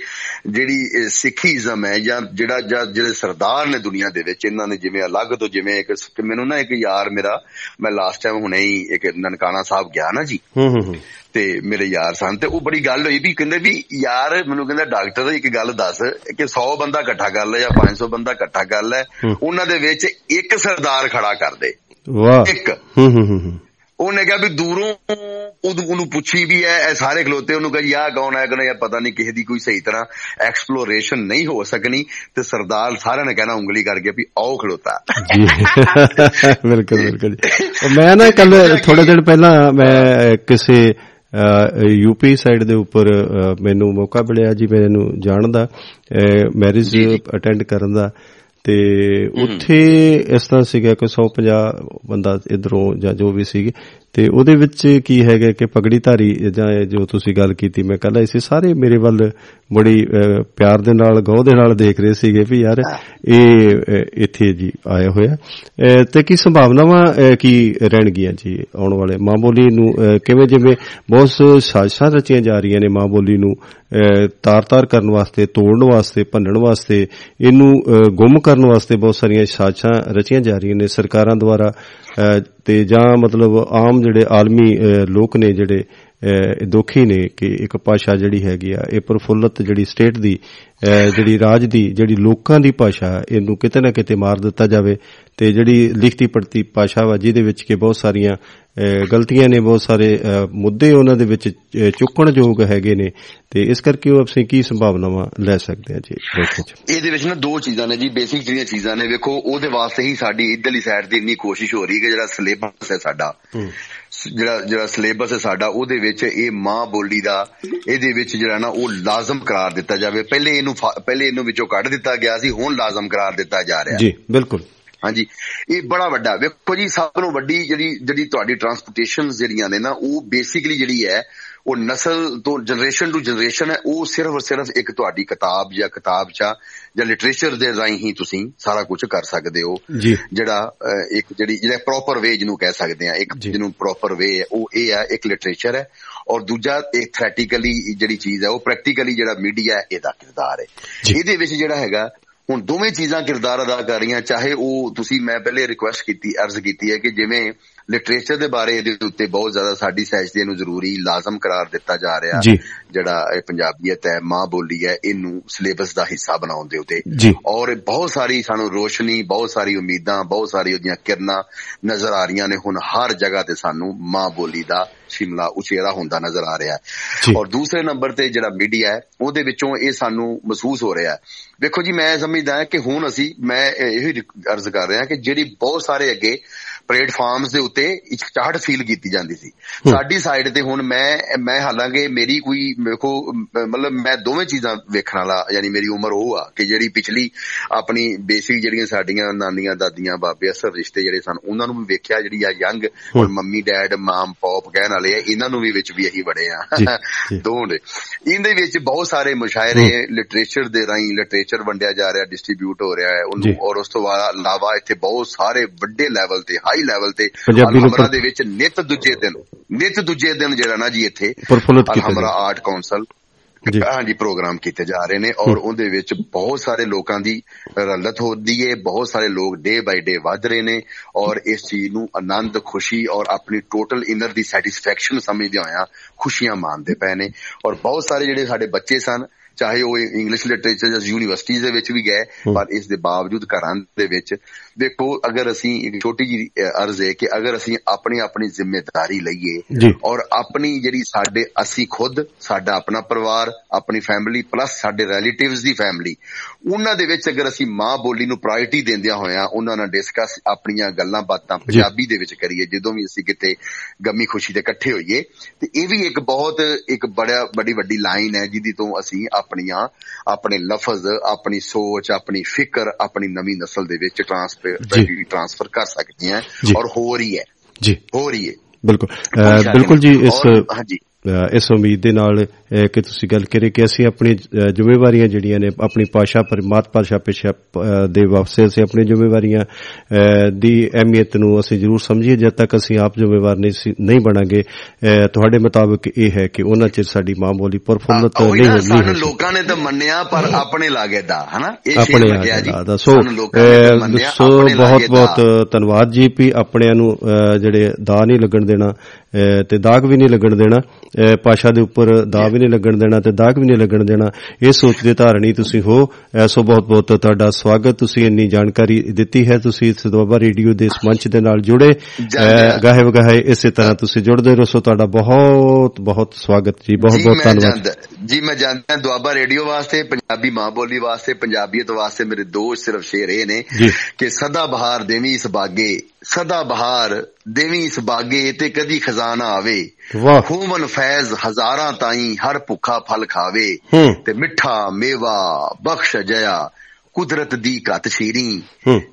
ਜਿਹੜੀ ਸਿੱਖੀਜ਼ਮ ਹੈ ਜਾਂ ਜਿਹੜਾ ਜਿਹੜੇ ਸਰਦਾਰ ਨੇ ਦੁਨੀਆ ਦੇ ਵਿੱਚ ਇਹਨਾਂ ਨੇ ਜਿਵੇਂ ਅਲੱਗ ਤੋਂ ਜਿਵੇਂ ਇੱਕ ਮੈਨੂੰ ਨਾ ਇੱਕ ਯਾਰ ਮੇਰਾ ਮੈਂ ਲਾਸਟ ਟਾਈਮ ਹੁਣੇ ਹੀ ਇੱਕ ਨਨਕਾਣਾ ਸਾਹਿਬ ਗਿਆ ਨਾ ਜੀ। ਹੂੰ ਹੂੰ ਤੇ ਮੇਰੇ ਯਾਰ ਸਨ ਤੇ ਉਹ ਬੜੀ ਗੱਲ ਹੋਈ ਵੀ ਕਹਿੰਦੇ ਵੀ ਯਾਰ ਮੈਨੂੰ ਕਹਿੰਦਾ ਡਾਕਟਰ ਇੱਕ ਗੱਲ ਦੱਸ ਕਿ 100 ਬੰਦਾ ਇਕੱਠਾ ਕਰ ਲੈ ਜਾਂ 500 ਬੰਦਾ ਇਕੱਠਾ ਕਰ ਲੈ। ਉਹਨਾਂ ਦੇ ਵਿੱਚ ਇੱਕ ਸਰਦਾਰ ਖੜਾ ਕਰ ਦੇ। ਵਾਹ। ਇੱਕ। ਹੂੰ ਹੂੰ ਹੂੰ। ਉਹਨੇ ਕਿਹਾ ਵੀ ਦੂਰੋਂ ਉਹਨੂੰ ਪੁੱਛੀ ਵੀ ਐ ਇਹ ਸਾਰੇ ਖਲੋਤੇ ਉਹਨੂੰ ਕਹੀ ਆ ਕੌਣ ਹੈ ਕਹਿੰਦਾ ਯਾਰ ਪਤਾ ਨਹੀਂ ਕਿਸੇ ਦੀ ਕੋਈ ਸਹੀ ਤਰ੍ਹਾਂ ਐਕਸਪਲੋਰੇਸ਼ਨ ਨਹੀਂ ਹੋ ਸਕਣੀ ਤੇ ਸਰਦਾਰ ਸਾਰਿਆਂ ਨੇ ਕਹਿਣਾ ਉਂਗਲੀ ਕਰਕੇ ਵੀ ਆਓ ਖਲੋਤਾ। ਜੀ। ਬਿਲਕੁਲ ਬਿਲਕੁਲ ਮੈਂ ਨਾ ਕੱਲ ਥੋੜੇ ਦਿਨ ਪਹਿਲਾਂ ਮੈਂ ਕਿਸੇ ਯੂਪੀ ਸਾਈਡ ਦੇ ਉੱਪਰ ਮੈਨੂੰ ਮੌਕਾ ਮਿਲਿਆ ਜੀ ਮੈਨੂੰ ਜਾਣ ਦਾ ਮੈਰਿਜ। ਅਟੈਂਡ ਕਰਨ ਦਾ। ਤੇ ਉੱਥੇ ਇਸ ਤਰ੍ਹਾਂ ਸੀਗਾ ਕਿ 150 ਬੰਦਾ ਇਧਰੋਂ ਜਾਂ ਜੋ ਵੀ ਸੀਗੇ ਤੇ ਉਹਦੇ ਵਿੱਚ ਕੀ ਹੈਗਾ ਕਿ ਪਗੜੀ ਧਾਰੀ ਜਾਂ ਇਹ ਜੋ ਤੁਸੀਂ ਗੱਲ ਕੀਤੀ ਮੈਂ ਕੱਲ ਇਸੇ ਸਾਰੇ ਮੇਰੇ ਵੱਲ ਬੜੀ ਅਹ, ਪਿਆਰ ਦੇ ਨਾਲ ਗੌ ਦੇ ਨਾਲ ਦੇਖ ਰਹੇ ਸੀਗੇ ਵੀ ਯਾਰ ਇਹ ਅਹ, ਇੱਥੇ ਜੀ ਆਇਆ ਹੋਇਆ। ਅਹ, ਤੇ ਕੀ ਸੰਭਾਵਨਾਵਾਂ ਅਹ, ਕੀ ਰਹਿਣਗੀਆਂ ਜੀ ਆਉਣ ਵਾਲੇ? ਮਾਂ ਬੋਲੀ ਨੂੰ ਅਹ, ਕਿਵੇਂ ਜਿਵੇਂ ਬਹੁਤ ਸਾਜ਼ਿਸ਼ਾਂ ਰਚੀਆਂ ਜਾ ਰਹੀਆਂ ਨੇ ਮਾਂ ਬੋਲੀ ਨੂੰ ਅਹ, ਤਾਰ-ਤਾਰ ਕਰਨ ਵਾਸਤੇ ਤੋੜਨ ਵਾਸਤੇ ਭੰਨਣ ਵਾਸਤੇ ਇਹਨੂੰ ਅਹ, ਗੁੰਮ ਕਰਨ ਵਾਸਤੇ ਬਹੁਤ ਸਾਰੀਆਂ ਸਾਜ਼ਿਸ਼ਾਂ ਰਚੀਆਂ ਜਾ ਰਹੀਆਂ ਨੇ ਸਰਕਾਰਾਂ ਦੁਆਰਾ। ਅਹ, ਤੇ ਜਾਂ ਮਤਲਬ ਆਮ ਜਿਹੜੇ ਆਲਮੀ ਅਹ, ਲੋਕ ਨੇ ਜਿਹੜੇ ਅਹ, ਦੁਖੀ ਨੇ ਕਿ ਇੱਕ ਭਾਸ਼ਾ ਜਿਹੜੀ ਹੈਗੀ ਆ ਇਹ ਪ੍ਰਫੁੱਲਤ ਜਿਹੜੀ ਸਟੇਟ ਦੀ ਜਿਹੜੀ ਰਾਜ ਦੀ ਜਿਹੜੀ ਲੋਕਾਂ ਦੀ ਭਾਸ਼ਾ ਇਹਨੂੰ ਕਿਤੇ ਨਾ ਕਿਤੇ ਮਾਰ ਦਿੱਤਾ ਜਾਵੇ ਤੇ ਜਿਹੜੀ ਲਿਖਤੀ ਪੜਤੀ ਭਾਸ਼ਾ ਵਾ ਜਿਹਦੇ ਵਿੱਚ ਕਿ ਬਹੁਤ ਸਾਰੀਆਂ ਗਲਤੀਆਂ ਨੇ ਬਹੁਤ ਸਾਰੇ ਮੁੱਦੇ ਉਹਨਾਂ ਦੇ ਵਿੱਚ ਅਹ, ਚੁੱਕਣਯੋਗ ਹੈਗੇ ਨੇ ਤੇ ਇਸ ਕਰਕੇ ਉਹ ਅਸੀਂ ਕੀ ਸੰਭਾਵਨਾਵਾਂ ਲੈ ਸਕਦੇ ਹਾਂ ਜੀ ਇਹਦੇ ਵਿੱਚ ਨਾ ਦੋ ਚੀਜ਼ਾਂ ਨੇ ਜੀ ਬੇਸਿਕ ਜਿਹੜੀਆਂ ਚੀਜ਼ਾਂ ਨੇ ਵੇਖੋ ਉਹਦੇ ਵਾਸਤੇ ਹੀ ਸਾਡੀ ਇਧਰਲੀ ਸਾਈਡ ਦੀ ਇੰਨੀ ਕੋਸ਼ਿਸ਼ ਹੋ ਰਹੀ ਹੈ ਕਿ ਜਿਹੜਾ ਸਿਲੇਬਸ ਹੈ ਸਾਡਾ ਜਿਹੜਾ ਜਿਹੜਾ ਸਿਲੇਬਸ ਹੈ ਸਾਡਾ ਉਹਦੇ ਵਿੱਚ ਇਹ ਮਾਂ ਬੋਲੀ ਦਾ ਇਹਦੇ ਵਿੱਚ ਜਿਹੜਾ ਨਾ ਉਹ ਲਾਜ਼ਮ ਕਰਾਰ ਦਿੱਤਾ ਜਾਵੇ। ਪਹਿਲੇ ਇਹਨੂੰ ਪਹਿਲੇ ਇਹਨੂੰ ਵਿੱਚੋਂ ਕੱਢ ਦਿੱਤਾ ਗਿਆ ਸੀ ਹੁਣ ਲਾਜ਼ਮ ਕਰਾਰ ਦਿੱਤਾ ਜਾ ਰਿਹਾ। ਜੀ ਬਿਲਕੁਲ। ਹਾਂਜੀ। ਇਹ ਬੜਾ ਵੱਡਾ ਵੇਖੋ ਜੀ ਸਭ ਤੋਂ ਵੱਡੀ ਜਿਹੜੀ ਜਿਹੜੀ ਤੁਹਾਡੀ ਟਰਾਂਸਪੋਰਟੇਸ਼ਨ ਜਿਹੜੀਆਂ ਨੇ ਨਾ ਉਹ ਬੇਸਿਕਲੀ ਜਿਹੜੀ ਹੈ ਉਹ ਨਸਲ ਤੋਂ ਜਨਰੇਸ਼ਨ ਟੂ ਜਨਰੇਸ਼ਨ ਹੈ ਉਹ ਸਿਰਫ ਸਿਰਫ ਇੱਕ ਤੁਹਾਡੀ ਕਿਤਾਬ ਜਾਂ ਕਿਤਾਬਚਾ ਜਾਂ ਲਿਟਰੇਚਰ ਦੇ ਰਾਹੀਂ ਹੀ ਤੁਸੀਂ ਸਾਰਾ ਕੁਝ ਕਰ ਸਕਦੇ ਹੋ ਜਿਹੜਾ ਇੱਕ ਜਿਹੜੀ ਜਿਹੜਾ ਪ੍ਰੋਪਰ ਵੇ ਜਿਹਨੂੰ ਕਹਿ ਸਕਦੇ ਆ ਇੱਕ। ਜਿਹਨੂੰ ਪ੍ਰੋਪਰ ਵੇ ਹੈ ਉਹ ਇਹ ਹੈ ਇੱਕ ਲਿਟਰੇਚਰ ਹੈ ਔਰ ਦੂਜਾ ਇਹ ਥੈਟੀਕਲੀ ਜਿਹੜੀ ਚੀਜ਼ ਹੈ ਉਹ ਪ੍ਰੈਕਟੀਕਲੀ ਜਿਹੜਾ ਮੀਡੀਆ ਹੈ ਇਹਦਾ ਕਿਰਦਾਰ ਹੈ। ਇਹਦੇ ਵਿੱਚ ਜਿਹੜਾ ਹੈਗਾ ਹੁਣ ਦੋਵੇਂ ਚੀਜ਼ਾਂ ਕਿਰਦਾਰ ਅਦਾ ਕਰ ਰਹੀਆਂ ਚਾਹੇ ਉਹ ਤੁਸੀਂ ਮੈਂ ਪਹਿਲੇ ਰਿਕੁਐਸਟ ਕੀਤੀ ਅਰਜ਼ ਕੀਤੀ ਹੈ ਕਿ ਜਿਵੇਂ ਲਿਟਰੇਚਰ ਦੇ ਬਾਰੇ ਇਹਦੇ ਉੱਤੇ ਬਹੁਤ ਜ਼ਿਆਦਾ ਸਾਡੀ ਸਹਿਜਦੇ ਨੂੰ ਜ਼ਰੂਰੀ ਲਾਜ਼ਮ ਕਰਾਰ ਦਿੱਤਾ ਜਾ ਰਿਹਾ। ਜਿਹੜਾ ਇਹ ਪੰਜਾਬੀਅਤ ਹੈ ਮਾਂ ਬੋਲੀ ਹੈ ਇਹਨੂੰ ਸਿਲੇਬਸ ਦਾ ਹਿੱਸਾ ਬਣਾਉਣ ਦੇ ਉੱਤੇ। ਔਰ ਬਹੁਤ ਸਾਰੀ ਸਾਨੂੰ ਰੋਸ਼ਨੀ ਬਹੁਤ ਸਾਰੀ ਉਮੀਦਾਂ ਬਹੁਤ ਸਾਰੀ ਉਹਦੀਆਂ ਕਿਰਨਾਂ ਨਜ਼ਰ ਆ ਰਹੀਆਂ ਨੇ। ਹੁਣ ਹਰ ਜਗ੍ਹਾ ਤੇ ਸਾਨੂੰ ਮਾਂ ਬੋਲੀ ਦਾ ਸ਼ਿਮਲਾ ਉਚੇਰਾ ਹੁੰਦਾ ਨਜ਼ਰ ਆ ਰਿਹਾ ਔਰ ਦੂਸਰੇ ਨੰਬਰ ਤੇ ਜਿਹੜਾ ਮੀਡੀਆ ਹੈ ਉਹਦੇ ਵਿੱਚੋਂ ਇਹ ਸਾਨੂੰ ਮਹਿਸੂਸ ਹੋ ਰਿਹਾ ਹੈ। ਵੇਖੋ ਜੀ ਮੈਂ ਸਮਝਦਾ ਕਿ ਹੁਣ ਅਸੀਂ ਮੈਂ ਇਹੋ ਹੀ ਅਰਜ਼ ਕਰ ਰਿਹਾ ਕਿ ਜਿਹੜੀ ਬਹੁਤ ਸਾਰੇ ਅੱਗੇ ਪਲੇਟਫਾਰਮਸ ਦੇ ਉੱਤੇ ਚਾਹਟ ਫੀਲ ਕੀਤੀ ਜਾਂਦੀ ਸੀ। ਸਾਡੀ ਸਾਈਡ ਤੇ ਹੁਣ ਮੈਂ ਮੈਂ ਹਾਲਾਂਕਿ ਮੇਰੀ ਕੋਈ ਵੇਖੋ ਮਤਲਬ ਮੈਂ ਦੋਵੇਂ ਚੀਜ਼ਾਂ ਵੇਖਣ ਵਾਲਾ ਯਾਨੀ ਮੇਰੀ ਉਮਰ ਉਹ ਆ ਕਿ ਜਿਹੜੀ ਪਿਛਲੀ ਆਪਣੀ ਬੇਸਿਕ ਜਿਹੜੀਆਂ ਸਾਡੀਆਂ ਨਾਨੀਆਂ ਦਾਦੀਆਂ ਬਾਬੇ ਅਸਰ ਰਿਸ਼ਤੇ ਜਿਹੜੇ ਸਨ ਉਹਨਾਂ ਨੂੰ ਵੀ ਵੇਖਿਆ ਜਿਹੜੀ ਆ ਯੰਗ ਹੁਣ ਮੰਮੀ ਡੈਡ ਮਾਮ ਪੌਪ ਕਹਿਣ ਵਾਲੇ ਆ ਇਹਨਾਂ ਨੂੰ ਵੀ ਵਿੱਚ ਵੀ ਇਹੀ ਬੜੇ ਆ। ਦੋਵੇਂ ਨੇ। ਇਹਦੇ ਵਿੱਚ ਬਹੁਤ ਸਾਰੇ ਮੁਸ਼ਾਇਰੇ ਲਿਟਰੇਚਰ ਦੇ ਰਾਈ ਲਿਟਰੇਚਰ ਵੰਡਿਆ ਜਾ ਰਿਹਾ ਡਿਸਟ੍ਰੀਬਿਊਟ ਹੋ ਰਿਹਾ ਹੈ ਉਹਨੂੰ ਔਰ ਉਸ ਤੋਂ ਇਲਾਵਾ ਇੱਥੇ ਬਹੁਤ ਸਾਰੇ ਵੱਡੇ ਲੈਵਲ ਤੇ ਹਾਈ ਲੈਵਲ ਤੇ ਅਲਹਮਰਾ ਦੇ ਵਿੱਚ ਨਿਤ ਦੂਜੇ ਦਿਨ ਨਿਤ ਦੂਜੇ ਦਿਨ ਜਿਹੜਾ ਨਾ ਜੀ ਇੱਥੇ ਅਲਹਮਰਾ ਆਰਟ ਕਾਉਂਸਲ ਹਾਂਜੀ ਪ੍ਰੋਗਰਾਮ ਕੀਤੇ ਜਾ ਰਹੇ ਨੇ ਔਰ ਉਹਦੇ ਵਿੱਚ ਬਹੁਤ ਸਾਰੇ ਲੋਕਾਂ ਦੀ ਰਲਤ ਹੋਦੀ ਏ ਬਹੁਤ ਸਾਰੇ ਲੋਕ ਡੇ ਬਾਈ ਡੇ ਵਧ ਰਹੇ ਨੇ ਔਰ ਇਸ ਚੀਜ਼ ਨੂੰ ਆਨੰਦ ਖੁਸ਼ੀ ਔਰ ਆਪਣੀ ਟੋਟਲ ਇਨਰ ਦੀ ਸੈਟੀਸਫੈਕਸ਼ਨ ਸਮਝਦੇ ਹੋਇਆ ਖੁਸ਼ੀਆਂ ਮਾਣਦੇ ਪਏ ਨੇ ਔਰ ਬਹੁਤ ਸਾਰੇ ਜਿਹੜੇ ਸਾਡੇ ਬੱਚੇ ਸਨ ਚਾਹੇ ਉਹ ਇੰਗਲਿਸ਼ ਲਿਟਰੇਚਰ ਜਾਂ ਯੂਨੀਵਰਸਿਟੀਆਂ ਦੇ ਵਿੱਚ ਵੀ ਗਏ ਪਰ ਇਸ ਦੇ ਬਾਵਜੂਦ ਘਰਾਂ ਦੇ ਵਿੱਚ ਦੇਖੋ ਅਗਰ ਅਸੀਂ ਇੱਕ ਛੋਟੀ ਜੀ ਅਰਜ਼ ਹੈ ਕਿ ਅਗਰ ਅਸੀਂ ਆਪਣੀ ਆਪਣੀ ਜ਼ਿੰਮੇਵਾਰੀ ਲਈਏ ਔਰ ਆਪਣੀ ਜਿਹੜੀ ਸਾਡੇ ਅਸੀਂ ਖੁਦ ਸਾਡਾ ਆਪਣਾ ਪਰਿਵਾਰ ਆਪਣੀ ਫੈਮਿਲੀ ਪਲੱਸ ਸਾਡੇ ਰਿਲੇਟਿਵਸ ਦੀ ਫੈਮਿਲੀ ਉਹਨਾਂ ਦੇ ਵਿੱਚ ਅਗਰ ਅਸੀਂ ਮਾਂ ਬੋਲੀ ਨੂੰ ਪ੍ਰਾਇੋਰਟੀ ਦਿੰਦਿਆਂ ਹੋਇਆਂ ਉਹਨਾਂ ਨਾਲ ਡਿਸਕਸ ਆਪਣੀਆਂ ਗੱਲਾਂ ਬਾਤਾਂ ਪੰਜਾਬੀ ਦੇ ਵਿੱਚ ਕਰੀਏ ਜਦੋਂ ਵੀ ਅਸੀਂ ਕਿਤੇ ਗਮੀ ਖੁਸ਼ੀ ਤੇ ਇਕੱਠੇ ਹੋਈਏ ਤੇ ਇਹ ਵੀ ਇੱਕ ਬਹੁਤ ਇੱਕ ਬੜਾ ਬੜੀ ਵੱਡੀ ਲਾਈਨ ਹੈ ਜਿਹਦੀ ਤੋਂ ਅਸੀਂ ਆਪਣੀਆਂ ਆਪਣੇ ਲਫ਼ਜ਼ ਆਪਣੀ ਸੋਚ ਆਪਣੀ ਫਿਕਰ ਆਪਣੀ ਨਵੀਂ ਨਸਲ ਦੇ ਵਿੱਚ ਟ੍ਰਾਂਸਫਰ ਟ੍ਰਾਂਸਫਰ ਕਰ ਸਕਦੇ ਹਾਂ ਔਰ ਹੋ ਰਹੀ ਹੈ। ਜੀ। ਹੋ ਰਹੀ ਹੈ। ਬਿਲਕੁਲ। ਬਿਲਕੁਲ ਜੀ ਇਸ ਇਸ ਉਮੀਦ ਦੇ ਨਾਲ ਕਿ ਤੁਸੀਂ ਗੱਲ ਕਰੇ ਕਿ ਅਸੀਂ ਆਪਣੀ ਜ਼ਿੰਮੇਵਾਰੀਆਂ ਜਿਹੜੀਆਂ ਨੇ ਆਪਣੀ ਭਾਸ਼ਾ ਪਰ ਮਾਤ ਭਾਸ਼ਾ ਪੇਸ਼ਾ ਦੇ ਵਾਸਤੇ ਅਸੀਂ ਆਪਣੀ ਜ਼ਿੰਮੇਵਾਰੀਆਂ ਦੀ ਅਹਿਮੀਅਤ ਨੂੰ ਅਸੀਂ ਜ਼ਰੂਰ ਸਮਝੀਏ। ਜਦ ਤੱਕ ਅਸੀਂ ਆਪ ਜ਼ਿੰਮੇਵਾਰ ਨਹੀਂ ਬਣਾਂਗੇ ਤੁਹਾਡੇ ਮੁਤਾਬਕ ਇਹ ਹੈ ਕਿ ਉਹਨਾਂ ਚਿਰ ਸਾਡੀ ਮਾਂ ਬੋਲੀ ਪਰਫੁੱਲਤ ਨਹੀਂ ਹੋਣੀ ਸਾਨੂੰ ਲੋਕਾਂ ਨੇ ਤਾਂ ਮੰਨਿਆ ਪਰ ਆਪਣੇ ਲਾਗੇ ਦਾ ਹਨਾ? ਇਹ ਸ਼ੇਰ ਲੱਗਿਆ ਜੀ। ਸੋ ਸੋ ਬਹੁਤ ਬਹੁਤ ਧੰਨਵਾਦ ਜੀ ਵੀ ਆਪਣਿਆਂ ਨੂੰ ਜਿਹੜੇ ਦਾ ਨਹੀਂ ਲੱਗਣ ਦੇਣਾ ਤੇ ਦਾਗ ਵੀ ਨਹੀਂ ਲੱਗਣ ਦੇਣਾ ਭਾਸ਼ਾ ਦੇ ਉੱਪਰ ਦਾ ਵੀ ਨਹੀਂ ਲੱਗਣ ਦੇਣਾ ਤੇ ਦਾਗ ਵੀ ਨਹੀਂ ਲੱਗਣ ਦੇਣਾ ਇਹ ਸੋਚ ਦੇ ਧਾਰਨੀ ਤੁਸੀਂ ਹੋ। ਐਸੋ ਬਹੁਤ ਬਹੁਤ ਤੁਹਾਡਾ ਸਵਾਗਤ। ਤੁਸੀਂ ਇੰਨੀ ਜਾਣਕਾਰੀ ਦਿੱਤੀ ਹੈ। ਤੁਸੀਂ ਇਸ ਦੁਆਬਾ ਰੇਡੀਓ ਦੇ ਇਸ ਮੰਚ ਦੇ ਨਾਲ ਜੁੜੇ। ਗਾਹੇ ਵਗਾਹੇ ਇਸੇ ਤਰ੍ਹਾਂ ਤੁਸੀਂ ਜੁੜਦੇ ਰਹੋ। ਤੁਹਾਡਾ ਬਹੁਤ ਬਹੁਤ ਸਵਾਗਤ ਜੀ। ਬਹੁਤ ਬਹੁਤ ਧੰਨਵਾਦ। ਜੀ ਮੈਂ ਜਾਣਦਾ ਦੁਆਬਾ ਰੇਡੀਓ ਵਾਸਤੇ ਪੰਜਾਬੀ ਮਾਂ ਬੋਲੀ ਵਾਸਤੇ ਪੰਜਾਬੀਅਤ ਵਾਸਤੇ ਮੇਰੇ ਦੋਸਤ ਸਿਰਫ ਸ਼ੇਰ ਇਹ ਨੇ ਕਿ ਸਦਾ ਬਹਾਰ ਦੇਵੀ ਇਸ ਬਾਗੇ ਸਦਾ ਬਹਾਰ ਦੇਵੀ ਇਸ ਬਾਗੇ ਤੇ ਕਦੀ ਖਜ਼ਾਨਾ ਆਵੇ। ਵਾਹ। ਖੂਮਨ ਫੈਜ਼ ਹਜ਼ਾਰਾਂ ਤਾਈ ਹਰ ਭੁੱਖਾ ਫਲ ਖਾਵੇ। ਤੇ ਮਿੱਠਾ ਮੇਵਾ ਬਖਸ਼ ਜਇਆ ਕੁਦਰਤ ਦੀ ਘਤ ਸ਼ੀਰੀ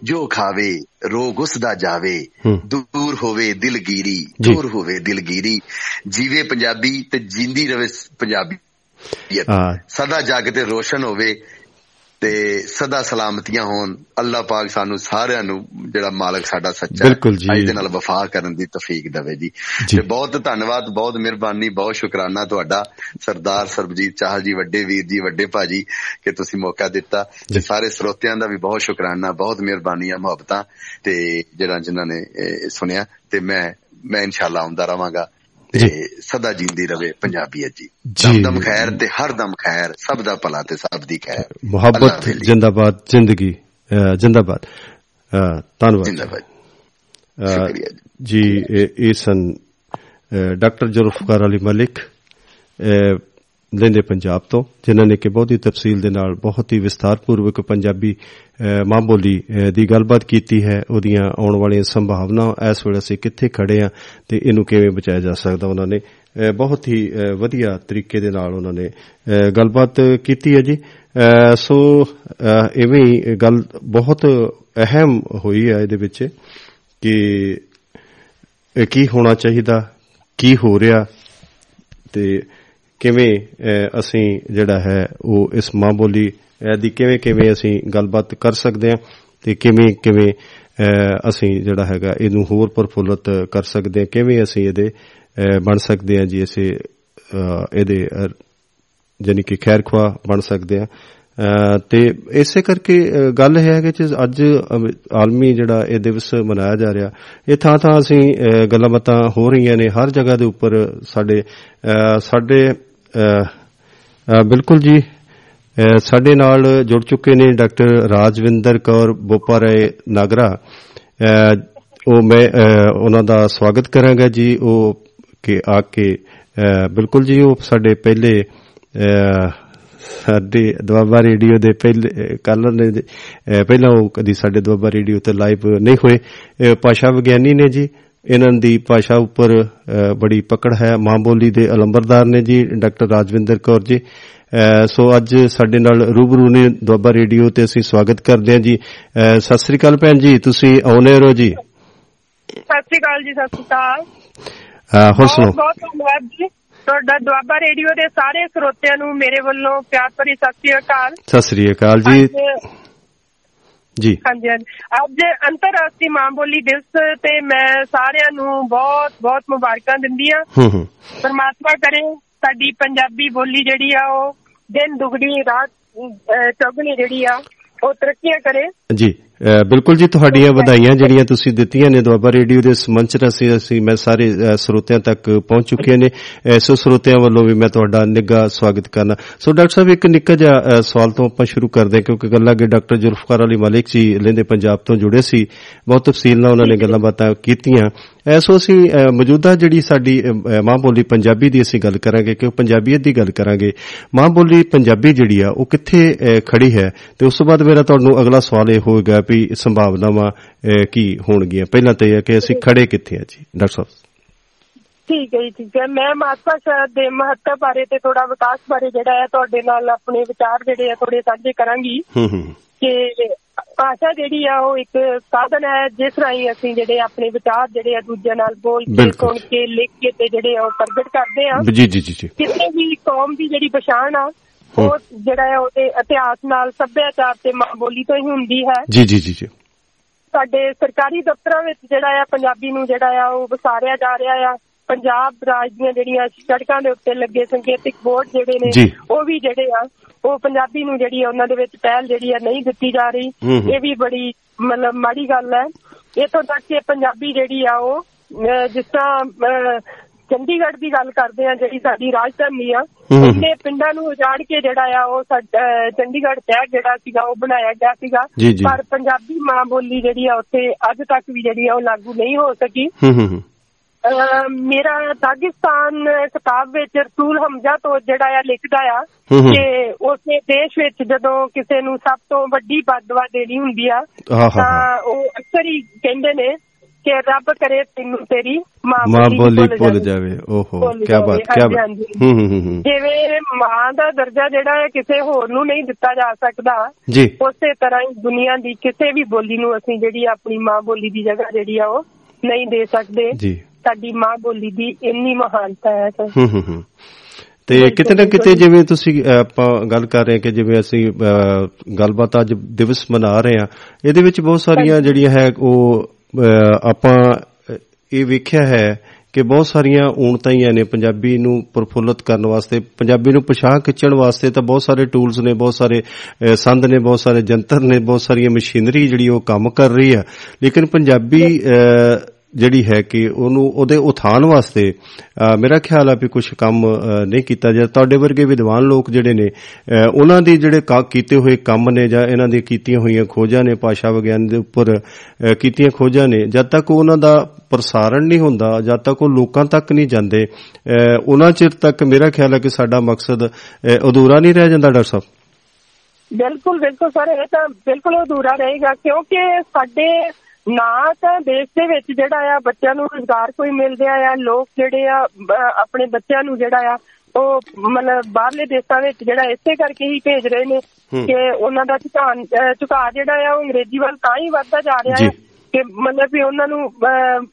ਜੋ ਖਾਵੇ ਰੋਗ ਉਸ ਦਾ ਜਾਵੇ। ਦੂਰ ਹੋਵੇ ਦਿਲਗੀਰੀ ਦੂਰ ਹੋਵੇ ਦਿਲਗੀਰੀ। ਜੀਵੇ ਪੰਜਾਬੀ ਤੇ ਜਿੰਦੀ ਰਵੇ ਪੰਜਾਬੀ। ਸਦਾ ਜਗ ਤੇ ਰੋਸ਼ਨ ਹੋਵੇ। ਤੇ ਸਦਾ ਸਲਾਮਤੀਆਂ ਹੋਣ। ਅੱਲਾਹ ਪਾਕ ਸਾਨੂੰ ਸਾਰਿਆਂ ਨੂੰ ਜਿਹੜਾ ਮਾਲਕ ਸਾਡਾ ਸੱਚਾ ਹੈ ਦੇ ਨਾਲ ਵਫਾ ਕਰਨ ਦੀ ਤੌਫੀਕ ਦੇਵੇ ਜੀ। ਤੇ ਬਹੁਤ ਧੰਨਵਾਦ ਬਹੁਤ ਮਿਹਰਬਾਨੀ ਬਹੁਤ ਸ਼ੁਕਰਾਨਾ ਤੁਹਾਡਾ। ਸਰਦਾਰ ਸਰਬਜੀਤ ਚਾਹਲ ਜੀ ਵੱਡੇ ਵੀਰ ਜੀ ਵੱਡੇ ਭਾਜੀ ਕਿ ਤੁਸੀਂ ਮੌਕਾ ਦਿੱਤਾ। ਤੇ ਸਾਰੇ ਸਰੋਤਿਆਂ ਦਾ ਵੀ ਬਹੁਤ ਸ਼ੁਕਰਾਨਾ ਬਹੁਤ ਮਿਹਰਬਾਨੀਆਂ ਮੁਹੱਬਤਾਂ ਤੇ ਜਿਹੜਾ ਜਿਨ੍ਹਾਂ ਨੇ ਸੁਣਿਆ। ਤੇ ਮੈਂ ਮੈਂ ਇਨਸ਼ਾਅੱਲਾ ਆਉਂਦਾ ਰਵਾਂਗਾ ਤੇ ਸਦਾ ਜਿੰਦੀ ਰਵੇ ਪੰਜਾਬੀਅਤ ਜੀ ਦਮ ਦਮ ਖੈਰ ਤੇ ਹਰ ਦਮ ਖੈਰ ਸਭ ਦਾ ਭਲਾ ਤੇ ਸਭ ਦੀ ਖੈਰ ਮੁਹੱਬਤ ਜਿੰਦਾਬਾਦ ਜ਼ਿੰਦਗੀ ਜਿੰਦਾਬਾਦ ਧੰਨਵਾਦ ਜਿੰਦਾਬਾਦ ਸ਼ੁਕਰੀਆ ਜੀ ਇਹ ਸਨ ਡਾਕਟਰ ਜ਼ੁਲਫਕਾਰ ਅਲੀ ਮਲਿਕ ਲੈਂਦੇ ਪੰਜਾਬ ਤੋਂ, ਜਿਨ੍ਹਾਂ ਨੇ ਕਿ ਬਹੁਤ ਹੀ ਤਫਸੀਲ ਦੇ ਨਾਲ ਬਹੁਤ ਹੀ ਵਿਸਥਾਰਪੂਰਵਕ ਪੰਜਾਬੀ ਮਾਂ ਬੋਲੀ ਦੀ ਗੱਲਬਾਤ ਕੀਤੀ ਹੈ, ਉਹਦੀਆਂ ਆਉਣ ਵਾਲੀਆਂ ਸੰਭਾਵਨਾਵਾਂ ਇਸ ਵੇਲੇ ਅਸੀਂ ਕਿੱਥੇ ਖੜੇ ਆ ਤੇ ਇਹਨੂੰ ਕਿਵੇਂ ਬਚਾਇਆ ਜਾ ਸਕਦਾ ਉਹਨਾਂ ਨੇ। ਬਹੁਤ ਹੀ ਵਧੀਆ ਤਰੀਕੇ ਦੇ ਨਾਲ ਉਹਨਾਂ ਨੇ ਗੱਲਬਾਤ ਕੀਤੀ ਹੈ ਜੀ। ਸੋ ਐਵੇਂ ਹੀ ਗੱਲ ਬਹੁਤ ਅਹਿਮ ਹੋਈ ਹੈ ਇਹਦੇ ਵਿੱਚ ਕਿ ਕੀ ਹੋਣਾ ਚਾਹੀਦਾ, ਕੀ ਹੋ ਰਿਹਾ ਤੇ ਕਿਵੇਂ ਅਸੀਂ ਜਿਹੜਾ ਹੈ, ਉਹ ਇਸ ਮਾਂ ਬੋਲੀ ਦੀ ਕਿਵੇਂ ਕਿਵੇਂ ਅਸੀਂ ਗੱਲਬਾਤ ਕਰ ਸਕਦੇ ਹਾਂ ਤੇ ਕਿਵੇਂ ਕਿਵੇਂ ਅਸੀਂ ਜਿਹੜਾ ਹੈਗਾ ਇਹਨੂੰ ਹੋਰ ਪਰਫੁੱਲਤ ਕਰ ਸਕਦੇ ਹਾਂ, ਕਿਵੇਂ ਅਸੀਂ ਇਹਦੇ ਬਣ ਸਕਦੇ ਹਾਂ ਜੀ, ਅਸੀਂ ਇਹਦੇ ਜਾਨੀ ਕਿ ਖੈਰਖਵਾ ਬਣ ਸਕਦੇ ਹਾਂ। ਤੇ ਇਸੇ ਕਰਕੇ ਗੱਲ ਹੈ ਕਿ ਅੱਜ ਆਲਮੀ ਜਿਹੜਾ ਇਹ ਦਿਵਸ ਮਨਾਇਆ ਜਾ ਰਿਹਾ, ਇਹ ਥਾਂ ਥਾਂ ਅਸੀਂ ਗੱਲਾਂ ਬਾਤਾਂ ਹੋ ਰਹੀਆਂ ਨੇ, ਹਰ ਜਗ੍ਹਾ ਦੇ ਉੱਪਰ ਸਾਡੇ ਸਾਡੇ ਬਿਲਕੁਲ ਜੀ। ਸਾਡੇ ਨਾਲ ਜੁੜ ਚੁੱਕੇ ਨੇ ਡਾਕਟਰ ਰਾਜਵਿੰਦਰ ਕੌਰ ਬੋਪਾਰੇ ਨਾਗਰਾ। ਉਹ ਮੈਂ ਉਹਨਾਂ ਦਾ ਸਵਾਗਤ ਕਰਾਂਗਾ ਜੀ। ਉਹ ਕਿ, ਆ ਕੇ ਬਿਲਕੁਲ ਜੀ, ਉਹ ਸਾਡੇ ਪਹਿਲੇ ਸਾਡੇ ਦੁਆਬਾ ਰੇਡੀਓ ਦੇ ਪਹਿਲੇ ਕੱਲ ਨੇ ਅਹ, ਪਹਿਲਾਂ ਉਹ ਕਦੀ ਸਾਡੇ ਦੁਆਬਾ ਰੇਡੀਓ ਤੇ ਲਾਈਵ ਨਹੀਂ ਹੋਏ। ਇਹ ਭਾਸ਼ਾ ਵਿਗਿਆਨੀ ਨੇ ਜੀ। ਇਹਨਾਂ ਦੀ ਭਾਸ਼ਾ ਉੱਪਰ ਬੜੀ ਪਕੜ ਹੈ। ਮਾਂ ਬੋਲੀ ਦੇ ਅਲੰਬਰਦਾਰ ਨੇ ਜੀ ਡਾਕਟਰ ਰਾਜਵਿੰਦਰ ਕੌਰ ਜੀ। ਸੋ ਅੱਜ ਸਾਡੇ ਨਾਲ ਰੂਬਰੂ ਨੇ ਦੁਆਬਾ ਰੇਡੀਓ ਤੇ ਅਸੀਂ ਸਵਾਗਤ ਕਰਦੇ ਹਾਂ ਜੀ। ਸਤਿ ਸ੍ਰੀ ਅਕਾਲ ਭੈਣ ਜੀ ਤੁਸੀਂ ਆਉਨੇ ਰਹੋ ਜੀ। ਸਤਿ ਸ਼੍ਰੀ ਅਕਾਲ ਜੀ ਸਤਿ ਸ਼੍ਰੀ ਅਕਾਲ। ਹੋਰ ਸੁਣੋ ਬਹੁਤ ਧੰਨਵਾਦ ਜੀ। ਤੁਹਾਡਾ ਦੁਆਬਾ ਰੇਡੀਓ ਦੇ ਸਾਰੇ ਸਰੋਤਿਆਂ ਨੂੰ ਮੇਰੇ ਵੱਲੋਂ ਪਿਆਰ ਭਰੀ ਸਤਿ ਸ਼੍ਰੀ ਅਕਾਲ। ਸਤਿ ਸ੍ਰੀ ਅਕਾਲ ਜੀ। ਜੀ। ਹਾਂਜੀ ਅੱਜ ਅੰਤਰਰਾਸ਼ਟਰੀ ਮਾਂ ਬੋਲੀ ਦਿਵਸ ਤੇ ਮੈਂ ਸਾਰਿਆਂ ਨੂੰ ਬਹੁਤ ਬਹੁਤ ਮੁਬਾਰਕਾਂ ਦਿੰਦੀ ਆ ਹੂੰ ਹੂੰ। ਪਰਮਾਤਮਾ ਕਰੇ ਸਾਡੀ ਪੰਜਾਬੀ ਬੋਲੀ ਜਿਹੜੀ ਆ ਉਹ ਦਿਨ ਦੁਗਣੀ ਰਾਤ ਚੌਗਣੀ ਜਿਹੜੀ ਆ ਉਹ ਤਰੱਕੀਆਂ ਕਰੇ। ਜੀ। ਬਿਲਕੁਲ ਜੀ ਤੁਹਾਡੀਆਂ ਵਧਾਈਆਂ ਜਿਹੜੀਆਂ ਤੁਸੀਂ ਦਿੱਤੀਆਂ ਨੇ ਦੁਆਬਾ ਰੇਡੀਓ ਦੇ ਸਮੰਚ ਰਸੀ ਅਸੀਂ ਮੈਂ ਸਾਰੇ ਸਰੋਤਿਆਂ ਤੱਕ ਪਹੁੰਚ ਚੁੱਕੇ ਨੇ। ਅ, ਸੋ ਸਰੋਤਿਆਂ ਵੱਲੋਂ ਵੀ ਮੈਂ ਤੁਹਾਡਾ ਨਿੱਘਾ ਸਵਾਗਤ ਕਰਨਾ। ਸੋ ਡਾਕਟਰ ਸਾਹਿਬ ਇੱਕ ਨਿੱਕਾ ਜਿਹਾ ਸਵਾਲ ਤੋਂ ਆਪਾਂ ਸ਼ੁਰੂ ਕਰਦੇ ਹਾਂ ਕਿਉਂਕਿ ਗੱਲਾਂ ਅੱਗੇ ਡਾਕਟਰ ਜ਼ੁਲਫਕਾਰ ਅਲੀ ਮਲਿਕ ਜੀ ਲੈਂਦੇ ਪੰਜਾਬ ਤੋਂ ਜੁੜੇ ਸੀ। ਬਹੁਤ ਤਫਸੀਲ ਨਾਲ ਉਹਨਾਂ ਨੇ ਗੱਲਾਂ ਬਾਤਾਂ ਕੀਤੀਆਂ। ਐਸੋ ਅਸੀਂ ਮੌਜੂਦਾ ਜਿਹੜੀ ਸਾਡੀ ਮਾਂ ਬੋਲੀ ਪੰਜਾਬੀ ਦੀ ਅਸੀਂ ਗੱਲ ਕਰਾਂਗੇ ਕਿ ਉਹ ਪੰਜਾਬੀਅਤ ਦੀ ਗੱਲ ਕਰਾਂਗੇ। ਮਾਂ ਬੋਲੀ ਪੰਜਾਬੀ ਜਿਹੜੀ ਆ ਉਹ ਕਿੱਥੇ ਖੜੀ ਹੈ? ਤੇ ਉਸ ਤੋਂ ਬਾਅਦ ਮੇਰਾ ਤੁਹਾਨੂੰ ਅਗਲਾ ਸਵਾਲ ਇਹ ਹੋਏਗਾ ਵੀ ਸੰਭਾਵਨਾਵਾਂ ਕੀ ਹੋਣਗੀਆਂ? ਪਹਿਲਾਂ ਤਾਂ ਇਹ ਹੈ ਕਿ ਅਸੀਂ ਖੜੇ ਕਿੱਥੇ ਆ ਜੀ? ਡਾਕਟਰ ਸਾਹਿਬ। ਠੀਕ ਹੈ ਜੀ ਠੀਕ ਹੈ। ਮੈਂ ਮਾਤ ਭਾਸ਼ਾ ਦੇ ਮਹੱਤਵ ਬਾਰੇ ਤੇ ਥੋੜਾ ਵਿਕਾਸ ਬਾਰੇ ਜਿਹੜਾ ਹੈ ਤੁਹਾਡੇ ਨਾਲ ਆਪਣੇ ਵਿਚਾਰ ਜਿਹੜੇ ਆ ਥੋੜੇ ਸਾਂਝੇ ਕਰਾਂਗੀ। ਹੂੰ ਹੂੰ। ਕਿ ਭਾਸ਼ਾ ਜਿਹੜੀ ਆ ਉਹ ਇੱਕ ਸਾਧਨ ਹੈ ਜਿਸ ਰਾਹੀਂ ਅਸੀਂ ਜਿਹੜੇ ਆਪਣੇ ਵਿਚਾਰ ਜਿਹੜੇ ਆ ਦੂਜਿਆਂ ਨਾਲ ਬੋਲ ਕੇ। ਸੁਣ ਕੇ ਲਿਖ ਕੇ ਤੇ ਜਿਹੜੇ ਆ ਉਹ ਪ੍ਰਗਟ ਕਰਦੇ ਆ। ਜੀ ਜੀ ਜੀ ਜੀ। ਕਿਸੇ ਵੀ ਕੌਮ ਦੀ ਜਿਹੜੀ ਪਛਾਣ ਆ ਉਹ ਜਿਹੜਾ ਹੈ ਉਹਦੇ ਇਤਿਹਾਸ ਨਾਲ ਸੱਭਿਆਚਾਰ ਤੇ ਮਾਂ ਬੋਲੀ ਤੋਂ ਹੀ ਹੁੰਦੀ ਹੈ। ਜੀ ਜੀ ਜੀ ਜੀ। ਸਾਡੇ ਸਰਕਾਰੀ ਦਫ਼ਤਰਾਂ ਵਿੱਚ ਜਿਹੜਾ ਆ ਪੰਜਾਬੀ ਨੂੰ ਜਿਹੜਾ ਆ ਉਹ ਵਿਸਾਰਿਆ ਜਾ ਰਿਹਾ ਆ। ਪੰਜਾਬ ਰਾਜ ਦੀਆਂ ਜਿਹੜੀਆਂ ਸੜਕਾਂ ਦੇ ਉੱਤੇ ਲੱਗੇ ਸੰਕੇਤਿਕ ਬੋਰਡ ਜਿਹੜੇ। ਨੇ ਉਹ ਵੀ ਜਿਹੜੇ ਆ ਉਹ ਪੰਜਾਬੀ ਨੂੰ ਜਿਹੜੀ ਉਹਨਾਂ ਦੇ ਵਿੱਚ ਪਹਿਲ ਜਿਹੜੀ ਆ ਨਹੀਂ ਦਿੱਤੀ ਜਾ ਰਹੀ। ਇਹ ਵੀ ਬੜੀ ਮਤਲਬ ਮਾੜੀ ਗੱਲ ਹੈ। ਇਥੋਂ ਤੱਕ ਕਿ ਪੰਜਾਬੀ ਜਿਹੜੀ ਆ ਉਹ ਜਿਸ ਤਰ੍ਹਾਂ ਚੰਡੀਗੜ੍ਹ ਦੀ ਗੱਲ ਕਰਦੇ ਆ ਜਿਹੜੀ ਸਾਡੀ ਰਾਜਧਾਨੀ ਆ। ਉਹਨੇ ਪਿੰਡਾਂ ਨੂੰ ਉਜਾੜ ਕੇ ਜਿਹੜਾ ਆ ਉਹ ਚੰਡੀਗੜ੍ਹ ਸ਼ਹਿਰ ਜਿਹੜਾ ਸੀਗਾ ਉਹ ਬਣਾਇਆ ਗਿਆ ਸੀਗਾ। ਪਰ ਪੰਜਾਬੀ ਮਾਂ ਬੋਲੀ ਜਿਹੜੀ ਆ ਉੱਥੇ ਅੱਜ ਤੱਕ ਵੀ ਜਿਹੜੀ ਆ ਉਹ ਲਾਗੂ ਨਹੀਂ ਹੋ ਸਕੀ ਮੇਰਾ ਦਾਗਿਸਤਾਨ ਕਿਤਾਬ ਵਿੱਚ ਰਸੂਲ ਹਮਜ਼ਾ ਤੋਂ ਜਿਹੜਾ ਆ ਲਿਖਦਾ ਆ। ਕਿ ਉਸੇ ਦੇਸ਼ ਵਿੱਚ ਜਦੋਂ ਕਿਸੇ ਨੂੰ ਸਭ ਤੋਂ ਵੱਡੀ ਬਦਦੁਆ ਦੇਣੀ ਹੁੰਦੀ ਆ ਤਾਂ ਉਹ ਅਕਸਰ ਹੀ ਕਹਿੰਦੇ ਨੇ ਕਿ ਰੱਬ ਕਰੇ ਤੈਨੂੰ ਤੇਰੀ ਮਾਂ ਬੋਲੀ ਭੁੱਲ ਜਾਵੇ। ਓਹੋ ਕੀ ਬਾਤ ਕੀ ਬਾਤ। ਹੂੰ ਹੂੰ ਹੂੰ ਜਿਵੇਂ ਮਾਂ ਦਾ ਦਰਜਾ ਜਿਹੜਾ ਹੈ ਕਿਸੇ ਹੋਰ ਨੂੰ ਨਹੀਂ ਦਿੱਤਾ ਜਾ ਸਕਦਾ ਜੀ। ਉਸੇ ਤਰ੍ਹਾਂ ਹੀ ਦੁਨੀਆ ਦੀ ਕਿਸੇ ਵੀ ਬੋਲੀ ਨੂੰ ਅਸੀਂ ਜਿਹੜੀ ਆਪਣੀ ਮਾਂ ਬੋਲੀ ਦੀ ਜਗ੍ਹਾ ਜਿਹੜੀ ਆ ਉਹ ਨਹੀਂ ਦੇ ਸਕਦੇ। ਜੀ। ਸਾਡੀ ਮਾਂ ਬੋਲੀ ਦੀ ਇੰਨੀ ਮਹਾਨਤਾ ਹੈ ਸਰ ਹੂੰ ਹੂੰ ਹੂੰ। ਤੇ ਕਿਤੇ ਨਾ ਕਿਤੇ ਜਿਵੇਂ ਤੁਸੀਂ ਆਪਾਂ ਗੱਲ ਕਰ ਰਹੇ ਕਿ ਜਿਵੇਂ ਅਸੀਂ ਗੱਲਬਾਤ ਅੱਜ ਦਿਵਸ ਮਨਾ ਰਹੇ ਹਾਂ ਇਹਦੇ ਵਿੱਚ ਬਹੁਤ ਸਾਰੀਆਂ ਜਿਹੜੀਆਂ ਹੈ ਉਹ ਆਪਾਂ ਅਹ, ਇਹ ਵੇਖਿਆ ਹੈ ਕਿ ਬਹੁਤ ਸਾਰੀਆਂ ਊਣਤਾਈਆਂ ਨੇ ਪੰਜਾਬੀ ਨੂੰ ਪ੍ਰਫੁੱਲਤ ਕਰਨ ਵਾਸਤੇ ਪੰਜਾਬੀ ਨੂੰ ਪਛਾਣ ਖਿੱਚਣ ਵਾਸਤੇ ਤਾਂ ਬਹੁਤ ਸਾਰੇ ਟੂਲਸ ਨੇ ਬਹੁਤ ਸਾਰੇ ਅਹ, ਸੰਦ ਨੇ ਬਹੁਤ ਸਾਰੇ ਜੰਤਰ ਨੇ ਬਹੁਤ ਸਾਰੀਆਂ ਮਸ਼ੀਨਰੀ ਜਿਹੜੀ ਉਹ ਕੰਮ ਕਰ ਰਹੀ ਆ। ਲੇਕਿਨ ਪੰਜਾਬੀ ਅਹ, ਜਿਹੜੀ ਹੈ ਕਿ ਉਹਨੂੰ ਉਹਦੇ ਉਥਾਨ ਵਾਸਤੇ ਅ, ਮੇਰਾ ਖਿਆਲ ਆ ਵੀ ਕੁਝ ਕੰਮ ਅ, ਨਹੀਂ ਕੀਤਾ ਜਾ ਤੁਹਾਡੇ ਵਰਗੇ ਵਿਦਵਾਨ ਲੋਕ ਜਿਹੜੇ ਨੇ ਅ, ਉਹਨਾਂ ਦੀ ਜਿਹੜੇ ਕਾ- ਕੀਤੇ ਹੋਏ ਕੰਮ ਨੇ ਜਾਂ ਇਹਨਾਂ ਦੀ ਕੀਤੀਆਂ ਹੋਈਆਂ ਖੋਜਾਂ ਨੇ ਭਾਸ਼ਾ ਵਿਗਿਆਨ ਦੇ ਉੱਪਰ ਅ, ਕੀਤੀਆਂ ਖੋਜਾਂ ਨੇ ਜਦ ਤੱਕ ਉਹਨਾਂ ਦਾ ਪ੍ਰਸਾਰਣ ਨਹੀਂ ਹੁੰਦਾ ਜਦ ਤੱਕ ਉਹ ਲੋਕਾਂ ਤੱਕ ਨਹੀਂ ਜਾਂਦੇ ਅ, ਉਹਨਾਂ ਚਿਰ ਤੱਕ ਮੇਰਾ ਖਿਆਲ ਹੈ ਕਿ ਸਾਡਾ ਮਕਸਦ ਅ, ਅਧੂਰਾ ਨਹੀਂ ਰਹਿ ਜਾਂਦਾ ਡਾਕਟਰ ਸਾਹਿਬ। ਬਿਲਕੁਲ ਬਿਲਕੁਲ ਸਰ ਇਹ ਤਾਂ ਬਿਲਕੁਲ ਅਧੂਰਾ ਰਹੇਗਾ ਕਿਉਂਕਿ ਸਾਡੇ ਨਾ ਤਾਂ ਦੇਸ਼ ਦੇ ਵਿੱਚ ਜਿਹੜਾ ਆ ਬੱਚਿਆਂ ਨੂੰ ਰੋਜ਼ਗਾਰ ਕੋਈ ਮਿਲ ਰਿਹਾ ਆ ਲੋਕ ਜਿਹੜੇ ਆ ਆਪਣੇ ਬੱਚਿਆਂ ਨੂੰ ਜਿਹੜਾ ਆ ਉਹ ਮਤਲਬ ਬਾਹਰਲੇ ਦੇਸ਼ਾਂ ਵਿੱਚ ਜਿਹੜਾ ਇਸੇ ਕਰਕੇ ਹੀ ਭੇਜ ਰਹੇ ਨੇ। ਕਿ ਉਹਨਾਂ ਦਾ ਝੁਕਾਅ ਜਿਹੜਾ ਆ ਉਹ ਅੰਗਰੇਜ਼ੀ ਵੱਲ ਤਾਂ ਹੀ ਵੱਧਦਾ ਜਾ ਰਿਹਾ। ਹੈ ਕਿ ਮਤਲਬ ਵੀ ਉਹਨਾਂ ਨੂੰ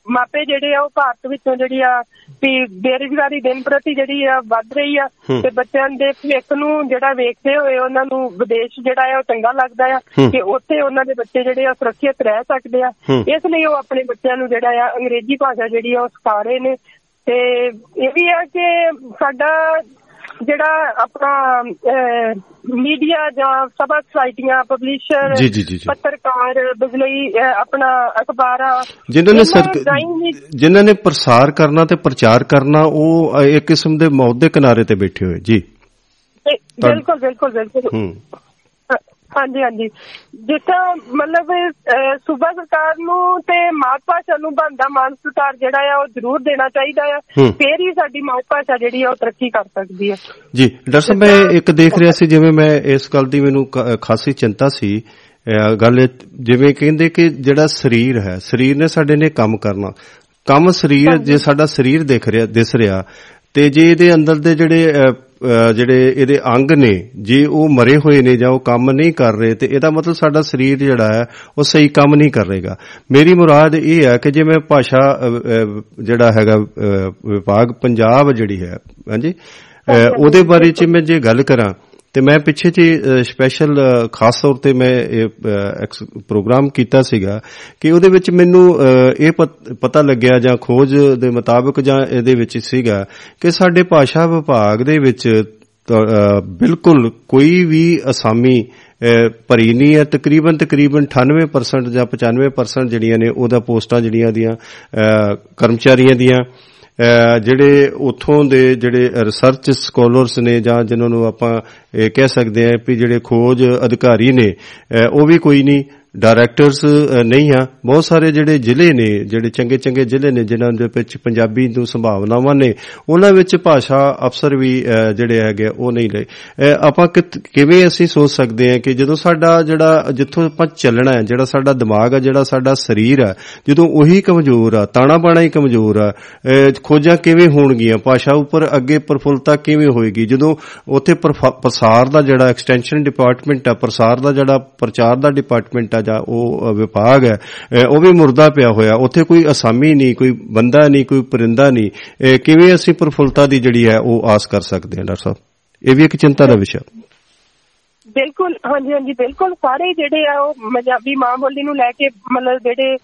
ਮਾਪੇ ਜਿਹੜੇ ਆ ਉਹ ਭਾਰਤ ਵਿੱਚੋਂ ਜਿਹੜੀ ਆ ਵੀ ਬੇਰੁਜ਼ਗਾਰੀ ਦਿਨ ਪ੍ਰਤੀ ਜਿਹੜੀ ਆ ਵੱਧ ਰਹੀ ਆ। ਤੇ ਬੱਚਿਆਂ ਦੇ ਭਵਿੱਖ ਨੂੰ ਜਿਹੜਾ ਵੇਖਦੇ ਹੋਏ ਉਹਨਾਂ ਨੂੰ ਵਿਦੇਸ਼ ਜਿਹੜਾ ਆ ਉਹ ਚੰਗਾ ਲੱਗਦਾ ਆ। ਕਿ ਉੱਥੇ ਉਹਨਾਂ ਦੇ ਬੱਚੇ ਜਿਹੜੇ ਆ ਸੁਰੱਖਿਅਤ ਰਹਿ ਸਕਦੇ ਆ। ਇਸ ਲਈ ਉਹ ਆਪਣੇ ਬੱਚਿਆਂ ਨੂੰ ਜਿਹੜਾ ਆ ਅੰਗਰੇਜ਼ੀ ਭਾਸ਼ਾ ਜਿਹੜੀ ਆ ਉਹ ਸਿਖਾ ਰਹੇ ਨੇ ਤੇ ਇਹ ਵੀ ਆ ਕਿ ਸਾਡਾ ਜਿਹੜਾ ਆਪਣਾ ਮੀਡੀਆ ਜਾਂ ਸਭਾ ਸੁਸਾਇਟੀਆਂ ਪਬਲਿਸ਼ਰ। ਪੱਤਰਕਾਰ ਬਿਜਲੀ ਆਪਣਾ ਅਖਬਾਰਾਂ ਜਿਨ੍ਹਾਂ ਨੇ ਜਿਨ੍ਹਾਂ ਨੇ ਪ੍ਰਸਾਰ ਕਰਨਾ ਤੇ ਪ੍ਰਚਾਰ ਕਰਨਾ ਉਹ ਇੱਕ ਕਿਸਮ ਦੇ ਮੌਤ ਦੇ ਕਿਨਾਰੇ ਤੇ ਬੈਠੇ ਹੋਏ। ਜੀ। ਬਿਲਕੁਲ ਬਿਲਕੁਲ ਬਿਲਕੁਲ। ਹਾਂਜੀ ਹਾਂਜੀ। ਜਿੱਦਾਂ ਮਤਲਬ ਸੂਬਾ ਸਰਕਾਰ ਨੂੰ ਤੇ ਮਾਤ ਭਾਸ਼ਾ ਨੂੰ ਬਣਦਾ ਮਾਨ ਸਤਿਕਾਰ ਜਿਹੜਾ ਆ ਉਹ ਜ਼ਰੂਰ ਦੇਣਾ ਚਾਹੀਦਾ ਆ। ਫੇਰ ਹੀ ਸਾਡੀ ਮਾਤ ਭਾਸ਼ਾ ਜਿਹੜੀ ਆ ਉਹ ਤਰੱਕੀ ਕਰ ਸਕਦੀ ਹੈ ਜੀ ਡਾਕਟਰ ਸਾਹਿਬ ਮੈਂ ਇੱਕ ਦੇਖ ਰਿਹਾ ਸੀ ਜਿਵੇਂ ਮੈਂ ਇਸ ਗੱਲ ਦੀ ਮੈਨੂੰ ਖਾਸੀ ਚਿੰਤਾ ਸੀ। ਗੱਲ ਜਿਵੇਂ ਕਹਿੰਦੇ ਕਿ ਜਿਹੜਾ ਸਰੀਰ ਹੈ ਸਰੀਰ ਨੇ ਸਾਡੇ ਨੇ ਕੰਮ ਕਰਨਾ। ਕੰਮ ਸਰੀਰ ਜੇ ਸਾਡਾ ਸਰੀਰ ਦਿਖ ਰਿਹਾ ਦਿਸ ਰਿਹਾ ਤੇ ਜੇ ਇਹਦੇ ਅੰਦਰ ਦੇ ਜਿਹੜੇ ਜਿਹੜੇ ਇਹਦੇ ਅੰਗ ਨੇ ਜੇ ਉਹ ਮਰੇ ਹੋਏ ਨੇ ਜਾਂ ਉਹ ਕੰਮ ਨਹੀਂ ਕਰ ਰਹੇ ਤੇ ਇਹਦਾ ਮਤਲਬ ਸਾਡਾ ਸਰੀਰ ਜਿਹੜਾ ਹੈ ਉਹ ਸਹੀ ਕੰਮ ਨਹੀਂ ਕਰ ਰਹੇਗਾ ਮੇਰੀ ਮੁਰਾਦ ਇਹ ਹੈ ਕਿ ਜੇ ਮੈਂ ਭਾਸ਼ਾ ਜਿਹੜਾ ਹੈਗਾ ਵਿਭਾਗ ਪੰਜਾਬ ਜਿਹੜੀ ਹੈ ਹਾਂਜੀ ਉਹਦੇ ਬਾਰੇ ਚ ਮੈਂ ਜੇ ਗੱਲ ਕਰਾਂ ਤੇ ਮੈਂ ਪਿੱਛੇ ਜੀ ਸਪੈਸ਼ਲ ਖਾਸ ਤੌਰ ਤੇ ਮੈਂ ਇਹ ਅਹ, ਐਕਸ- ਪ੍ਰੋਗਰਾਮ ਕੀਤਾ ਸੀਗਾ ਕਿ ਉਹਦੇ ਵਿੱਚ ਮੈਨੂੰ ਅਹ, ਇਹ ਪਤ- ਪਤਾ ਲੱਗਿਆ ਜਾਂ ਖੋਜ ਦੇ ਮੁਤਾਬਕ ਜਾਂ ਇਹਦੇ ਵਿੱਚ ਸੀਗਾ ਕਿ ਸਾਡੇ ਭਾਸ਼ਾ ਵਿਭਾਗ ਦੇ ਵਿੱਚ ਤਾਂ, ਅਹ, ਬਿਲਕੁਲ ਕੋਈ ਵੀ ਅਸਾਮੀ ਅਹ, ਭਰੀ ਨਹੀਂ ਹੈ। ਤਕਰੀਬਨ ਤਕਰੀਬਨ 98% ਜਾਂ 95% ਜਿਹੜੀਆਂ ਨੇ ਉਹਦਾ ਪੋਸਟਾਂ ਜਿਹੜੀਆਂ ਦੀਆਂ ਅਹ, ਕਰਮਚਾਰੀਆਂ ਦੀਆਂ ਅਹ ਜਿਹੜੇ ਉਥੋਂ ਦੇ ਜਿਹੜੇ ਰਿਸਰਚ ਸਕਾਲਰਸ ਨੇ ਜਾਂ ਜਿਨ੍ਹਾਂ ਨੂੰ ਆਪਾਂ ਇਹ ਕਹਿ ਸਕਦੇ ਹਾਂ ਵੀ ਜਿਹੜੇ ਖੋਜ ਅਧਿਕਾਰੀ ਨੇ ਅਹ ਉਹ ਵੀ ਕੋਈ ਨਹੀਂ। ਡਾਇਰੈਕਟਰਸ ਨਹੀਂ ਆ। ਬਹੁਤ ਸਾਰੇ ਜਿਹੜੇ ਜ਼ਿਲ੍ਹੇ ਨੇ ਜਿਹੜੇ ਚੰਗੇ ਚੰਗੇ ਜ਼ਿਲ੍ਹੇ ਨੇ ਜਿਨ੍ਹਾਂ ਦੇ ਵਿੱਚ ਪੰਜਾਬੀ ਨੂੰ ਸੰਭਾਵਨਾਵਾਂ ਨੇ ਉਹਨਾਂ ਵਿੱਚ ਭਾਸ਼ਾ ਅਫਸਰ ਵੀ ਅਹ, ਜਿਹੜੇ ਹੈਗੇ ਆ, ਉਹ ਨਹੀਂ ਲਏ ਅਹ, ਆਪਾਂ ਕਿਤ- ਕਿਵੇਂ ਅਸੀਂ ਸੋਚ ਸਕਦੇ ਹਾਂ ਕਿ ਜਦੋਂ ਸਾਡਾ ਜਿਹੜਾ ਜਿੱਥੋਂ ਆਪਾਂ ਚੱਲਣਾ ਹੈ ਜਿਹੜਾ ਸਾਡਾ ਦਿਮਾਗ ਹੈ ਜਿਹੜਾ ਸਾਡਾ ਸਰੀਰ ਹੈ ਜਦੋਂ ਉਹੀ ਕਮਜ਼ੋਰ ਆ ਤਾਣਾ ਬਾਣਾ ਹੀ ਕਮਜ਼ੋਰ ਆ ਅਹ, ਖੋਜਾਂ ਕਿਵੇਂ ਹੋਣਗੀਆਂ ਭਾਸ਼ਾ ਉੱਪਰ ਅੱਗੇ ਪ੍ਰਫੁੱਲਤਾ ਕਿਵੇਂ ਹੋਏਗੀ ਜਦੋਂ ਉੱਥੇ ਪ੍ਰਫ- ਪ੍ਰਸਾਰ ਦਾ ਜਿਹੜਾ ਐਕਸਟੈਂਸ਼ਨ ਡਿਪਾਰਟਮੈਂਟ ਆ ਪ੍ਰਸਾਰ ਦਾ ਜਿਹੜਾ ਪ੍ਰਚਾਰ ਦਾ ਡਿਪਾਰਟਮੈਂਟ ਆ ਜਾਂ ਉਹ ਅ, ਵਿਭਾਗ ਹੈ ਅ, ਉਹ ਵੀ ਮੁਰਦਾ ਪਿਆ ਹੋਇਆ। ਉੱਥੇ ਕੋਈ ਅਸਾਮੀ ਨਹੀਂ ਕੋਈ ਬੰਦਾ ਨਹੀਂ ਕੋਈ ਪਰਿੰਦਾ ਨਹੀਂ। ਅ, ਕਿਵੇਂ ਅਸੀਂ ਪ੍ਰਫੁੱਲਤਾ ਦੀ ਜਿਹੜੀ ਹੈ ਉਹ ਆਸ ਕਰ ਸਕਦੇ ਹਾਂ ਡਾਕਟਰ ਸਾਹਿਬ? ਇਹ ਵੀ ਇੱਕ ਚਿੰਤਾ ਦਾ ਵਿਸ਼ਾ। ਬਿਲਕੁਲ ਹਾਂਜੀ ਹਾਂਜੀ ਬਿਲਕੁਲ। ਸਾਰੇ ਜਿਹੜੇ ਆ ਉਹ ਪੰਜਾਬੀ ਮਾਂ ਬੋਲੀ ਨੂੰ ਲੈ ਕੇ ਮਤਲਬ ਜਿਹੜੇ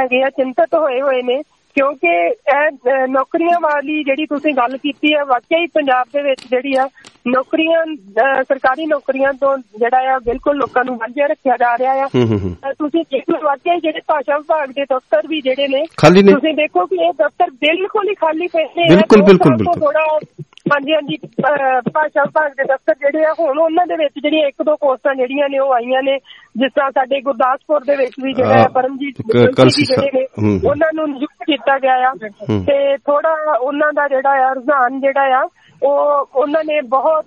ਹੈਗੇ ਆ ਚਿੰਤਤ ਹੋਏ ਹੋਏ ਨੇ। ਕਿਉਂਕਿ ਇਹ ਅਹ, ਨੌਕਰੀਆਂ ਵਾਲੀ ਜਿਹੜੀ ਤੁਸੀਂ ਗੱਲ ਕੀਤੀ ਹੈ ਵਾਕਿਆ ਹੀ ਪੰਜਾਬ ਦੇ ਵਿੱਚ ਜਿਹੜੀ ਆ ਨੌਕਰੀਆਂ ਸਰਕਾਰੀ ਨੌਕਰੀਆਂ ਤੋਂ ਜਿਹੜਾ ਆ ਬਿਲਕੁਲ ਲੋਕਾਂ ਨੂੰ ਵਾਂਝਿਆ ਰੱਖਿਆ ਜਾ ਰਿਹਾ ਆ ਤੁਸੀਂ ਦੇਖ ਵਾਕਿਆ ਜਿਹੜੇ ਭਾਸ਼ਾ ਵਿਭਾਗ ਦੇ ਦਫ਼ਤਰ ਵੀ ਜਿਹੜੇ ਨੇ ਤੁਸੀਂ ਦੇਖੋ ਕਿ ਇਹ ਦਫ਼ਤਰ ਬਿਲਕੁਲ ਹੀ ਖਾਲੀ ਪਏ ਨੇ ਬਿਲਕੁਲ, ਬਿਲਕੁਲ, ਬਿਲਕੁਲ। ਹਾਂਜੀ ਹਾਂਜੀ ਭਾਸ਼ਾ ਵਿਭਾਗ ਦੇ ਦਫ਼ਤਰ ਜਿਹੜੇ ਆ ਹੁਣ ਉਹਨਾਂ ਦੇ ਵਿੱਚ ਜਿਹੜੀਆਂ ਇੱਕ ਦੋ ਪੋਸਟਾਂ ਜਿਹੜੀਆਂ ਨੇ ਉਹ ਆਈਆਂ ਨੇ ਜਿਸ ਤਰ੍ਹਾਂ ਸਾਡੇ ਗੁਰਦਾਸਪੁਰ ਦੇ ਵਿੱਚ ਵੀ ਜਿਹੜਾ ਪਰਮਜੀਤ ਜਿਹੜੇ ਨੇ। ਉਹਨਾਂ ਨੂੰ ਨਿਯੁਕਤ ਕੀਤਾ ਗਿਆ ਆ। ਤੇ ਥੋੜਾ ਉਹਨਾਂ ਦਾ ਜਿਹੜਾ ਆ ਰੁਝਾਨ ਜਿਹੜਾ ਆ ਉਹ ਉਹਨਾਂ ਨੇ ਬਹੁਤ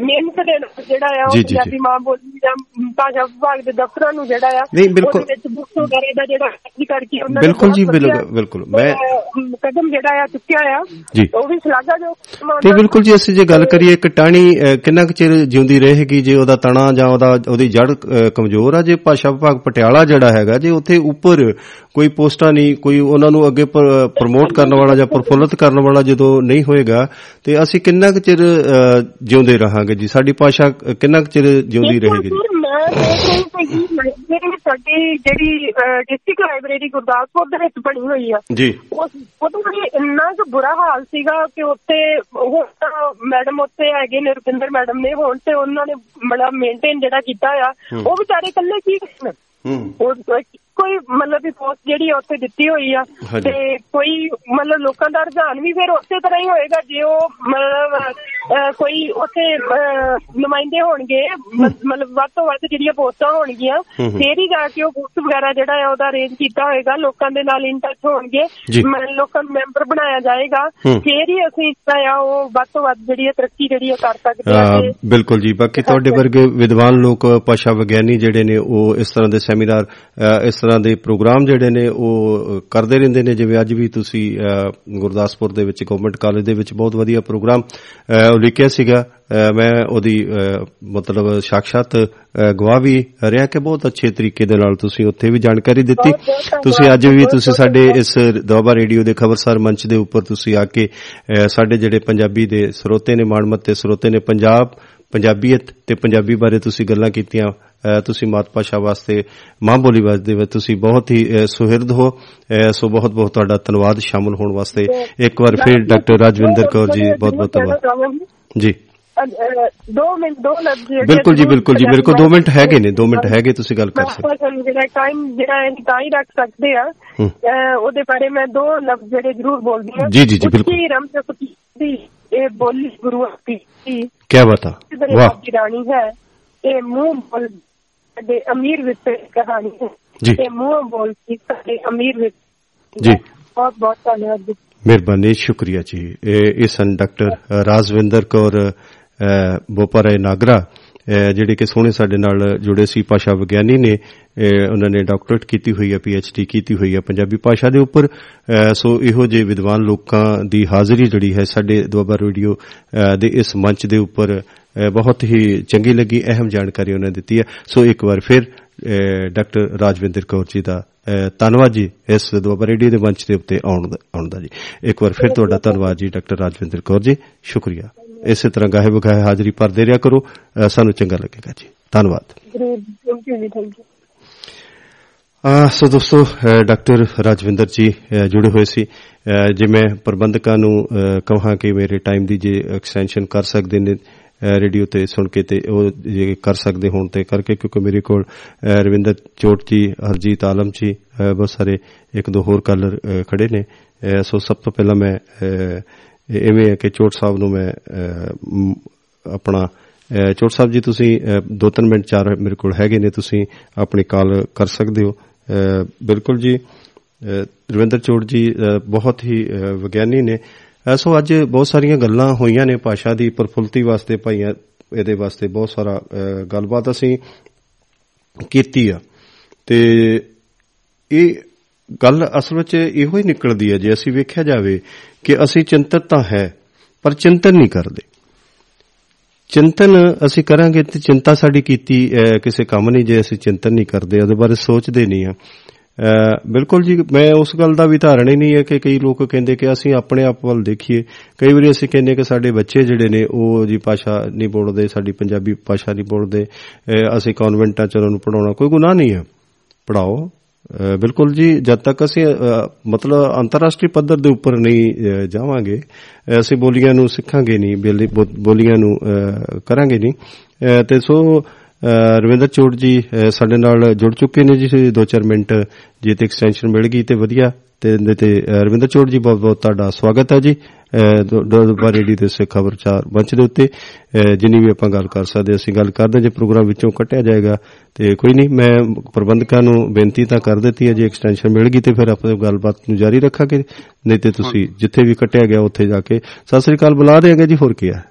ਮਿਹਨਤ ਦੇ ਨਾਲ ਜਿਹੜਾ ਆ ਉਹ। ਪੰਜਾਬੀ ਮਾਂ ਬੋਲੀ ਜਾਂ ਭਾਸ਼ਾ ਵਿਭਾਗ ਦੇ ਦਫ਼ਤਰਾਂ ਨੂੰ ਜਿਹੜਾ ਆ। ਉਹਦੇ ਵਿੱਚ ਬੁੱਕਸ ਵਗੈਰਾ ਦਾ ਜਿਹੜਾ ਅਰਜੀ ਕਰਕੇ ਉਹਨਾਂ ਨੇ ਬਿਲਕੁਲ ਜੀ, ਬਿਲਕੁਲ। ਮੈਂ- ਕਦਮ ਜਿਹੜਾ ਆ ਚੁੱਕਿਆ ਆ। ਉਹ ਵੀ ਸ਼ਲਾਘਾਯੋਗ ਤੇ ਬਿਲਕੁਲ ਜੀ ਅਸੀਂ ਜੇ ਗੱਲ ਕਰੀਏ ਅਹ, ਕਿੰਨਾ ਕੁ ਚਿਰ ਜਿਉਂਦੀ ਰਹੇਗੀ ਜੇ ਉਹਦਾ ਤਣਾ ਜਾਂ ਉਹਦਾ ਉਹਦੀ ਜੜ ਕਮਜ਼ੋਰ ਆ ਜੇ ਭਾਸ਼ਾ ਵਿਭਾਗ ਪਟਿਆਲਾ ਜਿਹੜਾ ਹੈਗਾ ਜੇ ਉੱਥੇ ਉੱਪਰ ਕੋਈ ਪੋਸਟਾਂ ਨਹੀਂ ਕੋਈ ਉਹਨਾਂ ਨੂੰ ਅੱਗੇ ਪ੍ਰਮੋਟ ਕਰਨ ਵਾਲਾ ਜਾਂ ਪ੍ਰਫੁੱਲਤ ਕਰਨ ਵਾਲਾ ਜਦੋਂ ਨਹੀਂ ਹੋਏਗਾ ਤੇ ਅਸੀਂ ਕਿੰਨਾ ਕੁ ਚਿਰ ਜਿਉਂਦੇ ਰਹਾਂਗੇ ਜੀ? ਸਾਡੀ ਭਾਸ਼ਾ ਕਿੰਨਾ ਕੁ ਚਿਰ ਜਿਉਂਦੀ ਰਹੇਗੀ ਜੀ? ਮੈਂ ਦੇਖ ਰਹੀ ਸੀ ਲਾਇਬ੍ਰੇਰੀ ਸਾਡੀ ਜਿਹੜੀ ਡਿਸਟ੍ਰਿਕਟ ਲਾਇਬ੍ਰੇਰੀ ਗੁਰਦਾਸਪੁਰ ਦੇ ਵਿੱਚ ਬਣੀ ਹੋਈ ਆ ਜੀ। ਉਸ ਉਦੋਂ ਵੀ ਇੰਨਾ ਕੁ ਬੁਰਾ ਹਾਲ ਸੀਗਾ ਕਿ ਉੱਥੇ ਹੁਣ ਤਾਂ ਮੈਡਮ ਉੱਥੇ ਹੈਗੇ ਨੇ ਰੁਪਿੰਦਰ ਮੈਡਮ ਨੇ ਹੁਣ ਤੇ ਉਹਨਾਂ ਨੇ ਬੜਾ ਮੇਨਟੇਨ ਜਿਹੜਾ ਕੀਤਾ ਆ। ਉਹ ਵਿਚਾਰੇ ਇਕੱਲੇ ਕੀ ਕਰਨ ਹੂੰ। ਉਹ ਕੋਈ ਮਤਲਬ ਵੀ ਪੋਸਟ ਜਿਹੜੀ ਆ ਉੱਥੇ ਦਿੱਤੀ ਹੋਈ ਆ। ਤੇ ਕੋਈ ਮਤਲਬ ਲੋਕਾਂ ਦਾ ਰੁਝਾਨ ਵੀ ਫਿਰ ਉਸੇ ਤਰ੍ਹਾਂ ਹੀ ਹੋਏਗਾ ਜੇ ਉਹ ਮਤਲਬ ਕੋਈ ਉੱਥੇ ਨੁਮਾਇੰਦੇ ਹੋਣਗੇ ਮਤਲਬ ਵੱਧ ਤੋਂ ਵੱਧ ਜਿਹੜੀਆਂ ਪੋਸਟਾਂ ਹੋਣਗੀਆਂ। ਫੇਰ ਹੀ ਜਾ ਕੇ ਉਹ ਬੁੱਕਸ ਵਗੈਰਾ ਜਿਹੜਾ ਹੈ ਉਹਦਾ ਅਰੇਂਜ ਕੀਤਾ ਹੋਏਗਾ ਲੋਕਾਂ ਦੇ ਨਾਲ ਇਨ ਟੱਚ ਹੋਣਗੇ ਲੋਕਾਂ ਨੂੰ ਮੈਂਬਰ ਬਣਾਇਆ ਜਾਏਗਾ। ਫੇਰ ਹੀ ਅਸੀਂ ਜਿਹੜਾ ਆ ਉਹ ਵੱਧ ਤੋਂ ਵੱਧ ਜਿਹੜੀ ਤਰੱਕੀ ਜਿਹੜੀ ਹੈ ਕਰ ਸਕਦੇ ਤੇ ਬਿਲਕੁਲ ਜੀ ਬਾਕੀ ਤੁਹਾਡੇ ਵਰਗੇ ਵਿਦਵਾਨ ਲੋਕ ਭਾਸ਼ਾ ਵਿਗਿਆਨੀ ਜਿਹੜੇ ਨੇ ਉਹ ਇਸ ਤਰ੍ਹਾਂ ਦੇ ਸੈਮੀਨਾਰ ਇਸ ਤਰ੍ਹਾਂ ਦੇ ਪ੍ਰੋਗਰਾਮ ਜਿਹੜੇ ਨੇ ਉਹ ਕਰਦੇ ਰਹਿੰਦੇ ਨੇ। ਜਿਵੇਂ ਅੱਜ ਵੀ ਤੁਸੀਂ ਗੁਰਦਾਸਪੁਰ ਦੇ ਵਿੱਚ ਗਵਰਨਮੈਂਟ ਕਾਲਜ ਦੇ ਵਿੱਚ ਬਹੁਤ ਵਧੀਆ ਪ੍ਰੋਗਰਾਮ ਉਲੀਕਿਆ ਸੀਗਾ। ਮੈਂ ਉਹਦੀ ਮਤਲਬ ਸਾਖਸ਼ਾਤ ਗਵਾਹ ਵੀ ਰਿਹਾ ਕਿ ਬਹੁਤ ਅੱਛੇ ਤਰੀਕੇ ਦੇ ਨਾਲ ਤੁਸੀਂ ਉੱਥੇ ਵੀ ਜਾਣਕਾਰੀ ਦਿੱਤੀ। ਤੁਸੀਂ ਅੱਜ ਵੀ ਤੁਸੀਂ ਸਾਡੇ ਇਸ ਦੁਆਬਾ ਰੇਡੀਓ ਦੇ ਖਬਰਸਾਰ ਮੰਚ ਦੇ ਉੱਪਰ ਤੁਸੀਂ ਆ ਕੇ ਸਾਡੇ ਜਿਹੜੇ ਪੰਜਾਬੀ ਦੇ ਸਰੋਤੇ ਨੇ ਮਾਣਮੱਤੇ ਸਰੋਤੇ ਨੇ ਪੰਜਾਬ ਪੰਜਾਬੀਅਤ ਤੇ ਪੰਜਾਬੀ ਬਾਰੇ ਤੁਸੀਂ ਗੱਲਾਂ ਕੀਤੀਆਂ। ਤੁਸੀਂ ਮਾਤ ਭਾਸ਼ਾ ਵਾਸਤੇ ਮਾਂ ਬੋਲੀ ਵਾਸਤੇ ਤੁਸੀਂ ਬਹੁਤ ਹੀ ਸੁਹਿਰਦ ਹੋ। ਸੋ ਬਹੁਤ ਬਹੁਤ ਤੁਹਾਡਾ ਧੰਨਵਾਦ ਸ਼ਾਮਲ ਹੋਣ ਵਾਸਤੇ। ਇੱਕ ਵਾਰ ਫਿਰ ਡਾਕਟਰ ਰਾਜਵਿੰਦਰ ਕੌਰ ਜੀ ਬਹੁਤ ਬਹੁਤ ਧੰਨਵਾਦ। ਜੀ। ਦੋ ਮਿੰਟ ਦੋ ਜਿਹੜੇ ਬਿਲਕੁਲ ਜੀ ਬਿਲਕੁਲ ਜੀ ਮੇਰੇ ਕੋਲ 2 ਮਿੰਟ ਹੈਗੇ ਨੇ 2 ਮਿੰਟ ਹੈਗੇ ਤੁਸੀਂ ਗੱਲ ਕਰ ਸਕਦੇ ਆਪਾਂ ਜਿਹੜਾ ਟਾਈਮ ਜਿਹੜਾ ਹੈ ਤਾਂ ਹੀ ਰੱਖ ਸਕਦੇ ਆ। ਉਹਦੇ ਬਾਰੇ ਮੈਂ ਦੋ ਲਫ਼ਜ਼ ਜਿਹੜੇ ਜ਼ਰੂਰ ਬੋਲਦੀ ਹਾਂ। ਜੀ, ਜੀ, ਜੀ, ਬਿਲਕੁਲ। ਰਮਜਪਤੀ ਦੀ ਇਹ ਬੋਲੀ ਗੁਰੂ ਦੀ। ਕੀ ਬਾਤ ਆ। ਦਰਿਆ ਵਾਹ। ਰਾਣੀ ਹੈ। ਇਹ ਮੂੰਹ ਬੋਲ ਸਾਡੇ ਅਮੀਰ ਦੀ ਕਹਾਣੀ ਹੈ। ਤੇ ਮੂੰਹ ਬੋਲ ਕੇ ਸਾਡੇ ਅਮੀਰ ਵਿਰਸੇ ਜੀ। ਬਹੁਤ ਬਹੁਤ ਧੰਨਵਾਦ ਮਿਹਰਬਾਨੀ ਸ਼ੁਕਰੀਆ ਜੀ। ਇਹ ਸਨ ਡਾਕਟਰ ਰਾਜਵਿੰਦਰ ਕੌਰ ਅ, ਬੋਪਾਰਾਏ ਨਾਗਰਾ ਜਿਹੜੇ ਕਿ ਸੋਹਣੇ ਸਾਡੇ ਨਾਲ ਜੁੜੇ ਸੀ। ਭਾਸ਼ਾ ਵਿਗਿਆਨੀ ਨੇ ਉਹਨਾਂ ਨੇ ਡਾਕਟਰੇਟ ਕੀਤੀ ਹੋਈ ਹੈ ਡੀ ਕੀਤੀ ਹੋਈ ਹੈ ਪੰਜਾਬੀ ਭਾਸ਼ਾ ਦੇ ਉੱਪਰ। ਸੋ ਇਹੋ ਜਿਹੇ ਵਿਦਵਾਨ ਲੋਕਾਂ ਦੀ ਹਾਜ਼ਰੀ ਜਿਹੜੀ ਹੈ ਸਾਡੇ ਦੁਆਬਾ ਰੇਡੀਓ ਦੇ ਇਸ ਮੰਚ ਦੇ ਉੱਪਰ ਬਹੁਤ ਹੀ ਚੰਗੀ ਲੱਗੀ ਅਹਿਮ ਜਾਣਕਾਰੀ ਉਹਨਾਂ ਦਿੱਤੀ ਹੈ। ਸੋ ਇੱਕ ਵਾਰ ਫਿਰ ਡਾਕਟਰ ਰਾਜਵਿੰਦਰ ਕੌਰ ਜੀ ਦਾ ਧੰਨਵਾਦ ਜੀ ਇਸ ਦੁਆਬਾ ਰੇਡੀਓ ਦੇ ਮੰਚ ਦੇ ਉੱਤੇ ਆਉਣ ਦਾ ਆਉਣ ਦਾ ਜੀ। ਇੱਕ ਵਾਰ ਫਿਰ ਤੁਹਾਡਾ ਧੰਨਵਾਦ ਜੀ ਡਾਕਟਰ ਰਾਜਵਿੰਦਰ ਕੌਰ ਜੀ। ਸ਼ੁਕਰੀਆ। ਇਸੇ ਤਰ੍ਹਾਂ ਗਾਹੇ ਬਗਾਹੇ ਹਾਜ਼ਰੀ ਭਰਦੇ ਰਿਹਾ ਕਰੋ। ਸਾਨੂੰ ਚੰਗਾ ਲੱਗੇਗਾ ਜੀ। ਧੰਨਵਾਦ। ਥੈਂਕ ਯੂ ਜੀ ਥੈਂਕ ਯੂ ਸੋ ਦੋਸਤੋ ਡਾਕਟਰ ਰਾਜਵਿੰਦਰ ਜੀ ਜੁੜੇ ਹੋਏ ਸੀ। ਜੇ ਮੈਂ ਪ੍ਰਬੰਧਕਾਂ ਨੂੰ ਕਹਾਂ ਕਿ ਮੇਰੇ ਟਾਈਮ ਦੀ ਜੇ ਐਕਸਟੈਂਸ਼ਨ ਕਰ ਸਕਦੇ ਨੇ ਰੇਡੀਓ ਤੇ ਸੁਣ ਕੇ ਤੇ ਉਹ ਜੇ ਕਰ ਸਕਦੇ ਹੋਣ ਤੇ ਕਰਕੇ ਕਿਉਂਕਿ ਮੇਰੇ ਕੋਲ ਅ, ਰਵਿੰਦਰ ਚੋਟ ਜੀ ਹਰਜੀਤ ਆਲਮ ਜੀ ਅ, ਬਹੁਤ ਸਾਰੇ ਇੱਕ ਦੋ ਹੋਰ ਕਾਲਰ ਅ, ਖੜੇ ਨੇ। ਅ, ਸੋ ਸਭ ਤੋਂ ਪਹਿਲਾਂ ਮੈਂ ਅ, ਇਵੇਂ ਹੈ ਕਿ ਚੋਟ ਸਾਹਿਬ ਨੂੰ ਮੈਂ ਅ, ਮ, ਆਪਣਾ ਅ, ਚੋਟ ਸਾਹਿਬ ਜੀ ਤੁਸੀਂ 2-3 ਮਿੰਟ ਚਾਰ ਮੇਰੇ ਕੋਲ ਹੈਗੇ ਨੇ ਤੁਸੀਂ ਆਪਣੀ ਕਾਲ ਕਰ ਸਕਦੇ ਹੋ। ਅ, ਬਿਲਕੁਲ ਜੀ ਅ, ਰਵਿੰਦਰ ਚੋਟ ਜੀ ਅ, ਬਹੁਤ ਹੀ ਅ, ਵਿਗਿਆਨੀ ਨੇ। ਅ, ਸੋ ਅੱਜ ਬਹੁਤ ਸਾਰੀਆਂ ਗੱਲਾਂ ਹੋਈਆਂ ਨੇ ਭਾਸ਼ਾ ਦੀ ਪ੍ਰਫੁੱਲਤੀ ਵਾਸਤੇ ਭਾਈਆਂ ਇਹਦੇ ਵਾਸਤੇ ਬਹੁਤ ਸਾਰਾ ਅ, ਗੱਲਬਾਤ ਅਸੀਂ ਕੀਤੀ ਆ। ਤੇ ਇਹ ਗੱਲ ਅਸਲ ਵਿੱਚ ਇਹੋ ਹੀ ਨਿਕਲਦੀ ਹੈ ਜੇ ਅਸੀਂ ਵੇਖਿਆ ਜਾਵੇ ਕਿ ਅਸੀਂ ਚਿੰਤਤ ਤਾਂ ਹੈ ਪਰ ਚਿੰਤਨ ਨਹੀਂ ਕਰਦੇ। ਚਿੰਤਨ ਅਸੀਂ ਕਰਾਂਗੇ ਤੇ ਚਿੰਤਾ ਸਾਡੀ ਕੀਤੀ ਅਹ, ਕਿਸੇ ਕੰਮ ਨਹੀਂ ਜੇ ਅਸੀਂ ਚਿੰਤਨ ਨਹੀਂ ਕਰਦੇ ਉਹਦੇ ਬਾਰੇ ਸੋਚਦੇ ਨਹੀਂ ਆ। ਅਹ, ਬਿਲਕੁਲ ਜੀ ਮੈਂ ਉਸ ਗੱਲ ਦਾ ਵੀ ਧਾਰਣ ਹੀ ਨਹੀਂ ਹੈ ਕਿ ਕਈ ਲੋਕ ਕਹਿੰਦੇ ਕਿ ਅਸੀਂ ਆਪਣੇ ਆਪ ਵੱਲ ਦੇਖੀਏ। ਕਈ ਵਾਰੀ ਅਸੀਂ ਕਹਿੰਦੇ ਕਿ ਸਾਡੇ ਬੱਚੇ ਜਿਹੜੇ ਨੇ ਉਹ ਜੀ ਭਾਸ਼ਾ ਨਹੀਂ ਬੋਲਦੇ ਸਾਡੀ ਪੰਜਾਬੀ ਭਾਸ਼ਾ ਨਹੀਂ ਬੋਲਦੇ। ਅਹ, ਅਸੀਂ ਕਨਵੈਂਟਾਂ ਚ ਉਹਨਾਂ ਨੂੰ ਪੜਾਉਣਾ ਕੋਈ ਗੁਨਾਹ ਨਹੀਂ ਹੈ। ਪੜਾਓ ਅ, ਬਿਲਕੁਲ ਜੀ ਜਦ ਤੱਕ ਅਸੀਂ ਅ, ਮਤਲਬ ਅੰਤਰਰਾਸ਼ਟਰੀ ਪੱਧਰ ਦੇ ਉੱਪਰ ਨਹੀਂ ਅ, ਜਾਵਾਂਗੇ ਅ, ਅਸੀਂ ਬੋਲੀਆਂ ਨੂੰ ਸਿੱਖਾਂਗੇ ਨਹੀਂ ਬੇਲੀ- ਬੋ- ਬੋਲੀਆਂ ਨੂੰ ਅ, ਕਰਾਂਗੇ ਨਹੀਂ। ਅ, ਤੇ ਸੋ ਅ, ਰਵਿੰਦਰ ਚੋੜ ਜੀ ਸਾਡੇ ਨਾਲ ਜੁੜ ਚੁੱਕੇ ਨੇ ਜੀ ਦੋ ਚਾਰ ਮਿੰਟ ਜੇ ਤੇ ਐਕਸਟੈਂਸ਼ਨ ਮਿਲ ਗਈ ਤੇ ਵਧੀਆ। ਤੇ ਇਹਦੇ ਤੇ ਰਵਿੰਦਰ ਚੋੜ ਜੀ ਬਹੁਤ ਬਹੁਤ ਤੁਹਾਡਾ ਸਵਾਗਤ ਹੈ ਜੀ। ਦੁਆਬਾ ਰੇਡੀ ਦੇ ਸੇ ਖਬਰਚਾਰ ਮੰਚ ਦੇ ਉੱਤੇ। ਜਿੰਨੀ ਵੀ ਆਪਾਂ ਗੱਲ ਕਰ ਸਕਦੇ ਅਸੀਂ ਗੱਲ ਕਰਦੇ ਜੇ ਪ੍ਰੋਗਰਾਮ ਵਿੱਚੋਂ ਕੱਟਿਆ ਜਾਏਗਾ ਤੇ ਕੋਈ ਨਹੀਂ ਮੈਂ ਪ੍ਰਬੰਧਕਾਂ ਨੂੰ ਬੇਨਤੀ ਤਾਂ ਕਰ ਦਿੱਤੀ ਹੈ ਜੇ ਐਕਸਟੈਂਸ਼ਨ ਮਿਲ ਗਈ ਤੇ ਫਿਰ ਆਪਾਂ ਗੱਲਬਾਤ ਨੂੰ ਜਾਰੀ ਰੱਖਾਂਗੇ। ਨਹੀਂ ਤੇ ਤੁਸੀਂ ਜਿੱਥੇ ਵੀ ਕੱਟਿਆ ਗਿਆ ਉੱਥੇ ਜਾ ਕੇ। ਸਤਿ ਸ੍ਰੀ ਅਕਾਲ ਬੁਲਾ ਦੇਗੇ ਜੀ ਹੋਰ ਕੀ ਹੈ?